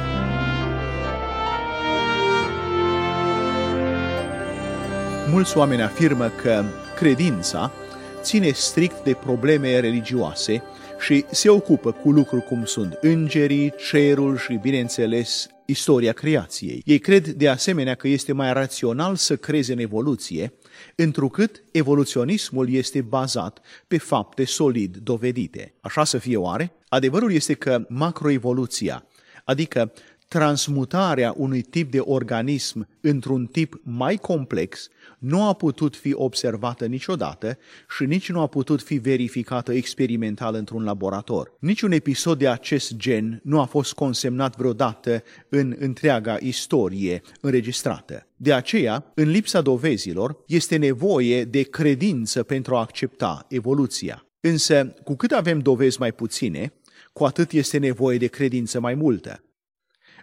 Mulți oameni afirmă că credința ține strict de probleme religioase și se ocupă cu lucruri cum sunt îngerii, cerul și, bineînțeles, istoria creației. Ei cred de asemenea că este mai rațional să creze în evoluție, întrucât evoluționismul este bazat pe fapte solid dovedite. Așa să fie oare? Adevărul este că macroevoluția, adică transmutarea unui tip de organism într-un tip mai complex nu a putut fi observată niciodată și nici nu a putut fi verificată experimental într-un laborator. Niciun episod de acest gen nu a fost consemnat vreodată în întreaga istorie înregistrată. De aceea, în lipsa dovezilor, este nevoie de credință pentru a accepta evoluția. Însă, cu cât avem dovezi mai puține, cu atât este nevoie de credință mai multă.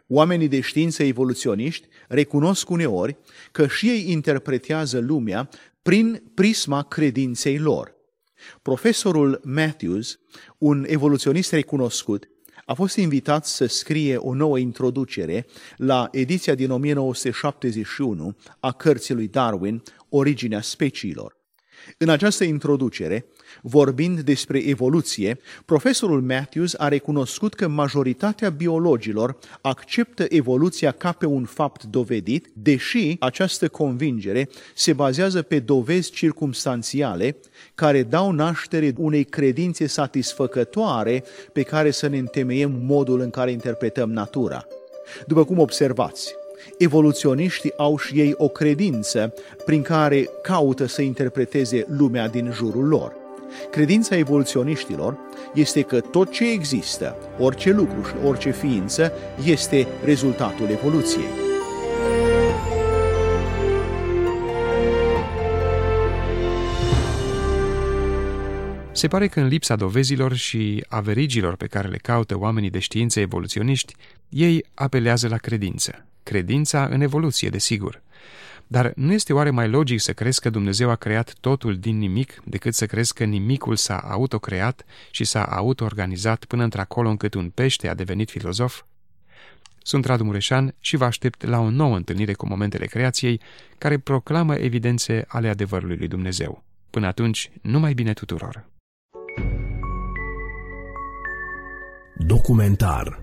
Oamenii de știință evoluționiști recunosc uneori că și ei interpretează lumea prin prisma credinței lor. Profesorul Matthews, un evoluționist recunoscut, a fost invitat să scrie o nouă introducere la ediția din 1971 a cărții lui Darwin, Originea speciilor. În această introducere, Vorbind despre evoluție, profesorul Matthews a recunoscut că majoritatea biologilor acceptă evoluția ca pe un fapt dovedit, deși această convingere se bazează pe dovezi circumstanțiale care dau naștere unei credințe satisfăcătoare pe care să ne întemeiem modul în care interpretăm natura. După cum observați, evoluționiștii au și ei o credință prin care caută să interpreteze lumea din jurul lor. Credința evoluționiștilor este că tot ce există, orice lucru și orice ființă, este rezultatul evoluției. Se pare că în lipsa dovezilor și a verigilor pe care le caută oamenii de știință evoluționiști, ei apelează la credință. Credința în evoluție, desigur. Dar nu este oare mai logic să crezi că Dumnezeu a creat totul din nimic decât să crezi că nimicul s-a autocreat și s-a autoorganizat până într-acolo încât un pește a devenit filozof? Sunt Radu Mureșan și vă aștept la o nouă întâlnire cu momentele creației care proclamă evidențe ale adevărului lui Dumnezeu. Până atunci, numai bine tuturor! Documentar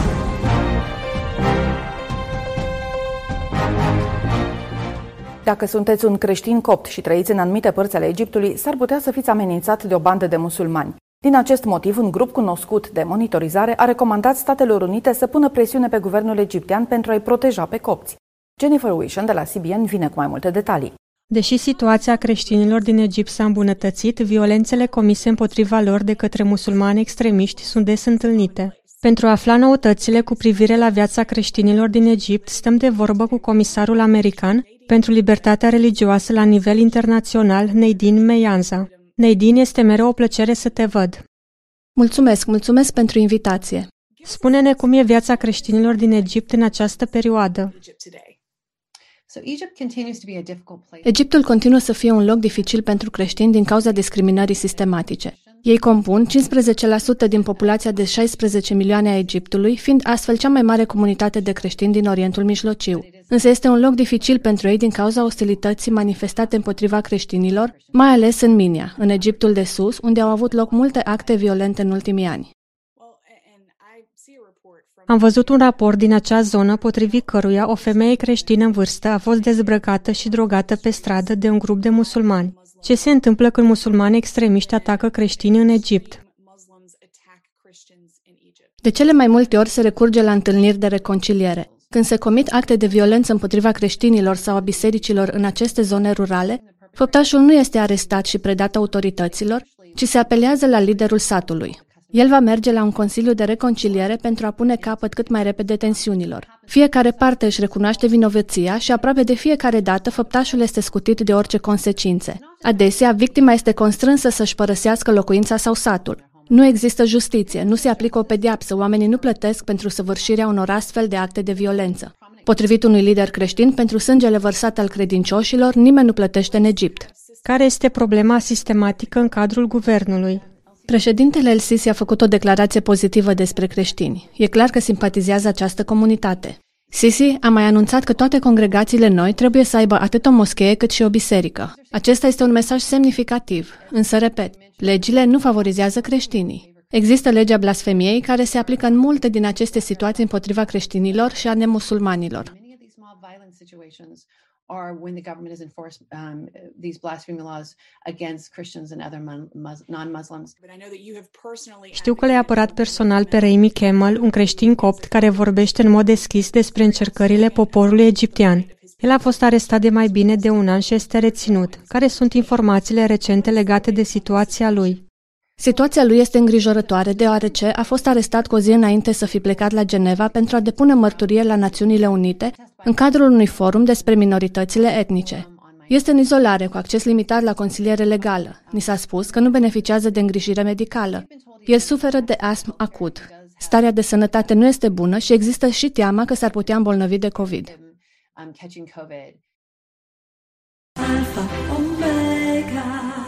Dacă sunteți un creștin copt și trăiți în anumite părți ale Egiptului, s-ar putea să fiți amenințat de o bandă de musulmani. Din acest motiv, un grup cunoscut de monitorizare a recomandat Statelor Unite să pună presiune pe guvernul egiptean pentru a-i proteja pe copți. Jennifer Wishon de la CBN vine cu mai multe detalii. Deși situația creștinilor din Egipt s-a îmbunătățit, violențele comise împotriva lor de către musulmani extremiști sunt des întâlnite. Pentru a afla noutățile cu privire la viața creștinilor din Egipt, stăm de vorbă cu comisarul american pentru libertatea religioasă la nivel internațional, Neidin Meianza. Neidin, este mereu o plăcere să te văd. Mulțumesc, mulțumesc pentru invitație. Spune-ne cum e viața creștinilor din Egipt în această perioadă. Egiptul continuă să fie un loc dificil pentru creștini din cauza discriminării sistematice. Ei compun 15% din populația de 16 milioane a Egiptului, fiind astfel cea mai mare comunitate de creștini din Orientul Mijlociu. Însă este un loc dificil pentru ei din cauza ostilității manifestate împotriva creștinilor, mai ales în Minia, în Egiptul de Sus, unde au avut loc multe acte violente în ultimii ani. Am văzut un raport din acea zonă potrivit căruia o femeie creștină în vârstă a fost dezbrăcată și drogată pe stradă de un grup de musulmani. Ce se întâmplă când musulmani extremiști atacă creștini în Egipt? De cele mai multe ori se recurge la întâlniri de reconciliere. Când se comit acte de violență împotriva creștinilor sau a bisericilor în aceste zone rurale, făptașul nu este arestat și predat autorităților, ci se apelează la liderul satului. El va merge la un consiliu de reconciliere pentru a pune capăt cât mai repede tensiunilor. Fiecare parte își recunoaște vinovăția și aproape de fiecare dată făptașul este scutit de orice consecințe. Adesea, victima este constrânsă să-și părăsească locuința sau satul. Nu există justiție, nu se aplică o pediapsă, oamenii nu plătesc pentru săvârșirea unor astfel de acte de violență. Potrivit unui lider creștin, pentru sângele vărsat al credincioșilor, nimeni nu plătește în Egipt. Care este problema sistematică în cadrul guvernului? Președintele El Sisi a făcut o declarație pozitivă despre creștini. E clar că simpatizează această comunitate. Sisi a mai anunțat că toate congregațiile noi trebuie să aibă atât o moschee cât și o biserică. Acesta este un mesaj semnificativ, însă repet, legile nu favorizează creștinii. Există legea blasfemiei care se aplică în multe din aceste situații împotriva creștinilor și a nemusulmanilor or when the government has enforced um, these blasphemy laws against Christians and other non-Muslims. Știu că le-ai apărat personal pe Raimi Kemal, un creștin copt care vorbește în mod deschis despre încercările poporului egiptean. El a fost arestat de mai bine de un an și este reținut. Care sunt informațiile recente legate de situația lui? Situația lui este îngrijorătoare deoarece a fost arestat cu o zi înainte să fi plecat la Geneva pentru a depune mărturie la Națiunile Unite în cadrul unui forum despre minoritățile etnice. Este în izolare, cu acces limitat la consiliere legală. Ni s-a spus că nu beneficiază de îngrijire medicală. El suferă de astm acut. Starea de sănătate nu este bună și există și teama că s-ar putea îmbolnăvi de COVID. Alpha, Omega.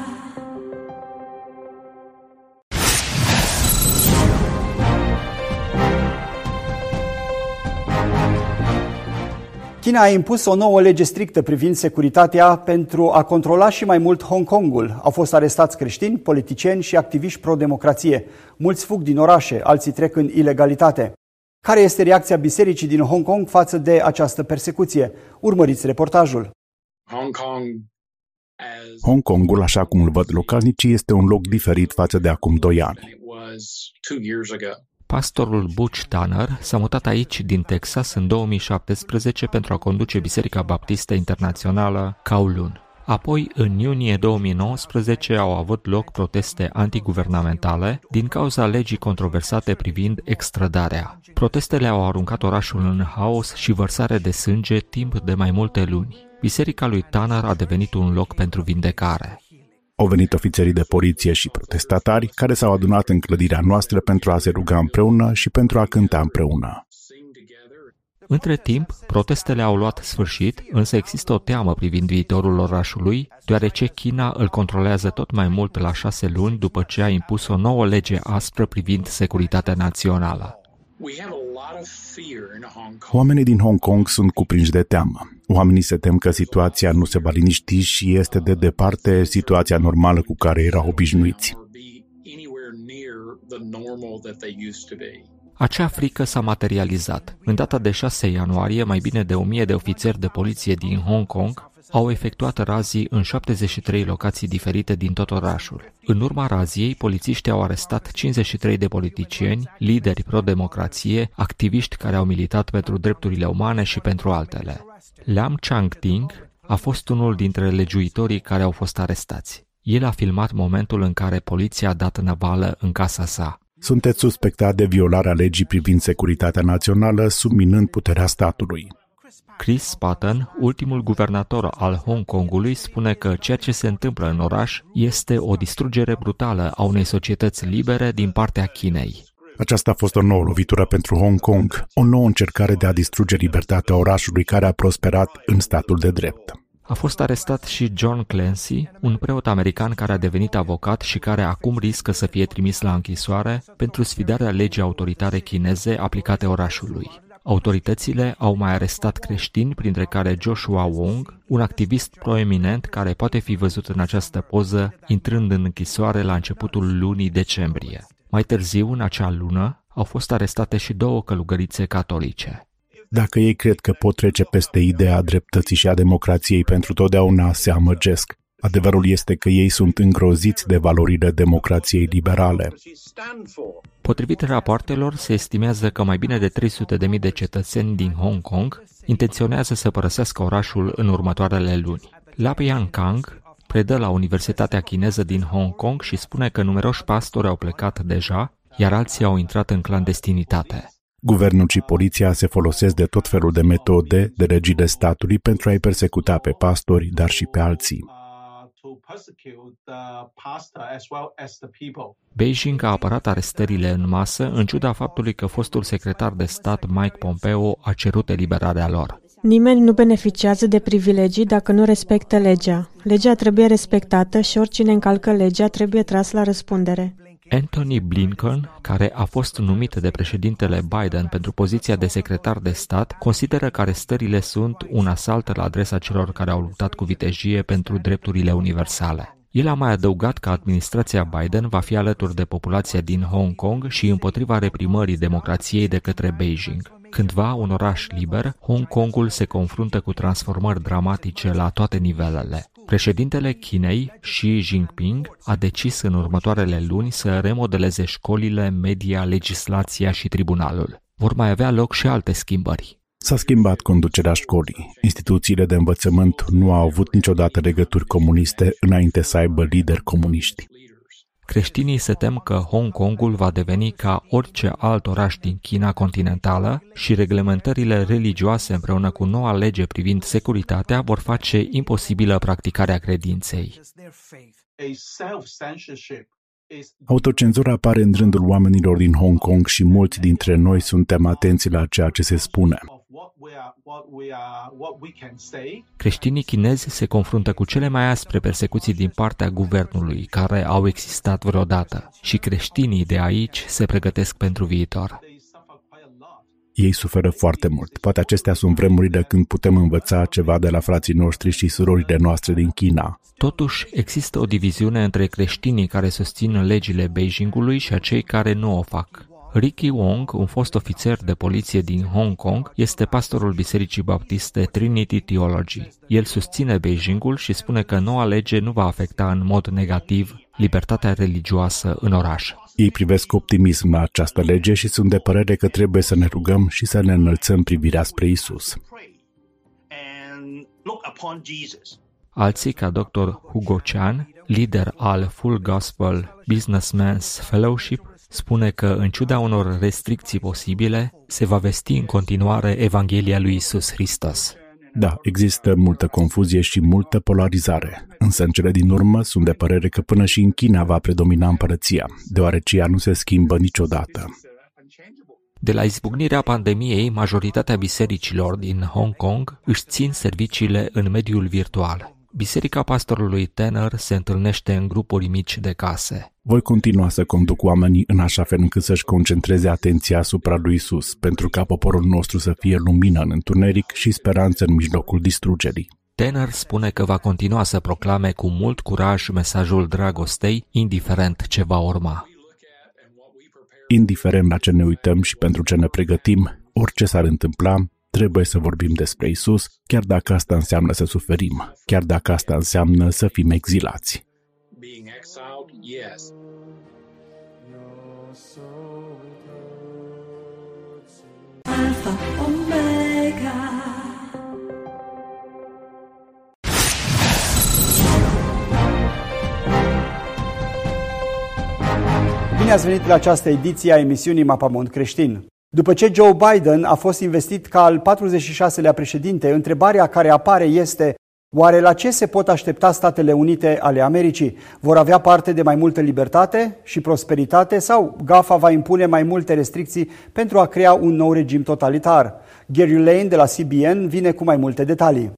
China a impus o nouă lege strictă privind securitatea pentru a controla și mai mult Hong Kongul. Au fost arestați creștini, politicieni și activiști pro-democrație. Mulți fug din orașe, alții trec în ilegalitate. Care este reacția bisericii din Hong Kong față de această persecuție? Urmăriți reportajul. Hong Kong Hong Kongul, așa cum îl văd localnicii, este un loc diferit față de acum doi ani. Pastorul Butch Tanner s-a mutat aici din Texas în 2017 pentru a conduce Biserica Baptistă Internațională Kowloon. Apoi, în iunie 2019, au avut loc proteste antiguvernamentale din cauza legii controversate privind extradarea. Protestele au aruncat orașul în haos și vărsare de sânge timp de mai multe luni. Biserica lui Tanner a devenit un loc pentru vindecare. Au venit ofițerii de poliție și protestatari care s-au adunat în clădirea noastră pentru a se ruga împreună și pentru a cânta împreună. Între timp, protestele au luat sfârșit, însă există o teamă privind viitorul orașului, deoarece China îl controlează tot mai mult la șase luni după ce a impus o nouă lege aspră privind securitatea națională. Oamenii din Hong Kong sunt cuprinși de teamă. Oamenii se tem că situația nu se va liniști și este de departe situația normală cu care erau obișnuiți. Acea frică s-a materializat. În data de 6 ianuarie, mai bine de 1000 de ofițeri de poliție din Hong Kong au efectuat razii în 73 locații diferite din tot orașul. În urma raziei, polițiștii au arestat 53 de politicieni, lideri pro-democrație, activiști care au militat pentru drepturile umane și pentru altele. Lam Chang-ting a fost unul dintre legiuitorii care au fost arestați. El a filmat momentul în care poliția a dat năvală în casa sa. Sunteți suspectat de violarea legii privind securitatea națională, subminând puterea statului. Chris Patton, ultimul guvernator al Hong Kongului, spune că ceea ce se întâmplă în oraș este o distrugere brutală a unei societăți libere din partea Chinei. Aceasta a fost o nouă lovitură pentru Hong Kong, o nouă încercare de a distruge libertatea orașului care a prosperat în statul de drept. A fost arestat și John Clancy, un preot american care a devenit avocat și care acum riscă să fie trimis la închisoare pentru sfidarea legii autoritare chineze aplicate orașului. Autoritățile au mai arestat creștini, printre care Joshua Wong, un activist proeminent care poate fi văzut în această poză intrând în închisoare la începutul lunii decembrie. Mai târziu, în acea lună, au fost arestate și două călugărițe catolice. Dacă ei cred că pot trece peste ideea dreptății și a democrației pentru totdeauna, se amăgesc. Adevărul este că ei sunt îngroziți de valorile democrației liberale. Potrivit rapoartelor, se estimează că mai bine de 300.000 de cetățeni din Hong Kong intenționează să părăsească orașul în următoarele luni. La Kang predă la Universitatea Chineză din Hong Kong și spune că numeroși pastori au plecat deja, iar alții au intrat în clandestinitate. Guvernul și poliția se folosesc de tot felul de metode de regile statului pentru a-i persecuta pe pastori, dar și pe alții. Beijing a apărat arestările în masă în ciuda faptului că fostul secretar de stat Mike Pompeo a cerut eliberarea lor. Nimeni nu beneficiază de privilegii dacă nu respectă legea. Legea trebuie respectată și oricine încalcă legea trebuie tras la răspundere. Anthony Blinken, care a fost numit de președintele Biden pentru poziția de secretar de stat, consideră că arestările sunt un asalt la adresa celor care au luptat cu vitejie pentru drepturile universale. El a mai adăugat că administrația Biden va fi alături de populația din Hong Kong și împotriva reprimării democrației de către Beijing. Cândva un oraș liber, Hong Kongul se confruntă cu transformări dramatice la toate nivelele. Președintele Chinei, Xi Jinping, a decis în următoarele luni să remodeleze școlile, media, legislația și tribunalul. Vor mai avea loc și alte schimbări. S-a schimbat conducerea școlii. Instituțiile de învățământ nu au avut niciodată legături comuniste înainte să aibă lideri comuniști. Creștinii se tem că Hong Kongul va deveni ca orice alt oraș din China continentală și reglementările religioase împreună cu noua lege privind securitatea vor face imposibilă practicarea credinței. Autocenzura apare în rândul oamenilor din Hong Kong și mulți dintre noi suntem atenți la ceea ce se spune. Creștinii chinezi se confruntă cu cele mai aspre persecuții din partea guvernului care au existat vreodată și creștinii de aici se pregătesc pentru viitor. Ei suferă foarte mult. Poate acestea sunt vremurile când putem învăța ceva de la frații noștri și surorile noastre din China. Totuși, există o diviziune între creștinii care susțin legile Beijingului și acei care nu o fac. Ricky Wong, un fost ofițer de poliție din Hong Kong, este pastorul Bisericii Baptiste Trinity Theology. El susține Beijingul și spune că noua lege nu va afecta în mod negativ libertatea religioasă în oraș. Ei privesc cu optimism această lege și sunt de părere că trebuie să ne rugăm și să ne înălțăm privirea spre Isus. Alții, ca dr. Hugo Chan, lider al Full Gospel Businessman's Fellowship, spune că, în ciuda unor restricții posibile, se va vesti în continuare Evanghelia lui Isus Hristos. Da, există multă confuzie și multă polarizare, însă în cele din urmă sunt de părere că până și în China va predomina împărăția, deoarece ea nu se schimbă niciodată. De la izbucnirea pandemiei, majoritatea bisericilor din Hong Kong își țin serviciile în mediul virtual. Biserica pastorului Tanner se întâlnește în grupuri mici de case. Voi continua să conduc oamenii în așa fel încât să-și concentreze atenția asupra lui Isus, pentru ca poporul nostru să fie lumină în întuneric și speranță în mijlocul distrugerii. Tanner spune că va continua să proclame cu mult curaj mesajul dragostei, indiferent ce va urma. Indiferent la ce ne uităm și pentru ce ne pregătim, orice s-ar întâmpla, Trebuie să vorbim despre Isus, chiar dacă asta înseamnă să suferim, chiar dacă asta înseamnă să fim exilați. Alpha, Omega. Bine ați venit la această ediție a emisiunii Mapamont Creștin. După ce Joe Biden a fost investit ca al 46-lea președinte, întrebarea care apare este Oare la ce se pot aștepta Statele Unite ale Americii? Vor avea parte de mai multă libertate și prosperitate sau GAFA va impune mai multe restricții pentru a crea un nou regim totalitar? Gary Lane de la CBN vine cu mai multe detalii.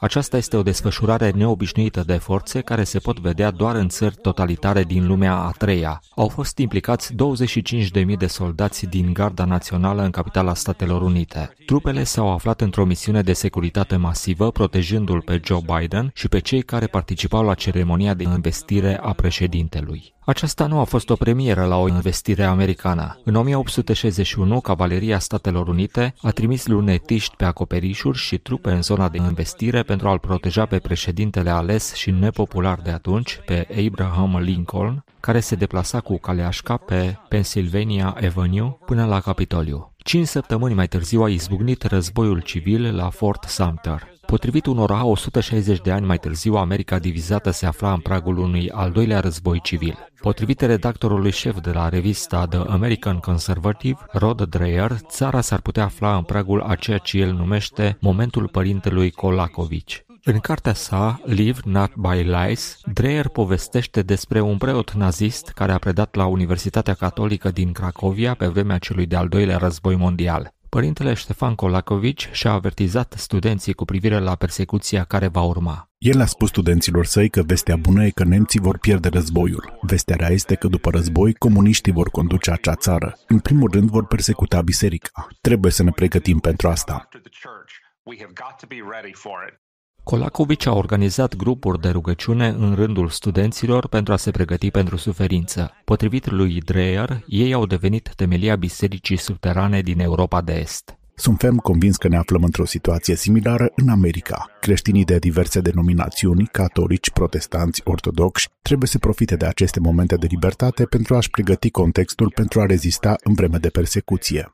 Aceasta este o desfășurare neobișnuită de forțe care se pot vedea doar în țări totalitare din lumea a treia. Au fost implicați 25.000 de soldați din Garda Națională în capitala Statelor Unite. Trupele s-au aflat într-o misiune de securitate masivă, protejându-l pe Joe Biden și pe cei care participau la ceremonia de investire a președintelui. Aceasta nu a fost o premieră la o investire americană. În 1861, Cavaleria Statelor Unite a trimis lunetiști pe acoperișuri și trupe în zona de investire pentru a-l proteja pe președintele ales și nepopular de atunci, pe Abraham Lincoln, care se deplasa cu caleașca pe Pennsylvania Avenue până la Capitoliu. Cinci săptămâni mai târziu a izbucnit războiul civil la Fort Sumter. Potrivit unora, 160 de ani mai târziu, America divizată se afla în pragul unui al doilea război civil. Potrivit redactorului șef de la revista The American Conservative, Rod Dreher, țara s-ar putea afla în pragul a ceea ce el numește momentul părintelui Kolakovici. În cartea sa, Live Not by Lies, Dreyer povestește despre un preot nazist care a predat la Universitatea Catolică din Cracovia pe vremea celui de-al doilea război mondial. Părintele Ștefan Kolakovici și-a avertizat studenții cu privire la persecuția care va urma. El a spus studenților săi că vestea bună e că nemții vor pierde războiul. Vestea rea este că după război, comuniștii vor conduce acea țară. În primul rând vor persecuta biserica. Trebuie să ne pregătim pentru asta. Colacovici a organizat grupuri de rugăciune în rândul studenților pentru a se pregăti pentru suferință. Potrivit lui Dreyer, ei au devenit temelia bisericii subterane din Europa de Est. Sunt ferm convins că ne aflăm într-o situație similară în America. Creștinii de diverse denominațiuni, catolici, protestanți, ortodoxi, trebuie să profite de aceste momente de libertate pentru a-și pregăti contextul pentru a rezista în vreme de persecuție.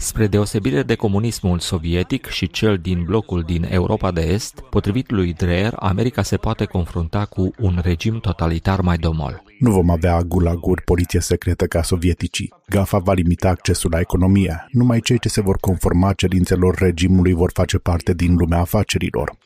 Spre deosebire de comunismul sovietic și cel din blocul din Europa de Est, potrivit lui Dreher, America se poate confrunta cu un regim totalitar mai domol. Nu vom avea gulaguri, poliție secretă ca sovieticii. GAFA va limita accesul la economie. Numai cei ce se vor conforma cerințelor regimului vor face parte din lumea afacerilor.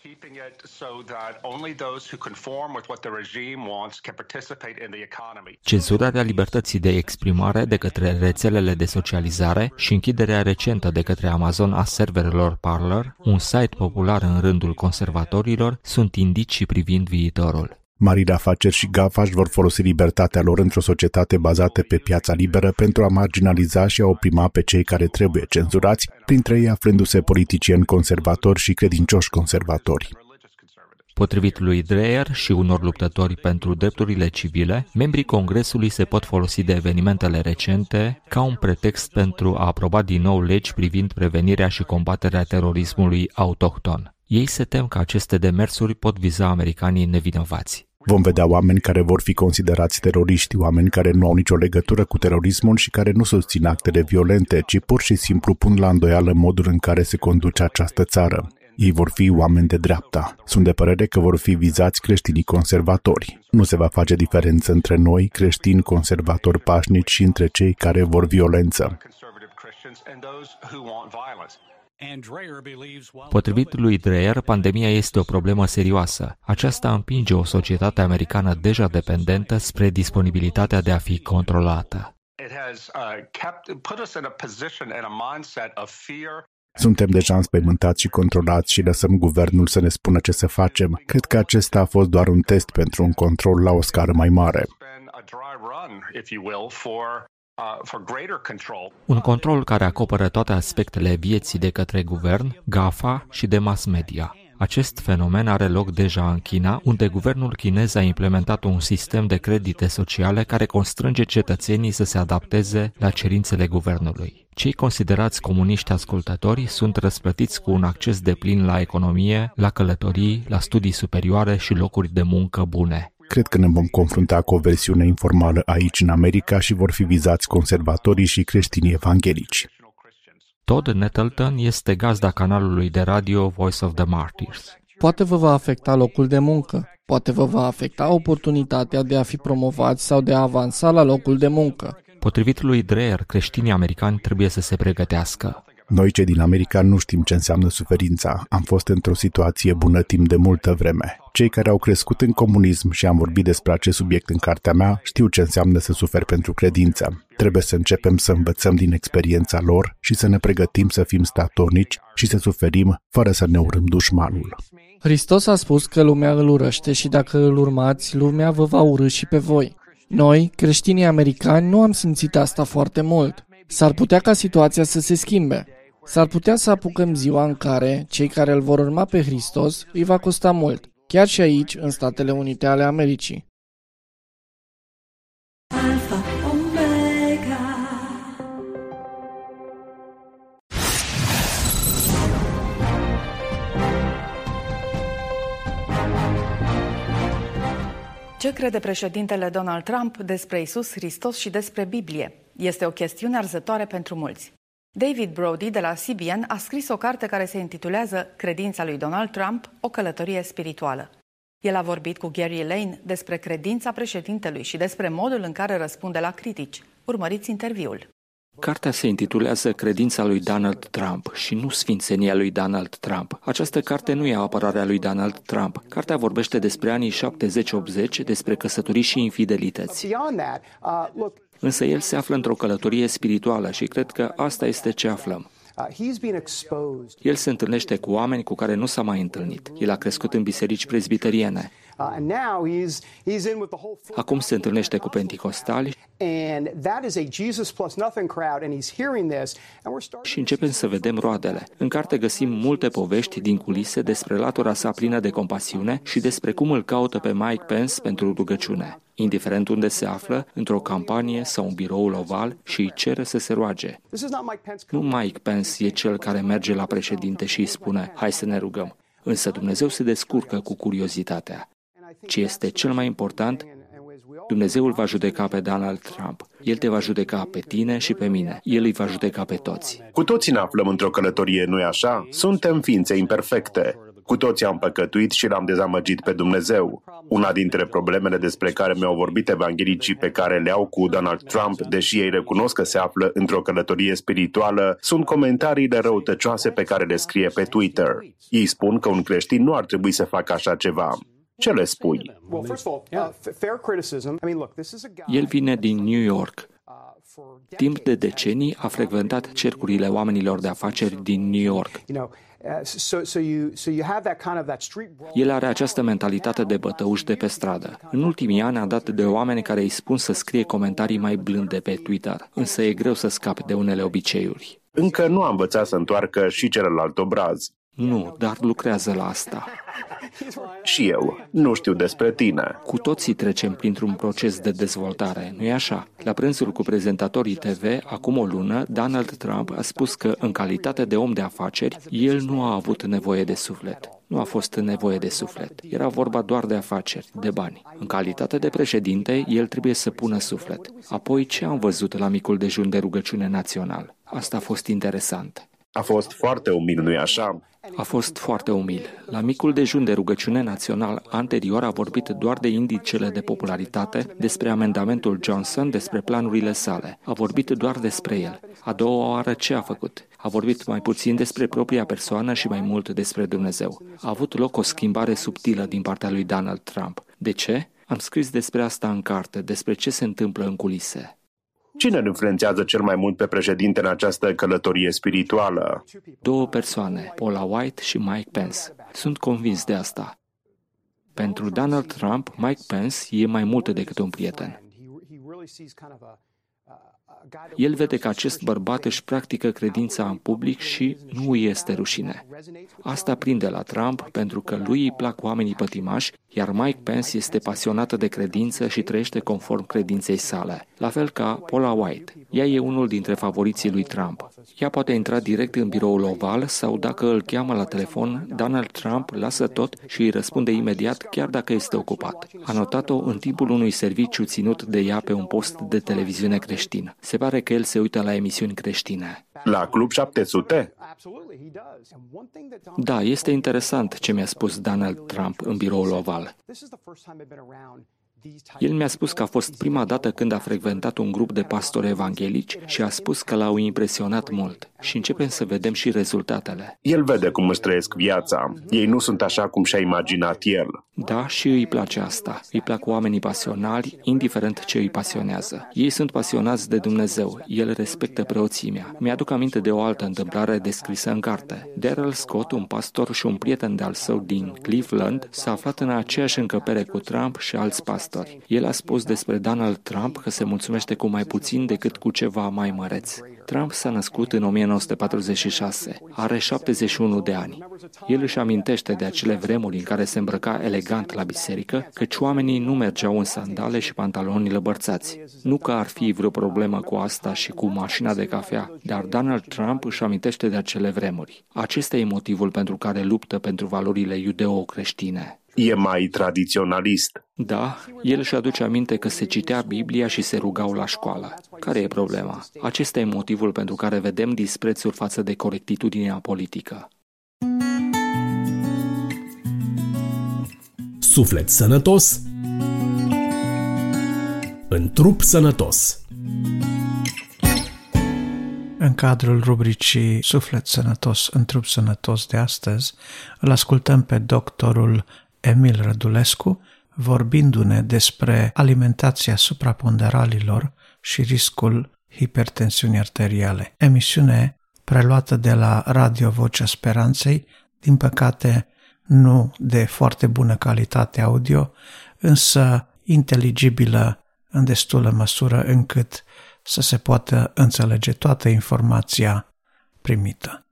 Cenzurarea libertății de exprimare de către rețelele de socializare și închiderea recentă de către Amazon a serverelor Parler, un site popular în rândul conservatorilor, sunt indicii privind viitorul. Marile afaceri și Gafaș își vor folosi libertatea lor într-o societate bazată pe piața liberă pentru a marginaliza și a oprima pe cei care trebuie cenzurați, printre ei aflându-se politicieni conservatori și credincioși conservatori. Potrivit lui Dreyer și unor luptători pentru drepturile civile, membrii Congresului se pot folosi de evenimentele recente ca un pretext pentru a aproba din nou legi privind prevenirea și combaterea terorismului autohton. Ei se tem că aceste demersuri pot viza americanii nevinovați. Vom vedea oameni care vor fi considerați teroriști, oameni care nu au nicio legătură cu terorismul și care nu susțin actele violente, ci pur și simplu pun la îndoială modul în care se conduce această țară. Ei vor fi oameni de dreapta. Sunt de părere că vor fi vizați creștinii conservatori. Nu se va face diferență între noi, creștini conservatori pașnici, și între cei care vor violență. Potrivit lui Dreyer, pandemia este o problemă serioasă. Aceasta împinge o societate americană deja dependentă spre disponibilitatea de a fi controlată. Suntem deja înspăimântați și controlați și lăsăm guvernul să ne spună ce să facem. Cred că acesta a fost doar un test pentru un control la o scară mai mare. Un control care acoperă toate aspectele vieții de către guvern, GAFA și de mass media. Acest fenomen are loc deja în China, unde guvernul chinez a implementat un sistem de credite sociale care constrânge cetățenii să se adapteze la cerințele guvernului. Cei considerați comuniști ascultători sunt răsplătiți cu un acces de plin la economie, la călătorii, la studii superioare și locuri de muncă bune. Cred că ne vom confrunta cu o versiune informală aici în America și vor fi vizați conservatorii și creștinii evanghelici. Todd Nettleton este gazda canalului de radio Voice of the Martyrs. Poate vă va afecta locul de muncă, poate vă va afecta oportunitatea de a fi promovați sau de a avansa la locul de muncă. Potrivit lui Dreyer, creștinii americani trebuie să se pregătească. Noi, cei din America, nu știm ce înseamnă suferința. Am fost într-o situație bună timp de multă vreme. Cei care au crescut în comunism și am vorbit despre acest subiect în cartea mea știu ce înseamnă să suferi pentru credință. Trebuie să începem să învățăm din experiența lor și să ne pregătim să fim statornici și să suferim fără să ne urâm dușmanul. Hristos a spus că lumea îl urăște și dacă îl urmați, lumea vă va urâ și pe voi. Noi, creștinii americani, nu am simțit asta foarte mult. S-ar putea ca situația să se schimbe. S-ar putea să apucăm ziua în care cei care îl vor urma pe Hristos îi va costa mult, chiar și aici, în Statele Unite ale Americii. Ce crede președintele Donald Trump despre Isus Hristos și despre Biblie? Este o chestiune arzătoare pentru mulți. David Brody de la CBN a scris o carte care se intitulează Credința lui Donald Trump, o călătorie spirituală. El a vorbit cu Gary Lane despre credința președintelui și despre modul în care răspunde la critici. Urmăriți interviul. Cartea se intitulează Credința lui Donald Trump și nu Sfințenia lui Donald Trump. Această carte nu e apărarea lui Donald Trump. Cartea vorbește despre anii 70-80, despre căsătorii și infidelități. Însă el se află într-o călătorie spirituală și cred că asta este ce aflăm. El se întâlnește cu oameni cu care nu s-a mai întâlnit. El a crescut în biserici prezbiteriene. Acum se întâlnește cu penticostali și începem să vedem roadele. În carte găsim multe povești din culise despre latura sa plină de compasiune și despre cum îl caută pe Mike Pence pentru rugăciune indiferent unde se află, într-o campanie sau un biroul oval și îi cere să se roage. Nu Mike Pence e cel care merge la președinte și îi spune, hai să ne rugăm. Însă Dumnezeu se descurcă cu curiozitatea. Ce este cel mai important, Dumnezeu îl va judeca pe Donald Trump. El te va judeca pe tine și pe mine. El îi va judeca pe toți. Cu toții ne aflăm într-o călătorie, nu-i așa? Suntem ființe imperfecte. Cu toții am păcătuit și l-am dezamăgit pe Dumnezeu. Una dintre problemele despre care mi-au vorbit evanghelicii pe care le au cu Donald Trump, deși ei recunosc că se află într-o călătorie spirituală, sunt comentariile răutăcioase pe care le scrie pe Twitter. Ei spun că un creștin nu ar trebui să facă așa ceva. Ce le spui? El vine din New York. Timp de decenii a frecventat cercurile oamenilor de afaceri din New York. El are această mentalitate de bătăuș de pe stradă. În ultimii ani a dat de oameni care îi spun să scrie comentarii mai blânde pe Twitter, însă e greu să scape de unele obiceiuri. Încă nu a învățat să întoarcă și celălalt obraz. Nu, dar lucrează la asta. Și eu. Nu știu despre tine. Cu toții trecem printr-un proces de dezvoltare, nu-i așa? La prânzul cu prezentatorii TV, acum o lună, Donald Trump a spus că, în calitate de om de afaceri, el nu a avut nevoie de suflet. Nu a fost nevoie de suflet. Era vorba doar de afaceri, de bani. În calitate de președinte, el trebuie să pună suflet. Apoi, ce am văzut la micul dejun de rugăciune național? Asta a fost interesant. A fost foarte umil, nu-i așa? A fost foarte umil. La micul dejun de rugăciune național anterior a vorbit doar de indicele de popularitate, despre amendamentul Johnson, despre planurile sale. A vorbit doar despre el. A doua oară ce a făcut? A vorbit mai puțin despre propria persoană și mai mult despre Dumnezeu. A avut loc o schimbare subtilă din partea lui Donald Trump. De ce? Am scris despre asta în carte, despre ce se întâmplă în culise. Cine îl influențează cel mai mult pe președinte în această călătorie spirituală? Două persoane, Paula White și Mike Pence. Sunt convins de asta. Pentru Donald Trump, Mike Pence e mai mult decât un prieten. El vede că acest bărbat își practică credința în public și nu îi este rușine. Asta prinde la Trump pentru că lui îi plac oamenii pătimași, iar Mike Pence este pasionată de credință și trăiește conform credinței sale, la fel ca Paula White. Ea e unul dintre favoriții lui Trump. Ea poate intra direct în biroul oval sau dacă îl cheamă la telefon, Donald Trump lasă tot și îi răspunde imediat chiar dacă este ocupat. A notat-o în timpul unui serviciu ținut de ea pe un post de televiziune creștin. Se pare că el se uită la emisiuni creștine. La Club 700? Da, este interesant ce mi-a spus Donald Trump în biroul oval. El mi-a spus că a fost prima dată când a frecventat un grup de pastori evanghelici și a spus că l-au impresionat mult. Și începem să vedem și rezultatele. El vede cum își trăiesc viața. Ei nu sunt așa cum și-a imaginat el. Da, și îi place asta. Îi plac oamenii pasionali, indiferent ce îi pasionează. Ei sunt pasionați de Dumnezeu. El respectă preoțimea. Mi-aduc aminte de o altă întâmplare descrisă în carte. Daryl Scott, un pastor și un prieten de-al său din Cleveland, s-a aflat în aceeași încăpere cu Trump și alți pastori. El a spus despre Donald Trump că se mulțumește cu mai puțin decât cu ceva mai măreț. Trump s-a născut în 1946. Are 71 de ani. El își amintește de acele vremuri în care se îmbrăca elegant la biserică, căci oamenii nu mergeau în sandale și pantaloni lăbărțați. Nu că ar fi vreo problemă cu asta și cu mașina de cafea, dar Donald Trump își amintește de acele vremuri. Acesta e motivul pentru care luptă pentru valorile iudeo-creștine. E mai tradiționalist. Da, el își aduce aminte că se citea Biblia și se rugau la școală. Care e problema? Acesta e motivul pentru care vedem disprețul față de corectitudinea politică. Suflet sănătos în trup sănătos. În cadrul rubricii Suflet sănătos în trup sănătos de astăzi, îl ascultăm pe doctorul Emil Rădulescu, vorbindu-ne despre alimentația supraponderalilor și riscul hipertensiunii arteriale. Emisiune preluată de la Radio Vocea Speranței, din păcate nu de foarte bună calitate audio, însă inteligibilă în destulă măsură încât să se poată înțelege toată informația primită.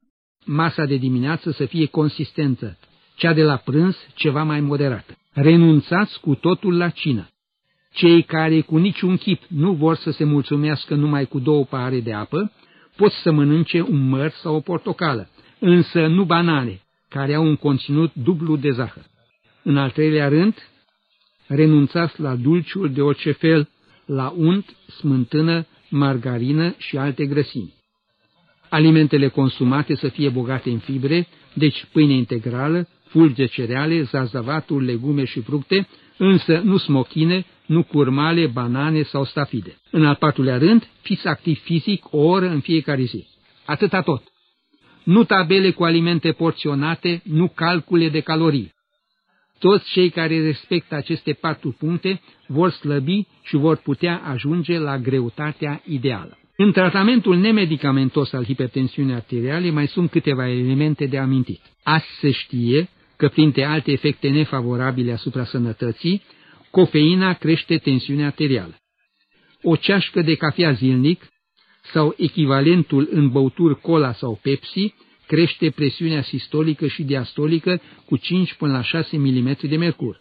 Masa de dimineață să fie consistentă, cea de la prânz ceva mai moderată. Renunțați cu totul la cină. Cei care cu niciun chip nu vor să se mulțumească numai cu două pahare de apă, pot să mănânce un măr sau o portocală, însă nu banane, care au un conținut dublu de zahăr. În al treilea rând, renunțați la dulciul de orice fel, la unt, smântână, margarină și alte grăsimi. Alimentele consumate să fie bogate în fibre, deci pâine integrală, fulgi de cereale, zazavaturi, legume și fructe, însă nu smochine, nu curmale, banane sau stafide. În al patrulea rând, fiți activ fizic o oră în fiecare zi. Atâta tot. Nu tabele cu alimente porționate, nu calcule de calorii. Toți cei care respectă aceste patru puncte vor slăbi și vor putea ajunge la greutatea ideală. În tratamentul nemedicamentos al hipertensiunii arteriale mai sunt câteva elemente de amintit. Azi se știe că printre alte efecte nefavorabile asupra sănătății, cofeina crește tensiunea arterială. O ceașcă de cafea zilnic sau echivalentul în băuturi cola sau Pepsi crește presiunea sistolică și diastolică cu 5 până la 6 mm de mercur.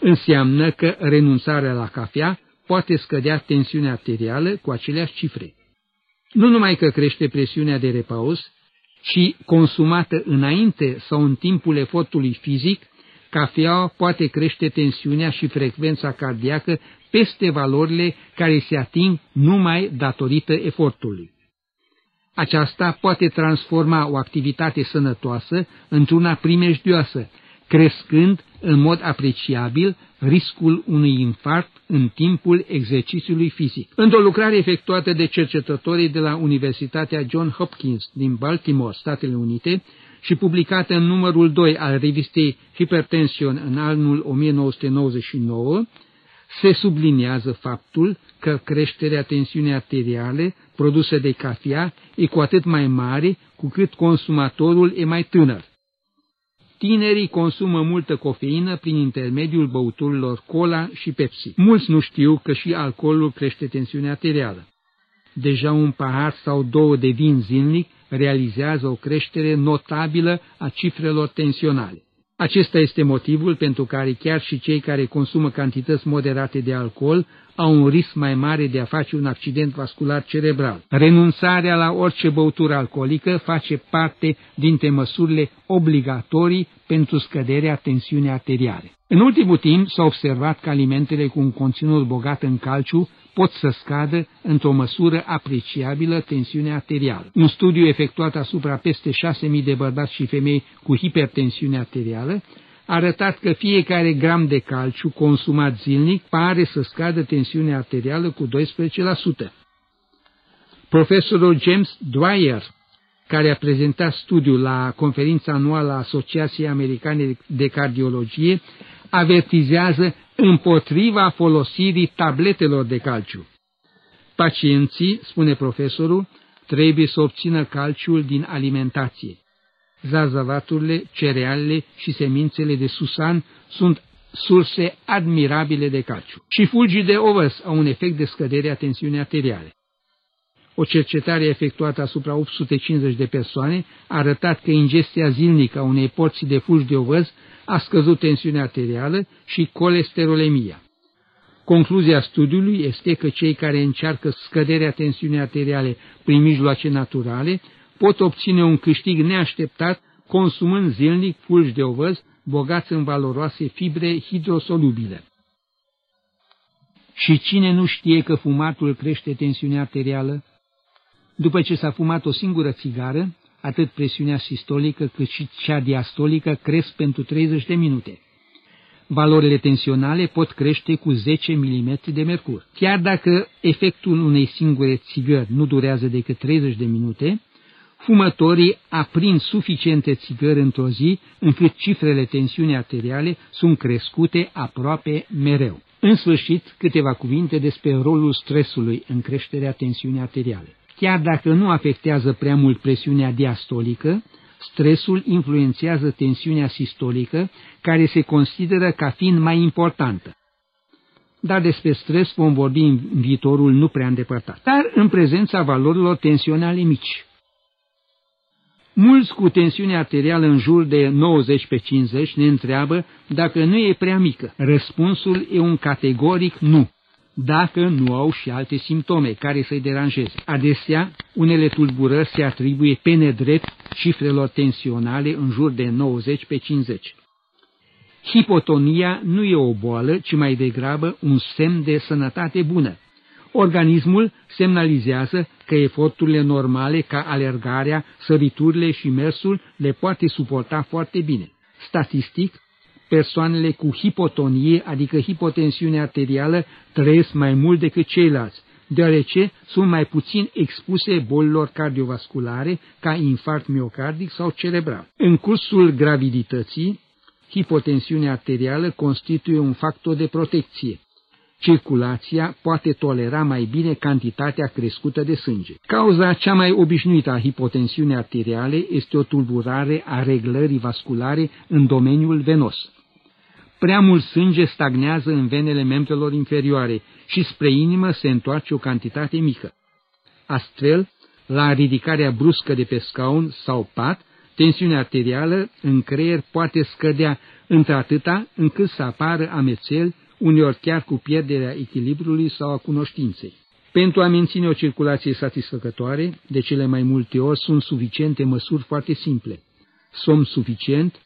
Înseamnă că renunțarea la cafea poate scădea tensiunea arterială cu aceleași cifre. Nu numai că crește presiunea de repaus, ci consumată înainte sau în timpul efortului fizic, cafeaua poate crește tensiunea și frecvența cardiacă peste valorile care se ating numai datorită efortului. Aceasta poate transforma o activitate sănătoasă într-una primejdioasă, crescând în mod apreciabil riscul unui infarct în timpul exercițiului fizic. Într-o lucrare efectuată de cercetătorii de la Universitatea John Hopkins din Baltimore, Statele Unite, și publicată în numărul 2 al revistei Hypertension în anul 1999, se subliniază faptul că creșterea tensiunii arteriale produsă de cafea e cu atât mai mare cu cât consumatorul e mai tânăr. Tinerii consumă multă cofeină prin intermediul băuturilor cola și Pepsi. Mulți nu știu că și alcoolul crește tensiunea arterială. Deja un pahar sau două de vin zilnic realizează o creștere notabilă a cifrelor tensionale. Acesta este motivul pentru care chiar și cei care consumă cantități moderate de alcool au un risc mai mare de a face un accident vascular cerebral. Renunțarea la orice băutură alcoolică face parte dintre măsurile obligatorii pentru scăderea tensiunii arteriale. În ultimul timp s-a observat că alimentele cu un conținut bogat în calciu pot să scadă într-o măsură apreciabilă tensiunea arterială. Un studiu efectuat asupra peste 6.000 de bărbați și femei cu hipertensiune arterială a arătat că fiecare gram de calciu consumat zilnic pare să scadă tensiunea arterială cu 12%. Profesorul James Dwyer, care a prezentat studiul la conferința anuală a Asociației Americane de Cardiologie, avertizează împotriva folosirii tabletelor de calciu. Pacienții, spune profesorul, trebuie să obțină calciul din alimentație. Zarzavaturile, cerealele și semințele de susan sunt surse admirabile de calciu. Și fulgii de ovăs au un efect de scădere a tensiunii arteriale. O cercetare efectuată asupra 850 de persoane a arătat că ingestia zilnică a unei porții de fulgi de ovăz a scăzut tensiunea arterială și colesterolemia. Concluzia studiului este că cei care încearcă scăderea tensiunii arteriale prin mijloace naturale pot obține un câștig neașteptat consumând zilnic fulgi de ovăz bogați în valoroase fibre hidrosolubile. Și cine nu știe că fumatul crește tensiunea arterială? După ce s-a fumat o singură țigară, atât presiunea sistolică cât și cea diastolică cresc pentru 30 de minute. Valorile tensionale pot crește cu 10 mm de mercur. Chiar dacă efectul unei singure țigări nu durează decât 30 de minute, fumătorii aprind suficiente țigări într-o zi încât cifrele tensiunii arteriale sunt crescute aproape mereu. În sfârșit, câteva cuvinte despre rolul stresului în creșterea tensiunii arteriale. Chiar dacă nu afectează prea mult presiunea diastolică, stresul influențează tensiunea sistolică, care se consideră ca fiind mai importantă. Dar despre stres vom vorbi în viitorul nu prea îndepărtat. Dar în prezența valorilor tensionale mici. Mulți cu tensiune arterială în jur de 90 pe 50 ne întreabă dacă nu e prea mică. Răspunsul e un categoric nu dacă nu au și alte simptome care să-i deranjeze. Adesea, unele tulburări se atribuie pe nedrept cifrelor tensionale în jur de 90 pe 50. Hipotonia nu e o boală, ci mai degrabă un semn de sănătate bună. Organismul semnalizează că eforturile normale ca alergarea, săriturile și mersul le poate suporta foarte bine. Statistic, persoanele cu hipotonie, adică hipotensiune arterială, trăiesc mai mult decât ceilalți, deoarece sunt mai puțin expuse bolilor cardiovasculare, ca infarct miocardic sau cerebral. În cursul gravidității, hipotensiunea arterială constituie un factor de protecție. Circulația poate tolera mai bine cantitatea crescută de sânge. Cauza cea mai obișnuită a hipotensiunii arteriale este o tulburare a reglării vasculare în domeniul venos. Prea mult sânge stagnează în venele membrelor inferioare și spre inimă se întoarce o cantitate mică. Astfel, la ridicarea bruscă de pe scaun sau pat, tensiunea arterială în creier poate scădea într-atâta încât să apară amețeli, uneori chiar cu pierderea echilibrului sau a cunoștinței. Pentru a menține o circulație satisfăcătoare, de cele mai multe ori sunt suficiente măsuri foarte simple. Somn suficient,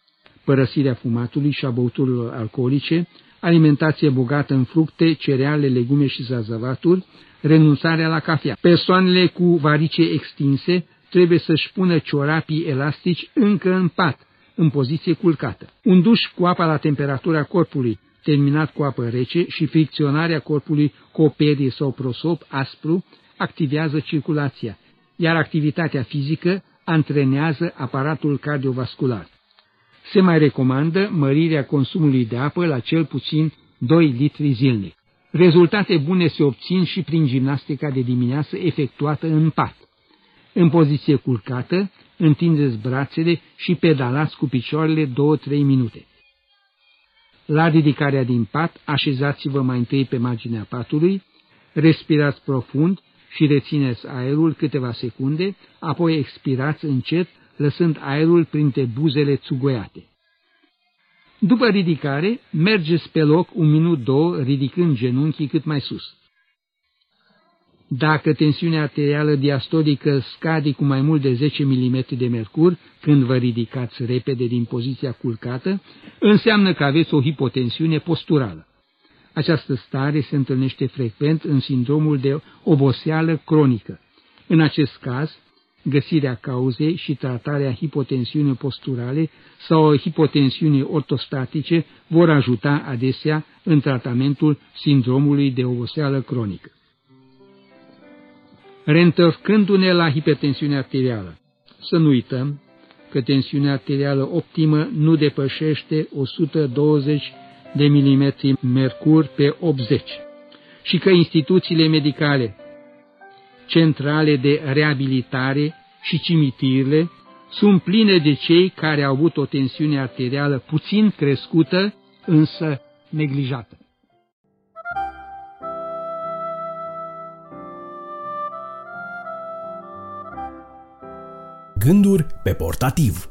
părăsirea fumatului și a băuturilor alcoolice, alimentație bogată în fructe, cereale, legume și zazavaturi, renunțarea la cafea. Persoanele cu varice extinse trebuie să-și pună ciorapii elastici încă în pat, în poziție culcată. Un duș cu apa la temperatura corpului, terminat cu apă rece și fricționarea corpului cu o perie sau prosop aspru, activează circulația, iar activitatea fizică antrenează aparatul cardiovascular. Se mai recomandă mărirea consumului de apă la cel puțin 2 litri zilnic. Rezultate bune se obțin și prin gimnastica de dimineață efectuată în pat. În poziție culcată, întindeți brațele și pedalați cu picioarele 2-3 minute. La ridicarea din pat, așezați-vă mai întâi pe marginea patului, respirați profund și rețineți aerul câteva secunde, apoi expirați încet, lăsând aerul printre buzele țugoiate. După ridicare, mergeți pe loc un minut, două, ridicând genunchii cât mai sus. Dacă tensiunea arterială diastolică scade cu mai mult de 10 mm de mercur când vă ridicați repede din poziția culcată, înseamnă că aveți o hipotensiune posturală. Această stare se întâlnește frecvent în sindromul de oboseală cronică. În acest caz, găsirea cauzei și tratarea hipotensiunii posturale sau hipotensiunii ortostatice vor ajuta adesea în tratamentul sindromului de oboseală cronică. Reîntorcându-ne la hipertensiunea arterială, să nu uităm că tensiunea arterială optimă nu depășește 120 de milimetri mercur pe 80 și că instituțiile medicale, centrale de reabilitare și cimitirele sunt pline de cei care au avut o tensiune arterială puțin crescută, însă neglijată. Gânduri pe portativ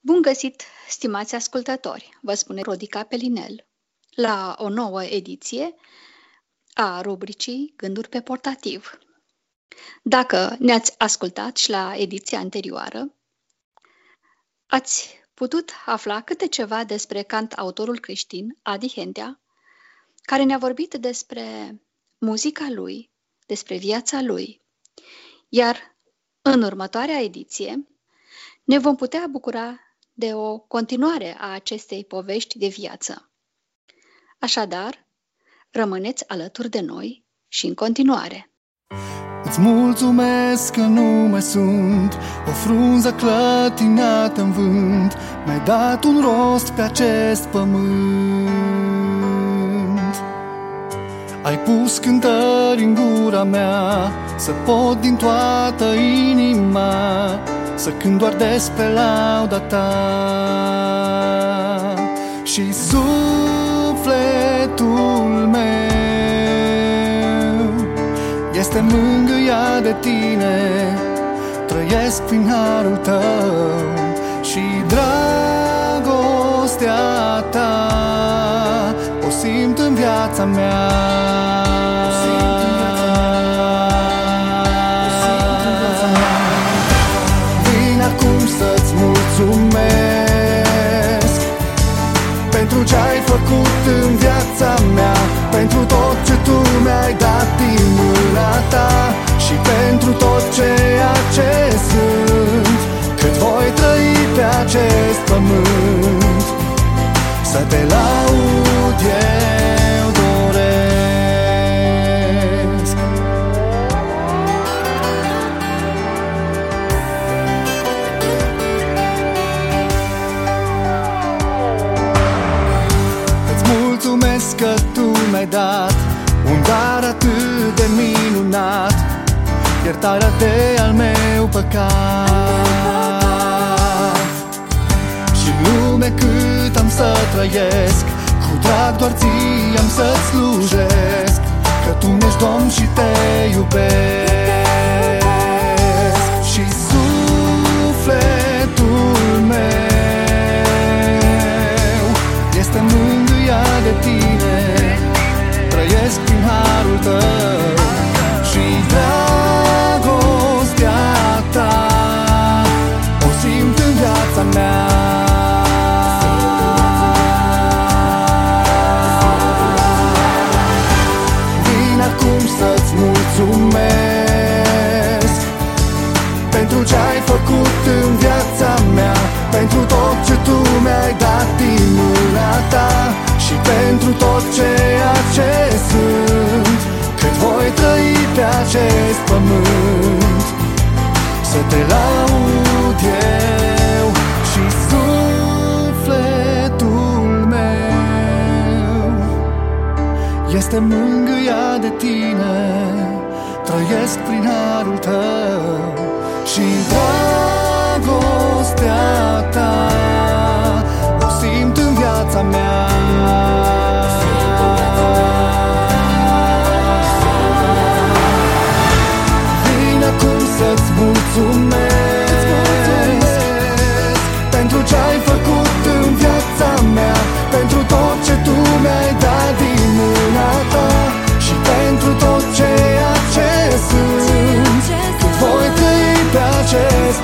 Bun găsit, stimați ascultători, vă spune Rodica Pelinel, la o nouă ediție a rubricii Gânduri pe portativ. Dacă ne-ați ascultat și la ediția anterioară, ați putut afla câte ceva despre cant autorul creștin Adi Hentea, care ne-a vorbit despre muzica lui, despre viața lui. Iar în următoarea ediție ne vom putea bucura de o continuare a acestei povești de viață. Așadar, rămâneți alături de noi și în continuare. Îți mulțumesc că nu mai sunt O frunză clătinată în vânt. Mi-ai dat un rost pe acest pământ. Ai pus cântări în gura mea Să pot din toată inima Să cânt doar despre lauda ta. Și sufletul meu este mângâia de tine Trăiesc prin harul tău Și dragostea ta O simt în viața mea. Vin acum să-ți mulțumesc Pentru ce ai făcut în viața mea Pentru tot ce ta Și pentru tot ceea ce sunt. Cât voi trăi pe acest pământ Să te laud eu doresc. Îți mulțumesc că tu mi-ai dat un dar atât Iertarea de al meu păcat. Și lume cât am să trăiesc Cu drag doar ție am să-ți slujesc Că Tu ești Domn și te iubesc. Și sufletul meu Este mângâia de tine Trăiesc prin harul tău. Și dragostea viața mea. Vin acum să-ți mulțumesc Pentru ce ai făcut în viața mea Pentru tot ce tu Este mângâia de tine Trăiesc prin harul tău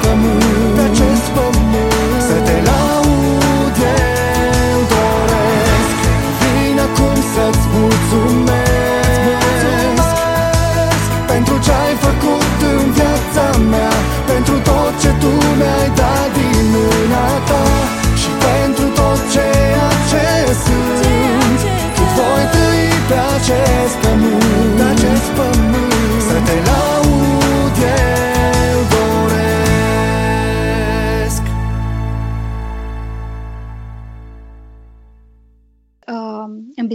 pământ, pe acest pământ. Să te laud eu doresc. Vin acum să-ți mulțumesc. Pentru ce ai făcut în viața mea Pentru tot ce tu mi-ai dat din mâna ta Și pentru tot ceea ce sunt. Cât voi trăi pe acest pământ,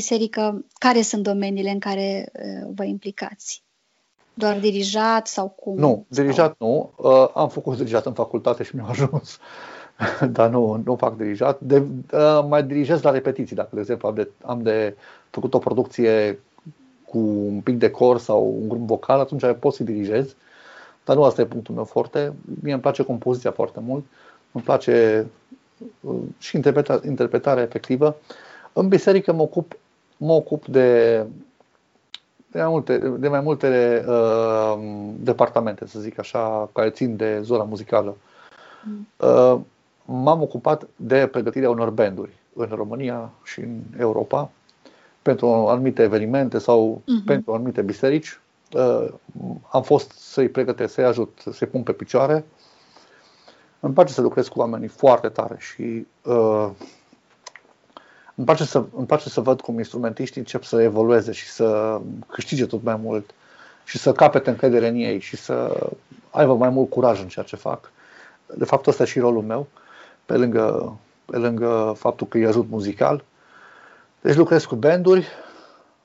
biserică, care sunt domeniile în care uh, vă implicați? Doar dirijat sau cum? Nu, dirijat nu. Uh, am făcut dirijat în facultate și mi-a ajuns. Dar nu, nu fac dirijat. De, uh, mai dirijez la repetiții, dacă, de exemplu, am de, am de făcut o producție cu un pic de cor sau un grup vocal, atunci pot să dirijez. Dar nu asta e punctul meu forte. Mie îmi place compoziția foarte mult. Îmi place uh, și interpreta, interpretarea efectivă. În biserică mă ocup, mă ocup de, de mai multe, de mai multe uh, departamente, să zic așa, care țin de zona muzicală. Uh, m-am ocupat de pregătirea unor banduri în România și în Europa pentru anumite evenimente sau Mhm. pentru anumite biserici. Uh, am fost să-i pregătesc, să-i ajut, să-i pun pe picioare. Îmi place să lucrez cu oamenii foarte tare și uh, îmi, place să, îmi place să văd cum instrumentiștii încep să evolueze și să câștige tot mai mult și să capete încredere în ei și să aibă mai mult curaj în ceea ce fac. De fapt, ăsta e și rolul meu, pe lângă, pe lângă faptul că îi ajut muzical. Deci lucrez cu banduri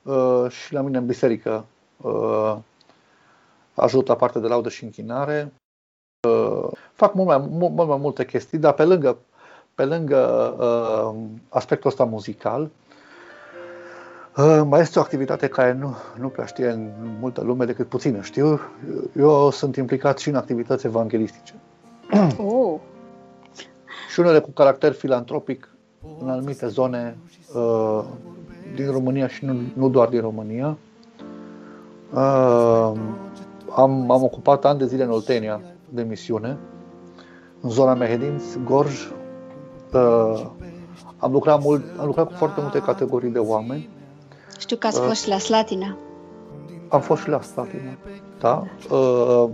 uh, și la mine în biserică uh, ajut la partea de laudă și închinare. Uh, fac mult mai, mult, mult mai multe chestii, dar pe lângă, pe lângă uh, aspectul ăsta muzical, uh, mai este o activitate care nu, nu prea știe în multă lume decât puțină știu. Eu sunt implicat și în activități evanghelistice. Oh. și unele cu caracter filantropic în anumite zone uh, din România și nu, nu doar din România. Uh, am, am ocupat ani de zile în Oltenia de misiune, în zona Mehedinț, Gorj. Uh, am, lucrat mult, am lucrat cu foarte multe categorii de oameni. Știu că ați Uh, fost și la Slatina. Am fost și la Slatina, da. Uh,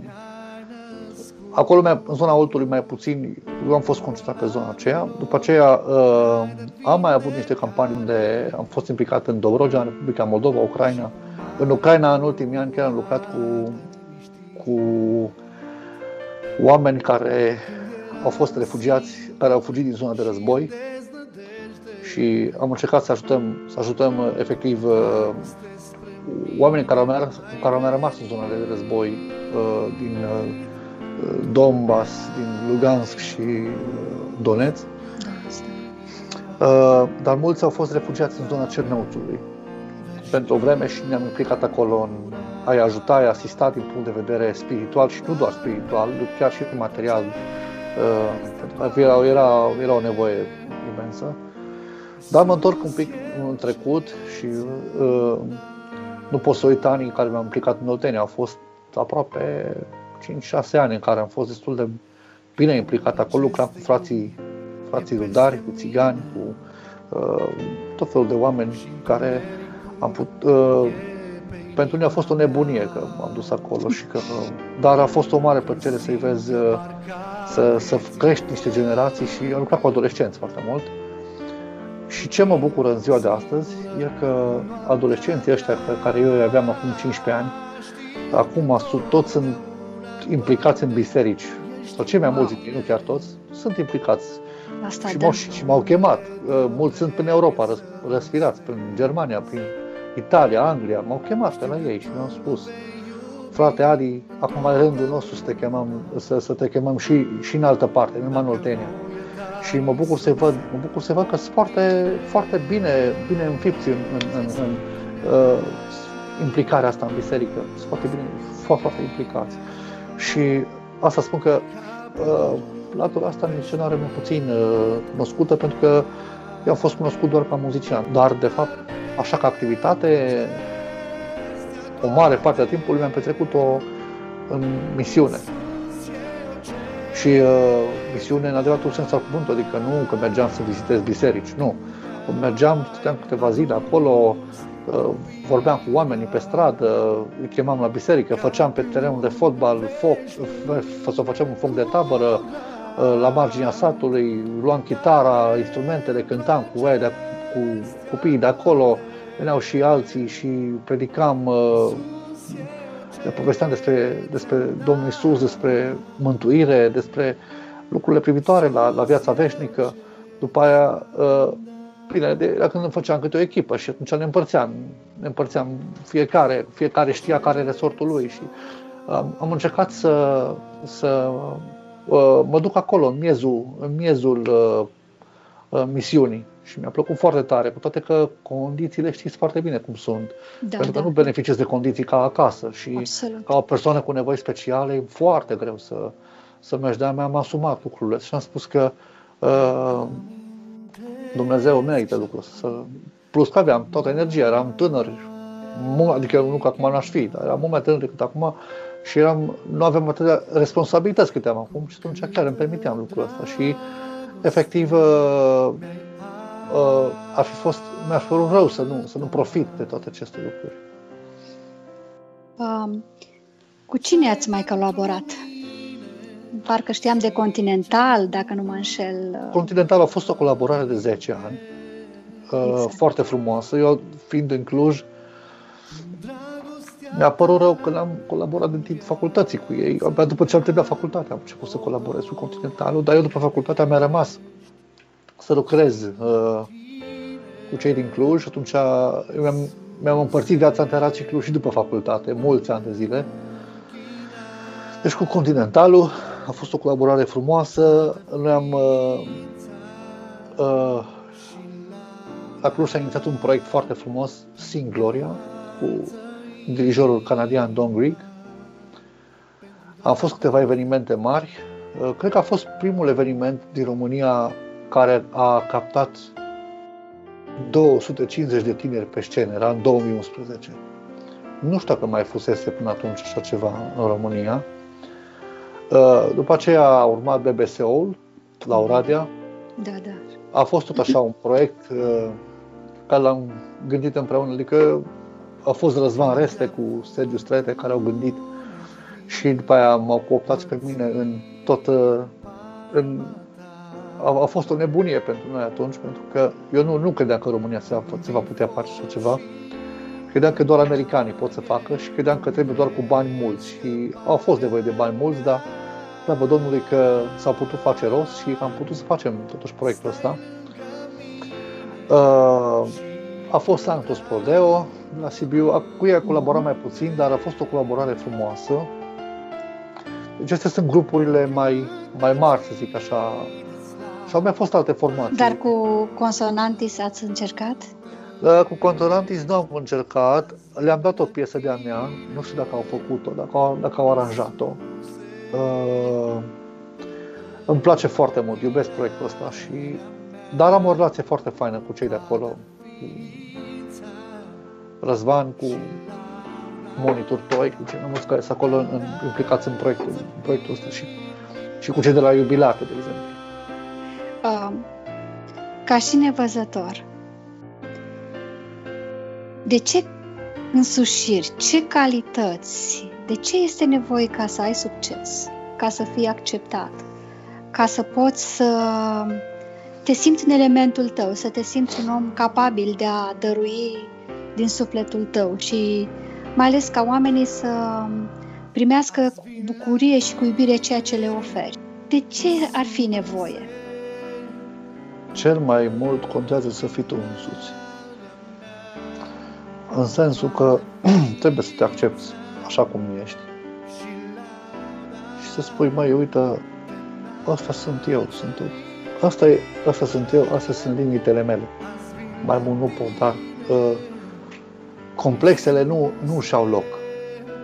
acolo, mai, în zona Oltului, mai puțin, eu am fost concentrat pe zona aceea. După aceea uh, am mai avut niște campanii unde am fost implicat în Dobrogea, în Republica Moldova, Ucraina. În Ucraina, în ultimii ani, chiar am lucrat cu, cu oameni care au fost refugiați, care au fugit din zona de război și am încercat să ajutăm, să ajutăm efectiv oamenii care au, mers, care au rămas în zona de război din Donbass, din Lugansk și Donetsk. Dar mulți au fost refugiați în zona Cernăuțului. Pentru o vreme și ne-am implicat acolo în a-i ajuta, a-i asista din punct de vedere spiritual și nu doar spiritual, chiar și material, pentru că era, era, era o nevoie imensă. Dar mă întorc un pic în trecut și uh, nu pot să uit anii în care m-am implicat în Oltenia. Au fost aproape 5-6 ani în care am fost destul de bine implicat acolo. Lucram cu frații, frații rudari, cu țigani, cu uh, tot felul de oameni care am putut, uh, pentru mine a fost o nebunie că m-am dus acolo și că, uh, dar a fost o mare plăcere să-i vezi uh, să, să crești niște generații și am lucrat cu adolescenți foarte mult. Și ce mă bucură în ziua de astăzi e că adolescenții ăștia pe care eu îi aveam acum 15 ani, acum toți sunt implicați în biserici, sau cei mai mulți, nu chiar toți, sunt implicați. Asta și, da. m-au, și m-au chemat. Uh, mulți sunt prin Europa, răspirați, prin Germania, prin Italia, Anglia. M-au chemat pe la ei și mi-au spus frate Adi, acum e rândul nostru să te chemăm, să, să te chemăm și, și în altă parte, în Manoltenia. Și mă bucur să văd, mă bucur să văd că sunt foarte, foarte bine, bine înfipți în, în, în, în uh, implicarea asta în biserică. Sunt foarte bine, foarte, foarte implicați. Și asta spun că uh, latura asta misionară mi puțin uh, cunoscută pentru că eu am fost cunoscut doar ca muzician, dar de fapt, așa ca activitate, o mare parte a timpului mi-am petrecut-o în misiune. Și uh, misiune în adevăratul sens al cuvântului, adică nu că mergeam să vizitez biserici, nu. Mergeam, stăteam câteva zile acolo, uh, vorbeam cu oamenii pe stradă, îi chemam la biserică, făceam pe terenul de fotbal foc, să facem un foc de tabără, uh, la marginea satului, luam chitara, instrumentele, cântam cu ei, de, cu copiii de acolo, veneau și alții și predicam, uh, povesteam despre, despre Domnul Isus, despre mântuire, despre lucrurile privitoare la, la viața veșnică. După aia, uh, bine, de, la când îmi făceam câte o echipă și atunci ne împărțeam, ne împărțeam fiecare, fiecare știa care e resortul lui și am, am încercat să, să uh, mă duc acolo, în miezul, în miezul uh, uh, misiunii și mi-a plăcut foarte tare, cu toate că condițiile știți foarte bine cum sunt. Da, pentru că da. nu beneficiezi de condiții ca acasă și Absolut. ca o persoană cu nevoi speciale e foarte greu să, să mergi. Dar mi-am asumat lucrurile și am spus că uh, Dumnezeu merită lucrul ăsta. Plus că aveam toată energia, eram tânăr, mult, adică nu că acum n-aș fi, dar eram mult mai tânăr decât acum și eram, nu aveam atâtea responsabilități câte am acum și atunci chiar îmi permiteam lucrul ăsta și efectiv uh, uh, ar fi fost, mi-ar fi părut rău să nu, să nu profit de toate aceste lucruri. Um, cu cine ați mai colaborat? Parcă știam de Continental, dacă nu mă înșel. Continental a fost o colaborare de 10 ani, uh, Exact. foarte frumoasă. Eu, fiind în Cluj, mi-a părut rău că n-am colaborat din timp facultății cu ei. Abia după ce am terminat facultatea am început să colaborez cu Continentalul, dar eu după facultatea mi-a rămas să lucrez uh, cu cei din Cluj și atunci eu mi-am, mi-am împărțit viața în Terați și Cluj și după facultate, mulți ani de zile. Deci cu Continentalul a fost o colaborare frumoasă. Noi am uh, uh, la Cluj s-a inițiat un proiect foarte frumos, Sing Gloria, cu dirijorul canadian Don Grieg. Am fost câteva evenimente mari. Uh, Cred că a fost primul eveniment din România care a captat 250 de tineri pe scenă, era în 2011. Nu știu dacă mai fusese până atunci așa ceva în România. Uh, După aceea a urmat BBC-ul la Oradea. Da, da. A fost tot așa un proiect uh, care l-am gândit împreună, adică a fost Răzvan Reste cu Sergiu Strete care au gândit și după aia m-au cooptat pe mine în tot uh, în a, a fost o nebunie pentru noi atunci, pentru că eu nu, nu credeam că în România se va, se va putea face așa ceva. Credeam că doar americanii pot să facă și credeam că trebuie doar cu bani mulți. Și au fost nevoie de bani mulți, dar slavă Domnului că s-au putut face rost și am putut să facem totuși proiectul ăsta. Uh, a fost Santos Prodeo la Sibiu, cu ei a colaborat mai puțin, dar a fost o colaborare frumoasă. Deci acestea sunt grupurile mai, mai mari, să zic așa. Și au mai fost alte formații. Dar cu Consonantis ați încercat? Uh, cu Consonantis nu am încercat. Le-am dat o piesă de-a mea, nu știu dacă au făcut-o, dacă au, dacă au aranjat-o. Uh, îmi place foarte mult, iubesc proiectul ăsta și dar am o relație foarte faină cu cei de acolo, cu Răzvan, cu Monitor Toi, cu cei mai mulți care sunt acolo în, implicați în proiectul, în proiectul ăsta și, și cu cei de la Iubilate, de exemplu. Uh, ca și nevăzător, de ce însușiri, ce calități, de ce este nevoie ca să ai succes, ca să fii acceptat, ca să poți să te simți în elementul tău, să te simți un om capabil de a dărui din sufletul tău și mai ales ca oamenii să primească cu bucurie și cu iubire ceea ce le oferi. De ce ar fi nevoie? Cel mai mult contează să fii tu însuți. În sensul că trebuie să te accepti așa cum ești. Și să spui, mai uite, asta sunt eu, sunt eu Asta, e, asta sunt eu, astea sunt limitele mele. Mai mult nu pot, dar uh, complexele nu, nu și-au loc.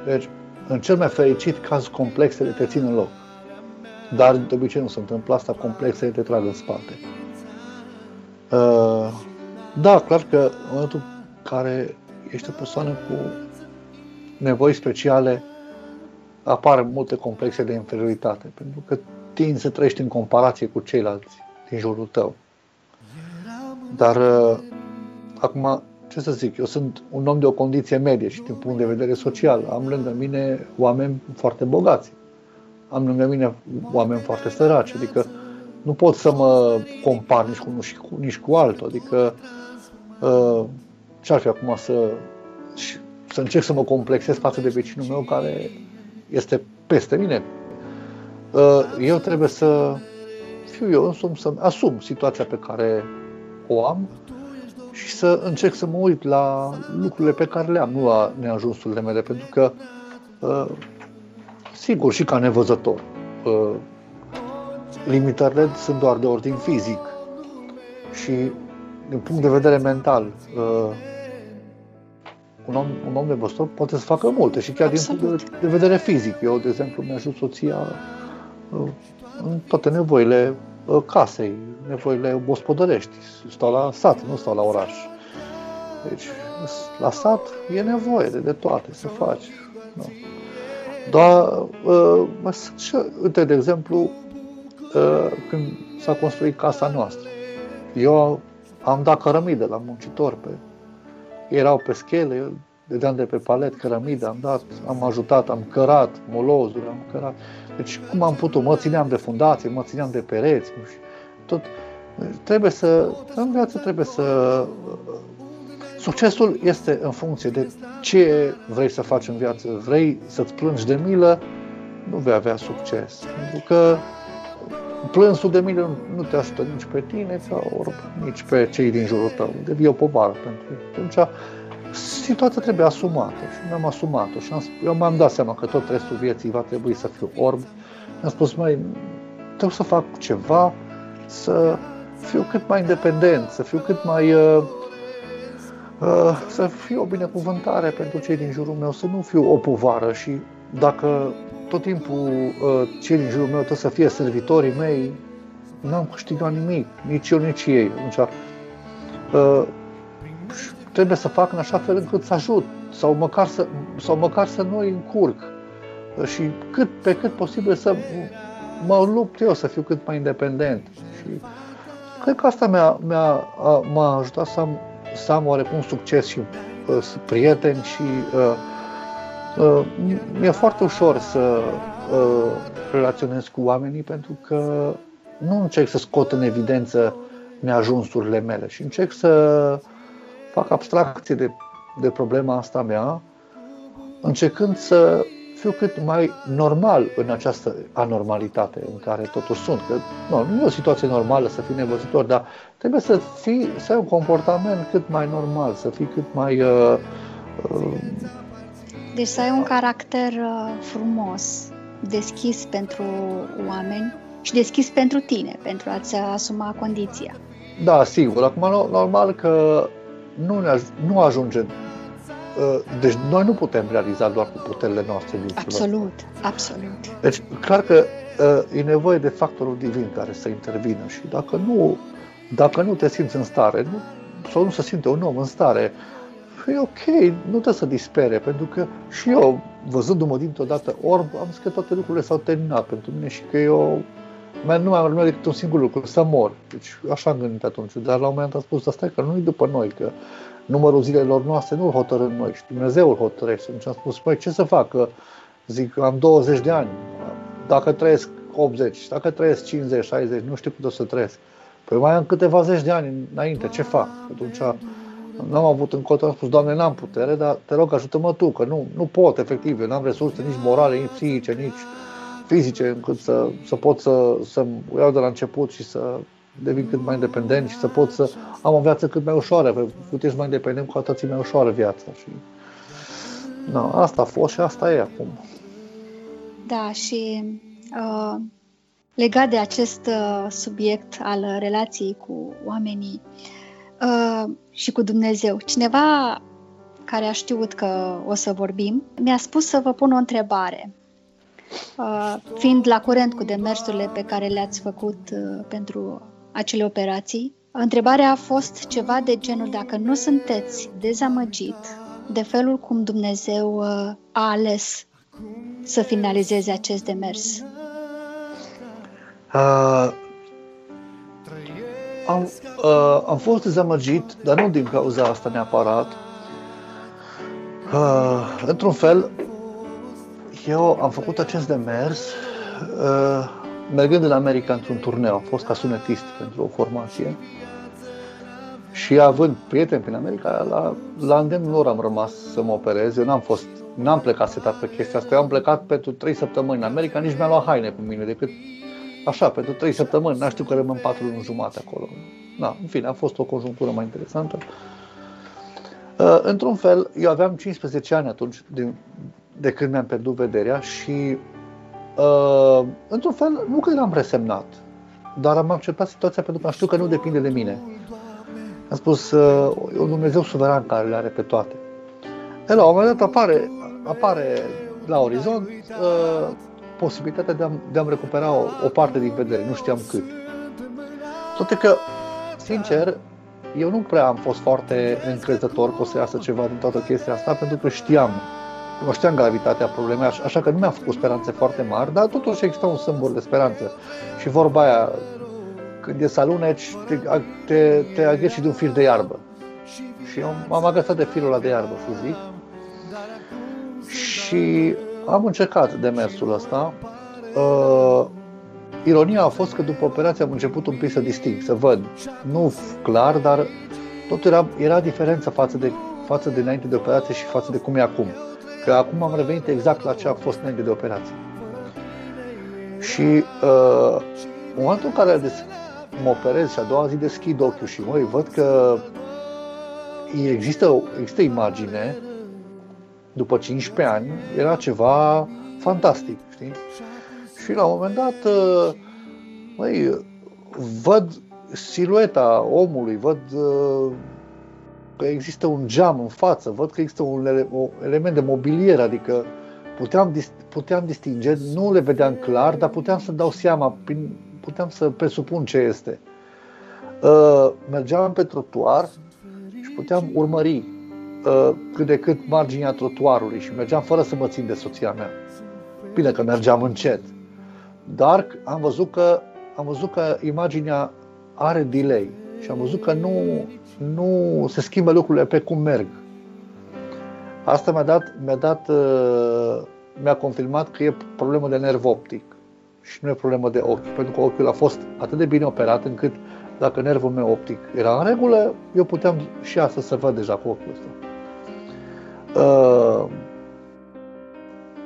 Deci, în cel mai fericit caz, complexele te țin în loc. Dar de obicei nu se întâmplă asta, complexele te trag în spate. Uh, da, clar că în momentul în care ești o persoană cu nevoi speciale, apar multe complexe de inferioritate, pentru că tinzi să trăiești în comparație cu ceilalți din jurul tău. Dar uh, acum, ce să zic, eu sunt un om de o condiție medie și din punct de vedere social. Am lângă mine oameni foarte bogați. Am lângă mine oameni foarte săraci. Adică nu pot să mă compar nici cu unul și cu, nici cu altul. Adică uh, ce-ar fi acum să, să încerc să mă complexez față de vecinul meu care este peste mine. Uh, eu trebuie să fiu eu însumi să asum situația pe care o am și să încerc să mă uit la lucrurile pe care le am, nu la neajunsurile mele, pentru că, uh, sigur, și ca nevăzător, uh, limitările sunt doar de ordin fizic și, din punct de vedere mental, uh, un om, un om nevăzător poate să facă multe și chiar Absolut. din punct de vedere fizic. Eu, de exemplu, mi-ajut soția în toate nevoile uh, casei, nevoile gospodărești. Stau la sat, nu stau la oraș. Deci, la sat e nevoie de, de toate să faci. Nu. Dar, uh, și, uite, de exemplu, uh, când s-a construit casa noastră, eu am dat cărămidă la muncitori, pe, erau pe schele, eu dădeam de pe palet cărămidă, am dat, am ajutat, am cărat molozuri, am cărat. Deci cum am putut? Mă țineam de fundație, mă țineam de pereți, nu știu, tot. Trebuie să, în viață trebuie să... Succesul este în funcție de ce vrei să faci în viață. Vrei să-ți plângi de milă, nu vei avea succes. Pentru că plânsul de milă nu te ajută nici pe tine, sau nici pe cei din jurul tău. Devii o povară pentru ei. Atunci, situația trebuie asumată și mi-am asumat-o și am, eu m-am dat seama că tot restul vieții va trebui să fiu orb. Mi-am spus, mai trebuie să fac ceva, să fiu cât mai independent, să fiu cât mai... Uh, uh, să fiu o binecuvântare pentru cei din jurul meu, să nu fiu o povară și dacă tot timpul uh, cei din jurul meu trebuie să fie servitorii mei, n-am câștigat nimic, nici eu, nici ei. Atunci, uh, trebuie să fac în așa fel încât să ajut sau măcar să, sau măcar să nu îi încurc și cât, pe cât posibil să mă lupt eu să fiu cât mai independent. Și cred că asta mi-a, mi-a, m-a ajutat să am, să am oarecum succes și uh, prieteni și uh, uh, mi-e foarte ușor să uh, relaționez cu oamenii pentru că nu încerc să scot în evidență neajunsurile mele și încerc să fac abstracție de, de problema asta mea, încercând să fiu cât mai normal în această anormalitate în care totuși sunt. Că, nu, nu e o situație normală să fii nevăzător, dar trebuie să fii, să ai un comportament cât mai normal, să fii cât mai... Uh, uh, deci să ai un caracter uh, frumos, deschis pentru oameni și deschis pentru tine, pentru a-ți asuma condiția. Da, sigur. Acum, normal că nu, ne, nu ajunge uh, deci noi nu putem realiza doar cu puterile noastre Absolut, absolut. Deci clar că uh, e nevoie de factorul divin care să intervină și dacă nu, dacă nu te simți în stare, nu, sau nu se simte un om în stare, e ok, nu trebuie să dispere, pentru că și eu, văzându-mă dintr-o dată orb, am zis că toate lucrurile s-au terminat pentru mine și că eu nu mai am decât un singur lucru, să mor. Deci așa am gândit atunci, dar la un moment dat am spus, asta că nu e după noi, că numărul zilelor noastre nu-l hotărâm noi, și Dumnezeu îl hotărăște. Deci am spus, păi ce să fac, că zic, am 20 de ani, dacă trăiesc 80, dacă trăiesc 50, 60, nu știu cât o să trăiesc. Păi mai am câteva zeci de ani înainte, ce fac? Atunci n-am avut încotro, am spus, Doamne, n-am putere, dar te rog, ajută-mă Tu, că nu, nu pot, efectiv, eu n-am resurse nici morale, nici psihice, nici fizice, încât să, să pot să, să iau de la început și să devin cât mai independent și să pot să am o viață cât mai ușoară, pentru că cât ești mai independent, cu atât mai ușoară viața. Și, na, asta a fost și asta e acum. Da, și uh, legat de acest uh, subiect al relației cu oamenii uh, și cu Dumnezeu, cineva care a știut că o să vorbim, mi-a spus să vă pun o întrebare. Uh, fiind la curent cu demersurile pe care le-ați făcut uh, pentru acele operații, întrebarea a fost ceva de genul dacă nu sunteți dezamăgit de felul cum Dumnezeu uh, a ales să finalizeze acest demers. Uh, am, uh, am fost dezamăgit, dar nu din cauza asta neapărat. Uh, într-un fel, eu am făcut acest demers uh, mergând în America într-un turneu. Am fost ca sunetist pentru o formație și având prieteni prin America, la, la îndemnul lor am rămas să mă operez. Eu n-am fost, n-am plecat setat pe chestia asta. Eu am plecat pentru 3 săptămâni în America, nici mi-am luat haine cu mine, decât așa, pentru 3 săptămâni. N-a știu că rămân 4 luni jumate acolo. Da, în fine, a fost o conjunctură mai interesantă. Uh, într-un fel, eu aveam 15 ani atunci, din, de când mi-am pierdut vederea și uh, într-un fel nu că eram resemnat, dar am acceptat situația pentru că știu că nu depinde de mine. Am spus, uh, e un Dumnezeu suveran care le are pe toate. E, la un moment dat apare, apare la orizont uh, posibilitatea de a, de a recupera o, o parte din vedere, nu știam cât. Toate că, sincer, eu nu prea am fost foarte încrezător că o să iasă ceva din toată chestia asta, pentru că știam cunoșteam gravitatea problemei, așa că nu mi-am făcut speranțe foarte mari, dar totuși exista un sâmbur de speranță. Și vorba aia, când e să aluneci, te, te, te agheți și de un fir de iarbă. Și eu m-am agățat de firul ăla de iarbă, să zic. Și am încercat demersul ăsta. Uh, ironia a fost că după operație am început un pic să disting, să văd. Nu clar, dar tot era, era diferență față de, față de înainte de operație și față de cum e acum. Că acum am revenit exact la ce a fost înainte de operație. Și uh, în momentul în care des- mă operez și a doua zi deschid ochiul și măi, văd că există, există imagine după 15 ani, era ceva fantastic, știi? Și la un moment dat, uh, măi, văd silueta omului, văd uh, că există un geam în față, văd că există un element de mobilier, adică puteam, puteam distinge, nu le vedeam clar, dar puteam să dau seama, puteam să presupun ce este. Uh, mergeam pe trotuar și puteam urmări uh, cât de cât marginea trotuarului și mergeam fără să mă țin de soția mea. Bine că mergeam încet, dar am văzut că, am văzut că imaginea are delay și am văzut că nu, nu se schimbă lucrurile pe cum merg. Asta mi-a dat, mi-a dat, uh, mi-a confirmat că e problemă de nerv optic și nu e problemă de ochi, pentru că ochiul a fost atât de bine operat încât dacă nervul meu optic era în regulă, eu puteam și astăzi să văd deja cu ochiul ăsta. Uh,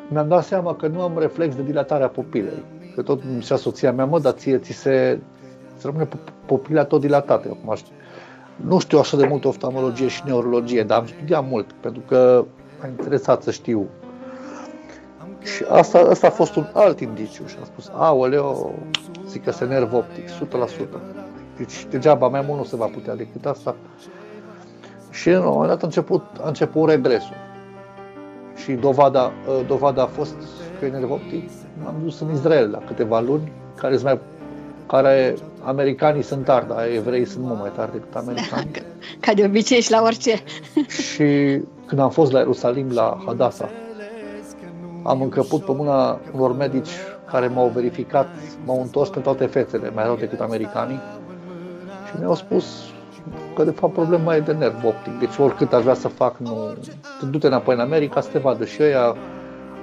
mi-am dat seama că nu am reflex de dilatare a pupilei. Că tot mi zicea soția mea, mă, dar ție ți se, se rămâne pupila tot dilatată. Acum, nu știu așa de mult oftalmologie și neurologie, dar am studiat mult, pentru că m-a interesat să știu. Și asta, asta a fost un alt indiciu și am spus, aoleo, zic că se nerv optic, 100%. Deci degeaba mai mult nu se va putea decât asta. Și în un moment dat a început, a început regresul. Și dovada, dovada a fost că e nerv optic. M-am dus în Israel la câteva luni, care, mai, care americanii sunt tari, dar evrei sunt mult mai tari decât americanii. Ca de obicei și la orice. și când am fost la Ierusalim, la Hadassah, am încăput pe mâna unor medici care m-au verificat, m-au întors pe toate fețele, mai rău decât americanii, și mi-au spus că de fapt problema e de nerv optic, deci oricât aș vrea să fac, nu... Du-te înapoi în America să te vadă și ăia,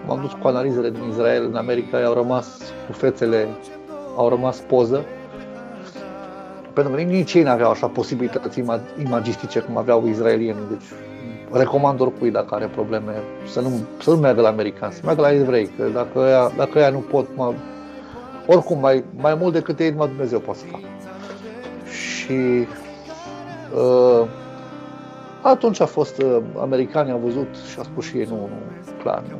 m-am dus cu analizele din Israel în America, au rămas cu fețele, au rămas poză, pentru că nici ei n-aveau așa posibilități imagistice cum aveau israelienii, deci recomand oricui dacă are probleme să nu, să nu meargă la american, să meargă la evrei, că dacă ea, dacă ea nu pot, mă, oricum mai, mai mult decât ei, numai Dumnezeu poate să facă. Și uh, atunci a fost, uh, americanii au văzut și a spus și ei, nu, nu, clar, nu,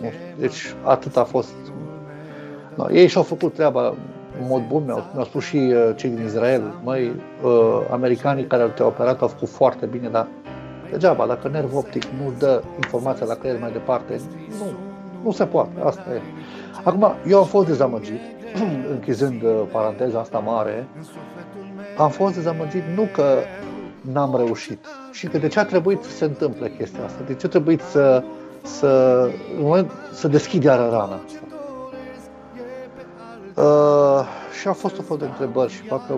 nu. Deci atât a fost. No, ei și-au făcut treaba în mod bun, mi-au, mi-au spus și uh, cei din Israel, măi, uh, americanii care te-au operat au făcut foarte bine, dar degeaba, dacă nerv optic nu dă informația la creier mai departe, nu, nu se poate, asta e. Acum, eu am fost dezamăgit, închizând uh, paranteza asta mare, am fost dezamăgit nu că n-am reușit, și că de ce a trebuit să se întâmple chestia asta, de ce a trebuit să, să, în moment, să deschid iară rana asta. Uh, și a fost o fel de întrebări și facă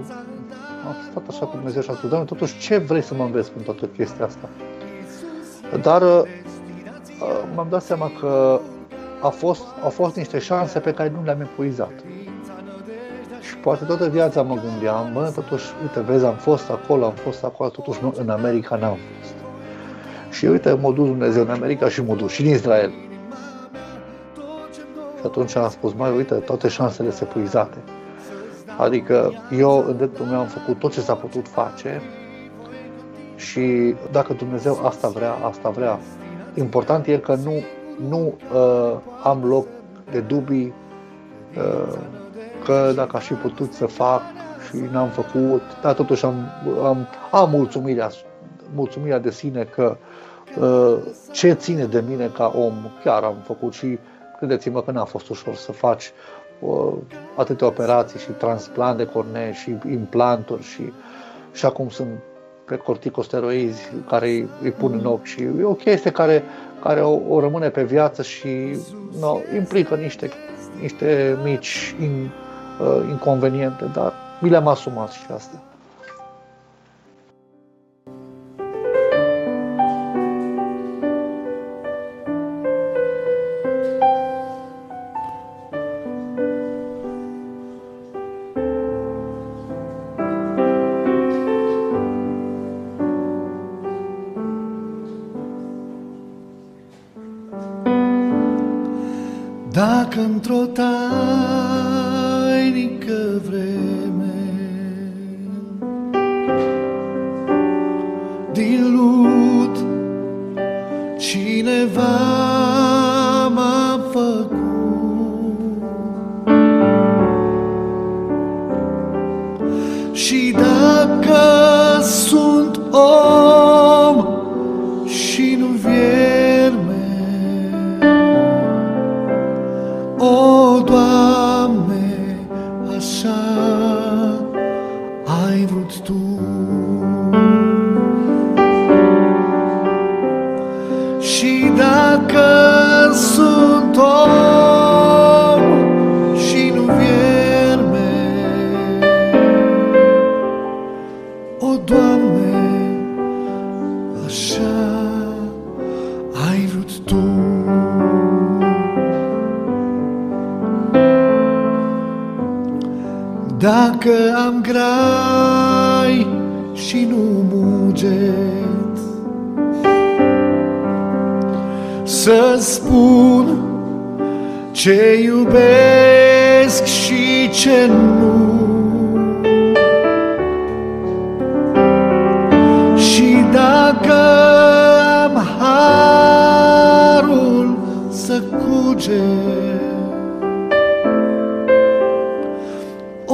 am stat așa cu Dumnezeu și am spus, Doamne, totuși ce vrei să mă înveți în toată chestia asta? Dar uh, m-am dat seama că a fost, au fost niște șanse pe care nu le-am epuizat. Și poate toată viața mă gândeam, bă, totuși, uite, vezi, am fost acolo, am fost acolo, totuși nu, în America n-am fost. Și uite, m-a dus Dumnezeu în America și m-a dus și în Israel. Și atunci am spus, mai uite, toate șansele sunt epuizate. Adică eu, în dreptul meu, am făcut tot ce s-a putut face și dacă Dumnezeu asta vrea, asta vrea. Important e că nu, nu uh, am loc de dubii uh, că dacă aș fi putut să fac și n-am făcut, dar totuși am, am, am mulțumirea, mulțumirea de sine că uh, ce ține de mine ca om, chiar am făcut și credeți-mă că n-a fost ușor să faci atâtea operații și transplant de cornee și implanturi și, și acum sunt pe corticosteroizi care îi pun în ochi și e o chestie care, care o, o rămâne pe viață și no, implică niște, niște mici in, uh, inconveniente, dar mi le-am asumat și astea.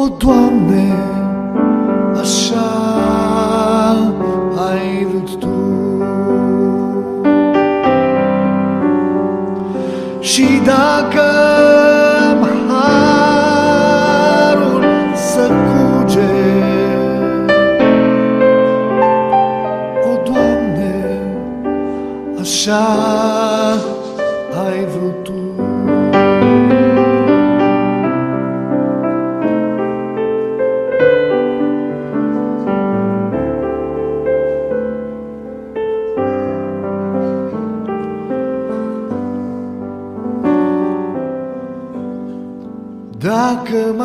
O, Doamne, așa ai vrut Tu. Și dacă am harul să cuget, o, Doamne, așa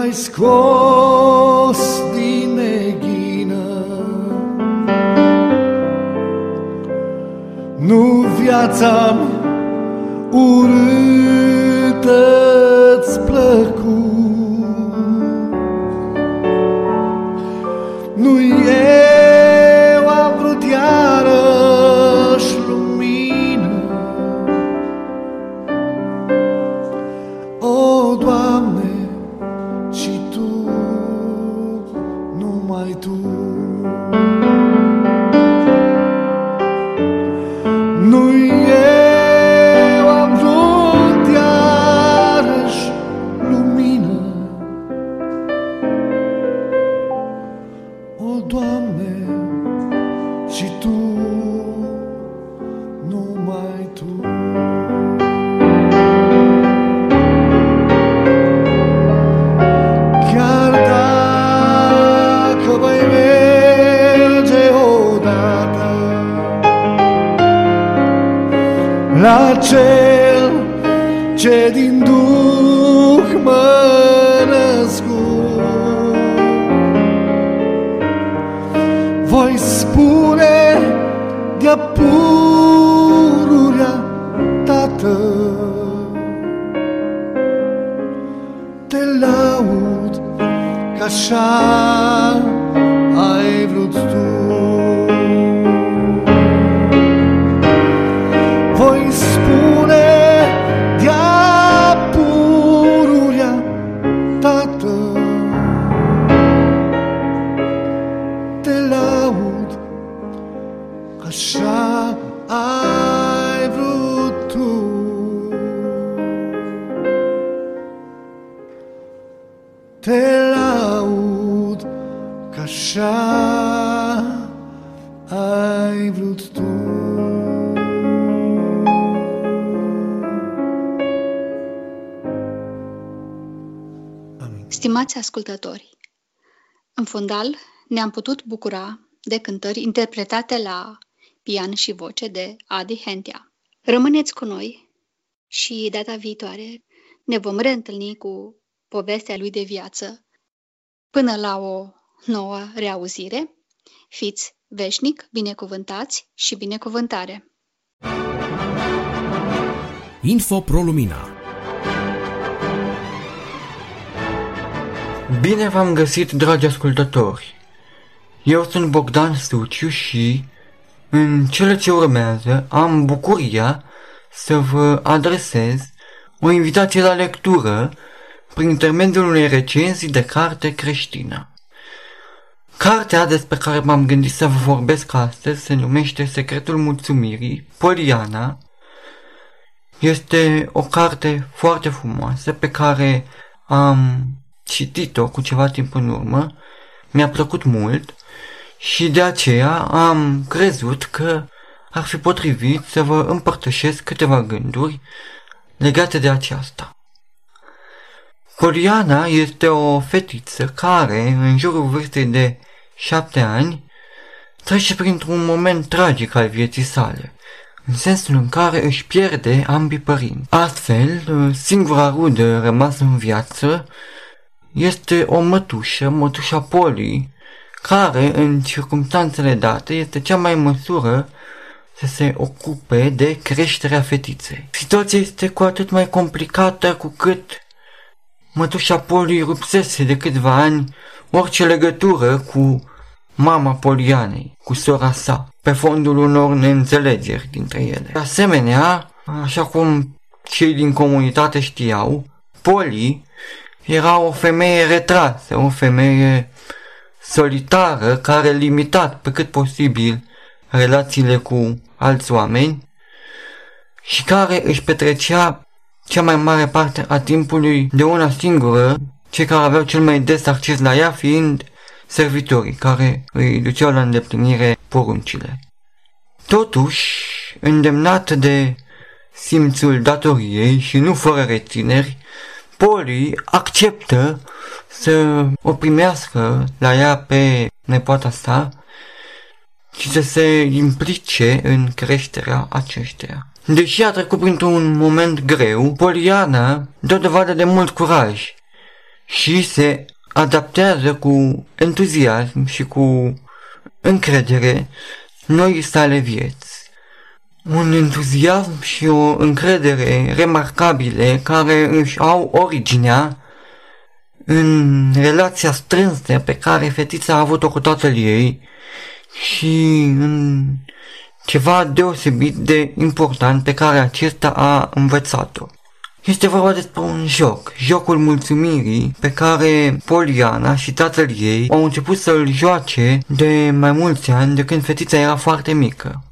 m-ai scos din neghină Nu viața urâtă-ți ascultători, în fundal ne-am putut bucura de cântări interpretate la pian și voce de Adi Hentia. Rămâneți cu noi și data viitoare ne vom reîntâlni cu povestea lui de viață. Până la o nouă reauzire, fiți veșnic binecuvântați și binecuvântare! Info Pro Lumina Bine v-am găsit, dragi ascultători! Eu sunt Bogdan Suciu și, în cele ce urmează, am bucuria să vă adresez o invitație la lectură prin intermediul unei recenzii de carte creștină. Cartea despre care m-am gândit să vă vorbesc astăzi se numește Secretul Mulțumirii, Poliana. Este o carte foarte frumoasă pe care am citit-o cu ceva timp în urmă, mi-a plăcut mult și de aceea am crezut că ar fi potrivit să vă împărtășesc câteva gânduri legate de aceasta. Poliana este o fetiță care, în jurul vârstei de șapte ani, trece printr-un moment tragic al vieții sale, în sensul în care își pierde ambii părinți. Astfel, singura rudă rămasă în viață este o mătușă, mătușa Poli, care, în circumstanțele date, este cea mai măsură să se ocupe de creșterea fetiței. Situația este cu atât mai complicată cu cât mătușa Poli rupsese de câțiva ani orice legătură cu mama Polianei, cu sora sa, pe fondul unor neînțelegeri dintre ele. De asemenea, așa cum cei din comunitate știau, Poli era o femeie retrasă, o femeie solitară care limitat pe cât posibil relațiile cu alți oameni și care își petrecea cea mai mare parte a timpului de una singură, cei care aveau cel mai des acces la ea fiind servitorii care îi duceau la îndeplinire poruncile. Totuși, îndemnată de simțul datoriei și nu fără rețineri, Poli acceptă să o primească la ea pe nepoata sa și să se implice în creșterea aceștia. Deși a trecut printr-un moment greu, Poliana dă dovadă de mult curaj și se adaptează cu entuziasm și cu încredere noi sale vieți. Un entuziasm și o încredere remarcabile care își au originea în relația strânsă pe care fetița a avut-o cu tatăl ei și în ceva deosebit de important pe care acesta a învățat-o. Este vorba despre un joc, jocul mulțumirii pe care Poliana și tatăl ei au început să-l joace de mai mulți ani de când fetița era foarte mică.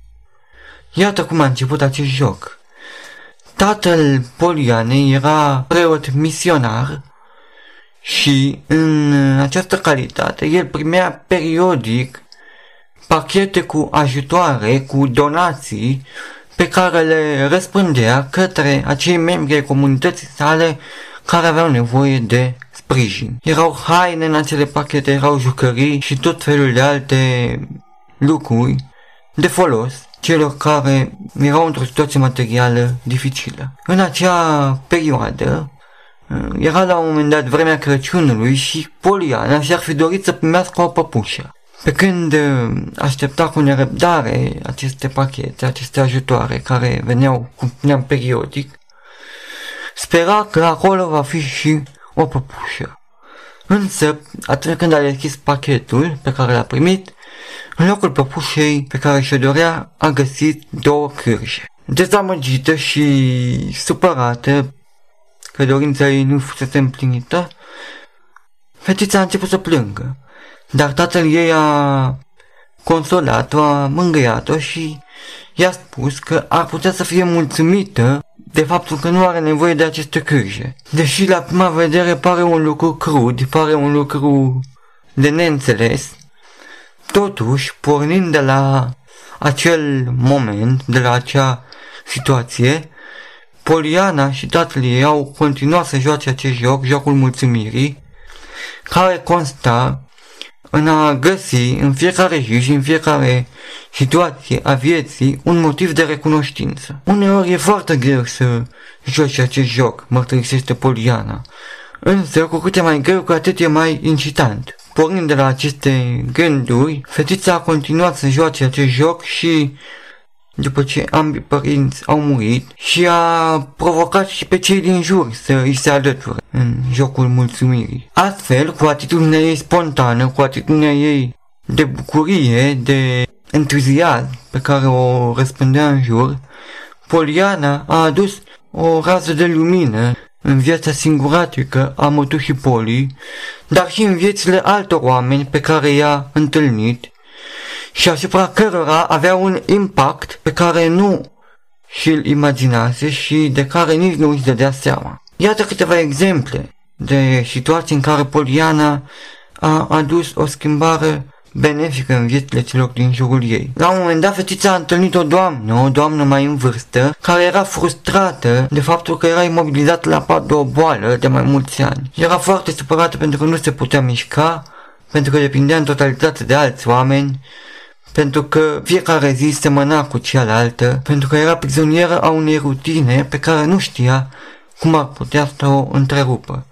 Iată cum a început acest joc. Tatăl Polianei era preot misionar și în această calitate el primea periodic pachete cu ajutoare, cu donații pe care le răspândea către acei membri ai comunității sale care aveau nevoie de sprijin. Erau haine în acele pachete, erau jucării și tot felul de alte lucruri de folos celor care erau într-o situație materială dificilă. În acea perioadă, era la un moment dat vremea Crăciunului și Poliana și-ar fi dorit să primească o păpușă. Pe când uh, aștepta cu nerăbdare aceste pachete, aceste ajutoare care veneau, cum spuneam, periodic, spera că acolo va fi și o păpușă. Însă, atunci când a deschis pachetul pe care l-a primit, în locul păpușei pe care și-o dorea, a găsit două cârje. Dezamăgită și supărată că dorința ei nu fusese împlinită, fetița a început să plângă. Dar tatăl ei a consolat-o, a mângâiat-o și i-a spus că ar putea să fie mulțumită de faptul că nu are nevoie de aceste cârje. Deși la prima vedere pare un lucru crud, pare un lucru de neînțeles, totuși, pornind de la acel moment, de la acea situație, Poliana și tatăl ei au continuat să joace acest joc, jocul mulțumirii, care consta în a găsi în fiecare zi și în fiecare situație a vieții un motiv de recunoștință. Uneori e foarte greu să joci acest joc, mărturisește Poliana, însă cu cât e mai greu, cu atât e mai incitant. Pornind de la aceste gânduri, fetița a continuat să joace acest joc și după ce ambii părinți au murit și a provocat și pe cei din jur să îi se alăture în jocul mulțumirii. Astfel, cu atitudinea ei spontană, cu atitudinea ei de bucurie, de entuziasm pe care o răspândea în jur, Poliana a adus o rază de lumină în viața singuratică a mătușii Poli, dar și în viețile altor oameni pe care i-a întâlnit și asupra cărora avea un impact pe care nu și-l imaginase și de care nici nu își dădea seama. Iată câteva exemple de situații în care Poliana a adus o schimbare benefică în viețile celor din jurul ei. La un moment dat, fetița a întâlnit o doamnă, o doamnă mai în vârstă, care era frustrată de faptul că era imobilizată la pat de o boală de mai mulți ani. Era foarte supărată pentru că nu se putea mișca, pentru că depindea în totalitate de alți oameni pentru că fiecare zi semăna cu cealaltă, pentru că era prizonieră a unei rutine pe care nu știa cum ar putea să o întrerupă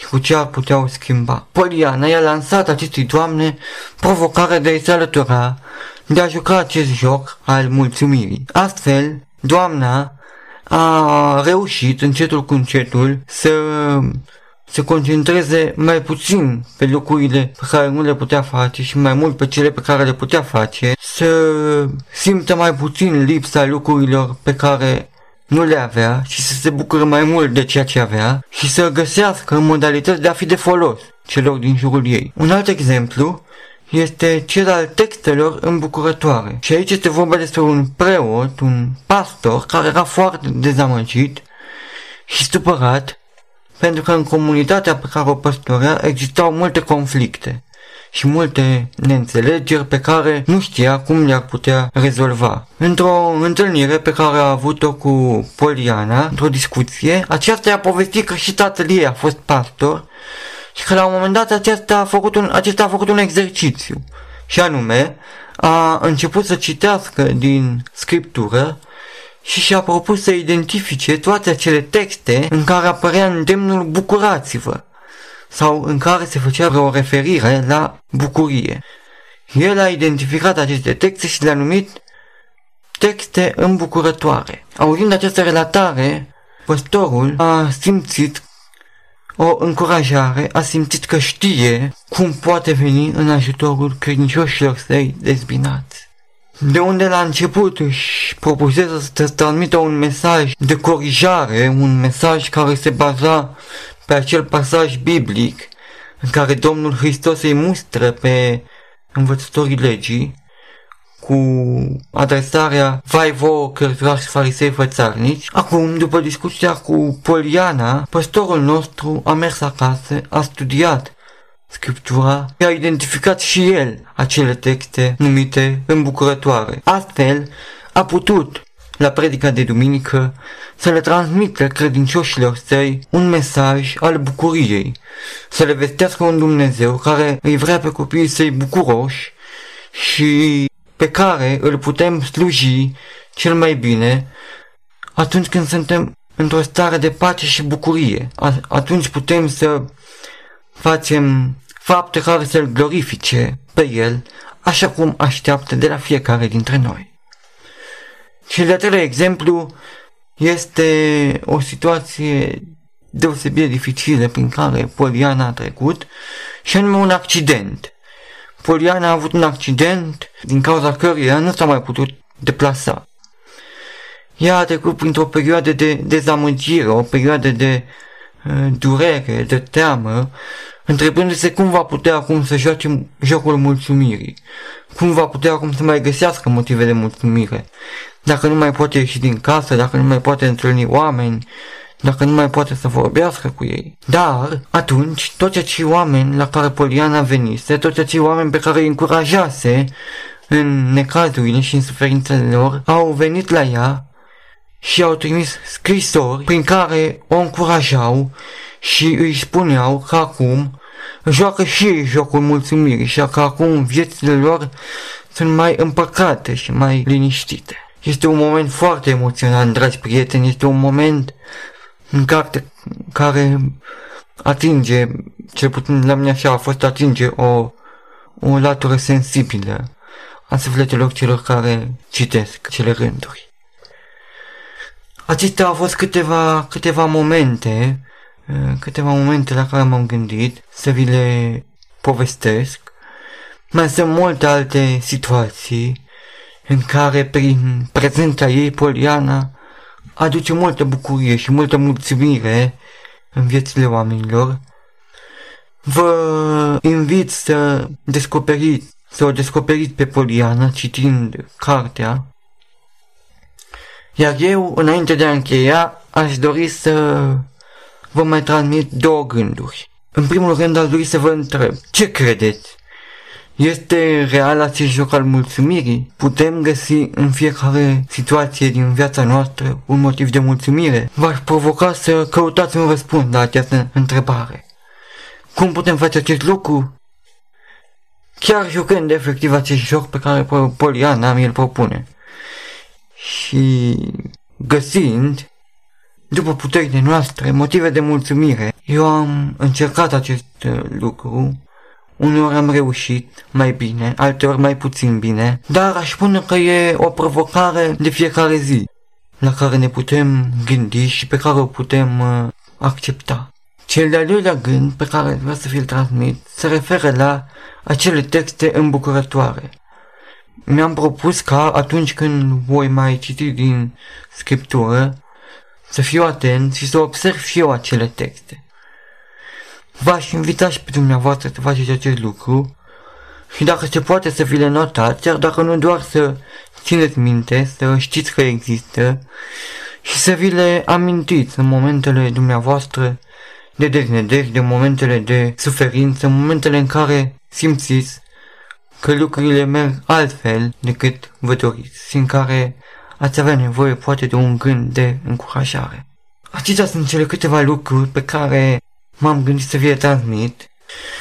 și cu ce ar putea o schimba. Poliana i-a lansat acestui doamne provocarea de a-i se alătura, de a juca acest joc al mulțumirii. Astfel, doamna a reușit încetul cu încetul să se concentreze mai puțin pe lucrurile pe care nu le putea face și mai mult pe cele pe care le putea face, să simtă mai puțin lipsa lucrurilor pe care nu le avea și să se bucure mai mult de ceea ce avea și să găsească modalități de a fi de folos celor din jurul ei. Un alt exemplu este cel al textelor îmbucurătoare. Și aici este vorba despre un preot, un pastor, care era foarte dezamăgit și supărat pentru că în comunitatea pe care o păstorea existau multe conflicte și multe neînțelegeri pe care nu știa cum le-ar putea rezolva. Într-o întâlnire pe care a avut-o cu Poliana, într-o discuție, aceasta i-a povestit că și tatăl ei a fost pastor și că la un moment dat acesta a făcut un, acesta a făcut un exercițiu. Și anume, a început să citească din scriptură și și-a propus să identifice toate acele texte în care apărea îndemnul bucurați-vă sau în care se făcea o referire la bucurie. El a identificat aceste texte și le-a numit texte îmbucurătoare. Auzind această relatare, păstorul a simțit o încurajare, a simțit că știe cum poate veni în ajutorul credincioșilor săi dezbinați. De unde la început își propusese să transmită un mesaj de corijare, un mesaj care se baza pe acel pasaj biblic în care Domnul Hristos îi mustră pe învățătorii legii cu adresarea vai vouă cărturași farisei fățarnici. Acum, după discuția cu Poliana, păstorul nostru a mers acasă, a studiat Scriptura și a identificat și el acele texte numite îmbucurătoare. Astfel, a putut, la predica de duminică, să le transmită credincioșilor săi un mesaj al bucuriei, să le vestească un Dumnezeu care îi vrea pe copiii săi bucuroși și pe care îl putem sluji cel mai bine atunci când suntem într-o stare de pace și bucurie. Atunci putem să facem fapte care să-L glorifice pe El, așa cum așteaptă de la fiecare dintre noi. Și de treilea exemplu este o situație deosebit de dificilă prin care Poliana a trecut și anume un accident. Poliana a avut un accident din cauza căruia nu s-a mai putut deplasa. Ea a trecut printr-o perioadă de dezamăgire, o perioadă de uh, durere, de teamă, întrebându-se cum va putea acum să joace jocul mulțumirii, cum va putea acum să mai găsească motive de mulțumire, dacă nu mai poate ieși din casă, dacă nu mai poate întâlni oameni, dacă nu mai poate să vorbească cu ei. Dar, atunci, toți acei oameni la care Poliana venise, toți acei oameni pe care îi încurajase în necazurile și în suferințele lor, au venit la ea și au trimis scrisori prin care o încurajau și îi spuneau că acum joacă și ei jocul mulțumirii și că acum viețile lor sunt mai împăcate și mai liniștite. Este un moment foarte emoționant, dragi prieteni, este un moment în carte care atinge, cel puțin la mine așa a fost atinge o, o latură sensibilă a sufletelor celor care citesc cele rânduri. Acestea au fost câteva, câteva momente, câteva momente la care m-am gândit să vi le povestesc. Mai sunt multe alte situații în care prin prezența ei Poliana aduce multă bucurie și multă mulțumire în viețile oamenilor. Vă invit să descoperiți, să o descoperiți pe Poliana citind cartea. Iar eu, înainte de a încheia, aș dori să vă mai transmit două gânduri. În primul rând, aș dori să vă întreb, ce credeți? Este real acest joc al mulțumirii? Putem găsi în fiecare situație din viața noastră un motiv de mulțumire? V-aș provoca să căutați un răspuns la această întrebare. Cum putem face acest lucru? Chiar jucând efectiv acest joc pe care Poliana mi-l propune. Și găsind, după puterile noastre, motive de mulțumire, eu am încercat acest lucru Uneori am reușit mai bine, alteori mai puțin bine, dar aș spune că e o provocare de fiecare zi la care ne putem gândi și pe care o putem uh, accepta. Cel de-al doilea gând pe care vreau să vi-l transmit se referă la acele texte îmbucurătoare. Mi-am propus ca atunci când voi mai citi din scriptură să fiu atent și să observ și eu acele texte. V-aș invita și pe dumneavoastră să faceți acest lucru și dacă se poate să vi le notați, chiar dacă nu doar să țineți minte, să știți că există și să vi le amintiți în momentele dumneavoastră de deznădejde, momentele de suferință, momentele în care simțiți că lucrurile merg altfel decât vă doriți și în care ați avea nevoie poate de un gând de încurajare. Acestea sunt cele câteva lucruri pe care m-am gândit să vi le transmit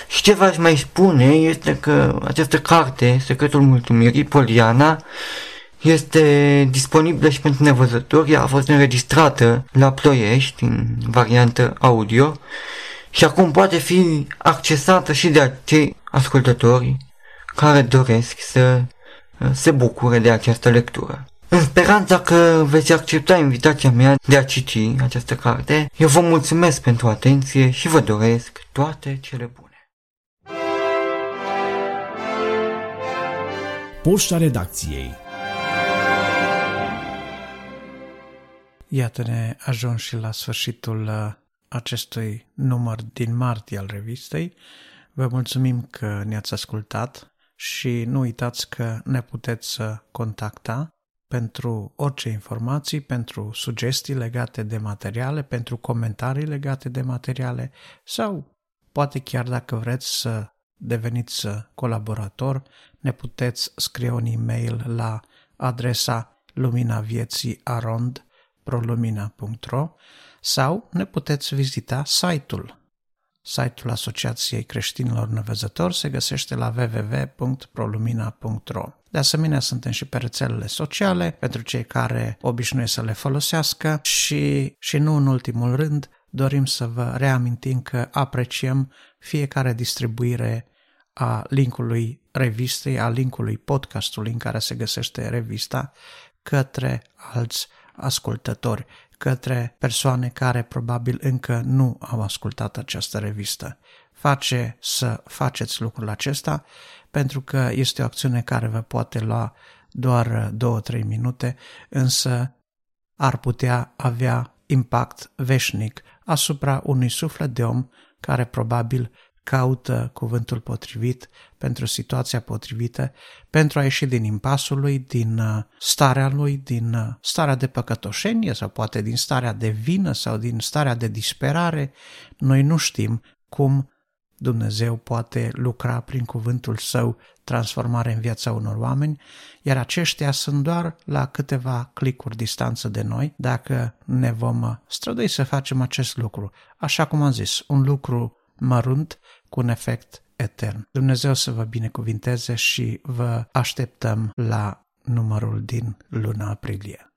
și ce v-aș mai spune este că această carte, Secretul Mulțumirii, Poliana, este disponibilă și pentru nevăzători, ea a fost înregistrată la Ploiești în variantă audio și acum poate fi accesată și de acei ascultători care doresc să se bucure de această lectură. În speranța că veți accepta invitația mea de a citi această carte, eu vă mulțumesc pentru atenție și vă doresc toate cele bune. Poșta redacției Iată-ne ajuns și la sfârșitul uh, acestui număr din martie al revistei. Vă mulțumim că ne-ați ascultat și nu uitați că ne puteți uh, contacta pentru orice informații, pentru sugestii legate de materiale, pentru comentarii legate de materiale sau poate chiar dacă vreți să deveniți uh, colaborator, ne puteți scrie un e-mail la adresa luminavieții arond prolumina.ro sau ne puteți vizita site-ul. Site-ul Asociației Creștinilor Nevăzători se găsește la www.prolumina.ro. De asemenea, suntem și pe rețelele sociale pentru cei care obișnuiesc să le folosească și, și nu în ultimul rând, dorim să vă reamintim că apreciem fiecare distribuire a linkului revistei, a linkului podcastului în care se găsește revista către alți ascultători, către persoane care probabil încă nu au ascultat această revistă. Face să faceți lucrul acesta pentru că este o acțiune care vă poate lua doar 2-3 minute, însă ar putea avea impact veșnic asupra unui suflet de om care probabil caută cuvântul potrivit pentru situația potrivită, pentru a ieși din impasul lui, din uh, starea lui, din uh, starea de păcătoșenie sau poate din starea de vină sau din starea de disperare. Noi nu știm cum Dumnezeu poate lucra prin cuvântul său transformare în viața unor oameni, iar aceștia sunt doar la câteva clicuri distanță de noi dacă ne vom strădui să facem acest lucru. Așa cum am zis, un lucru mărunt cu un efect etern. Dumnezeu să vă binecuvinteze și vă așteptăm la numărul din luna aprilie.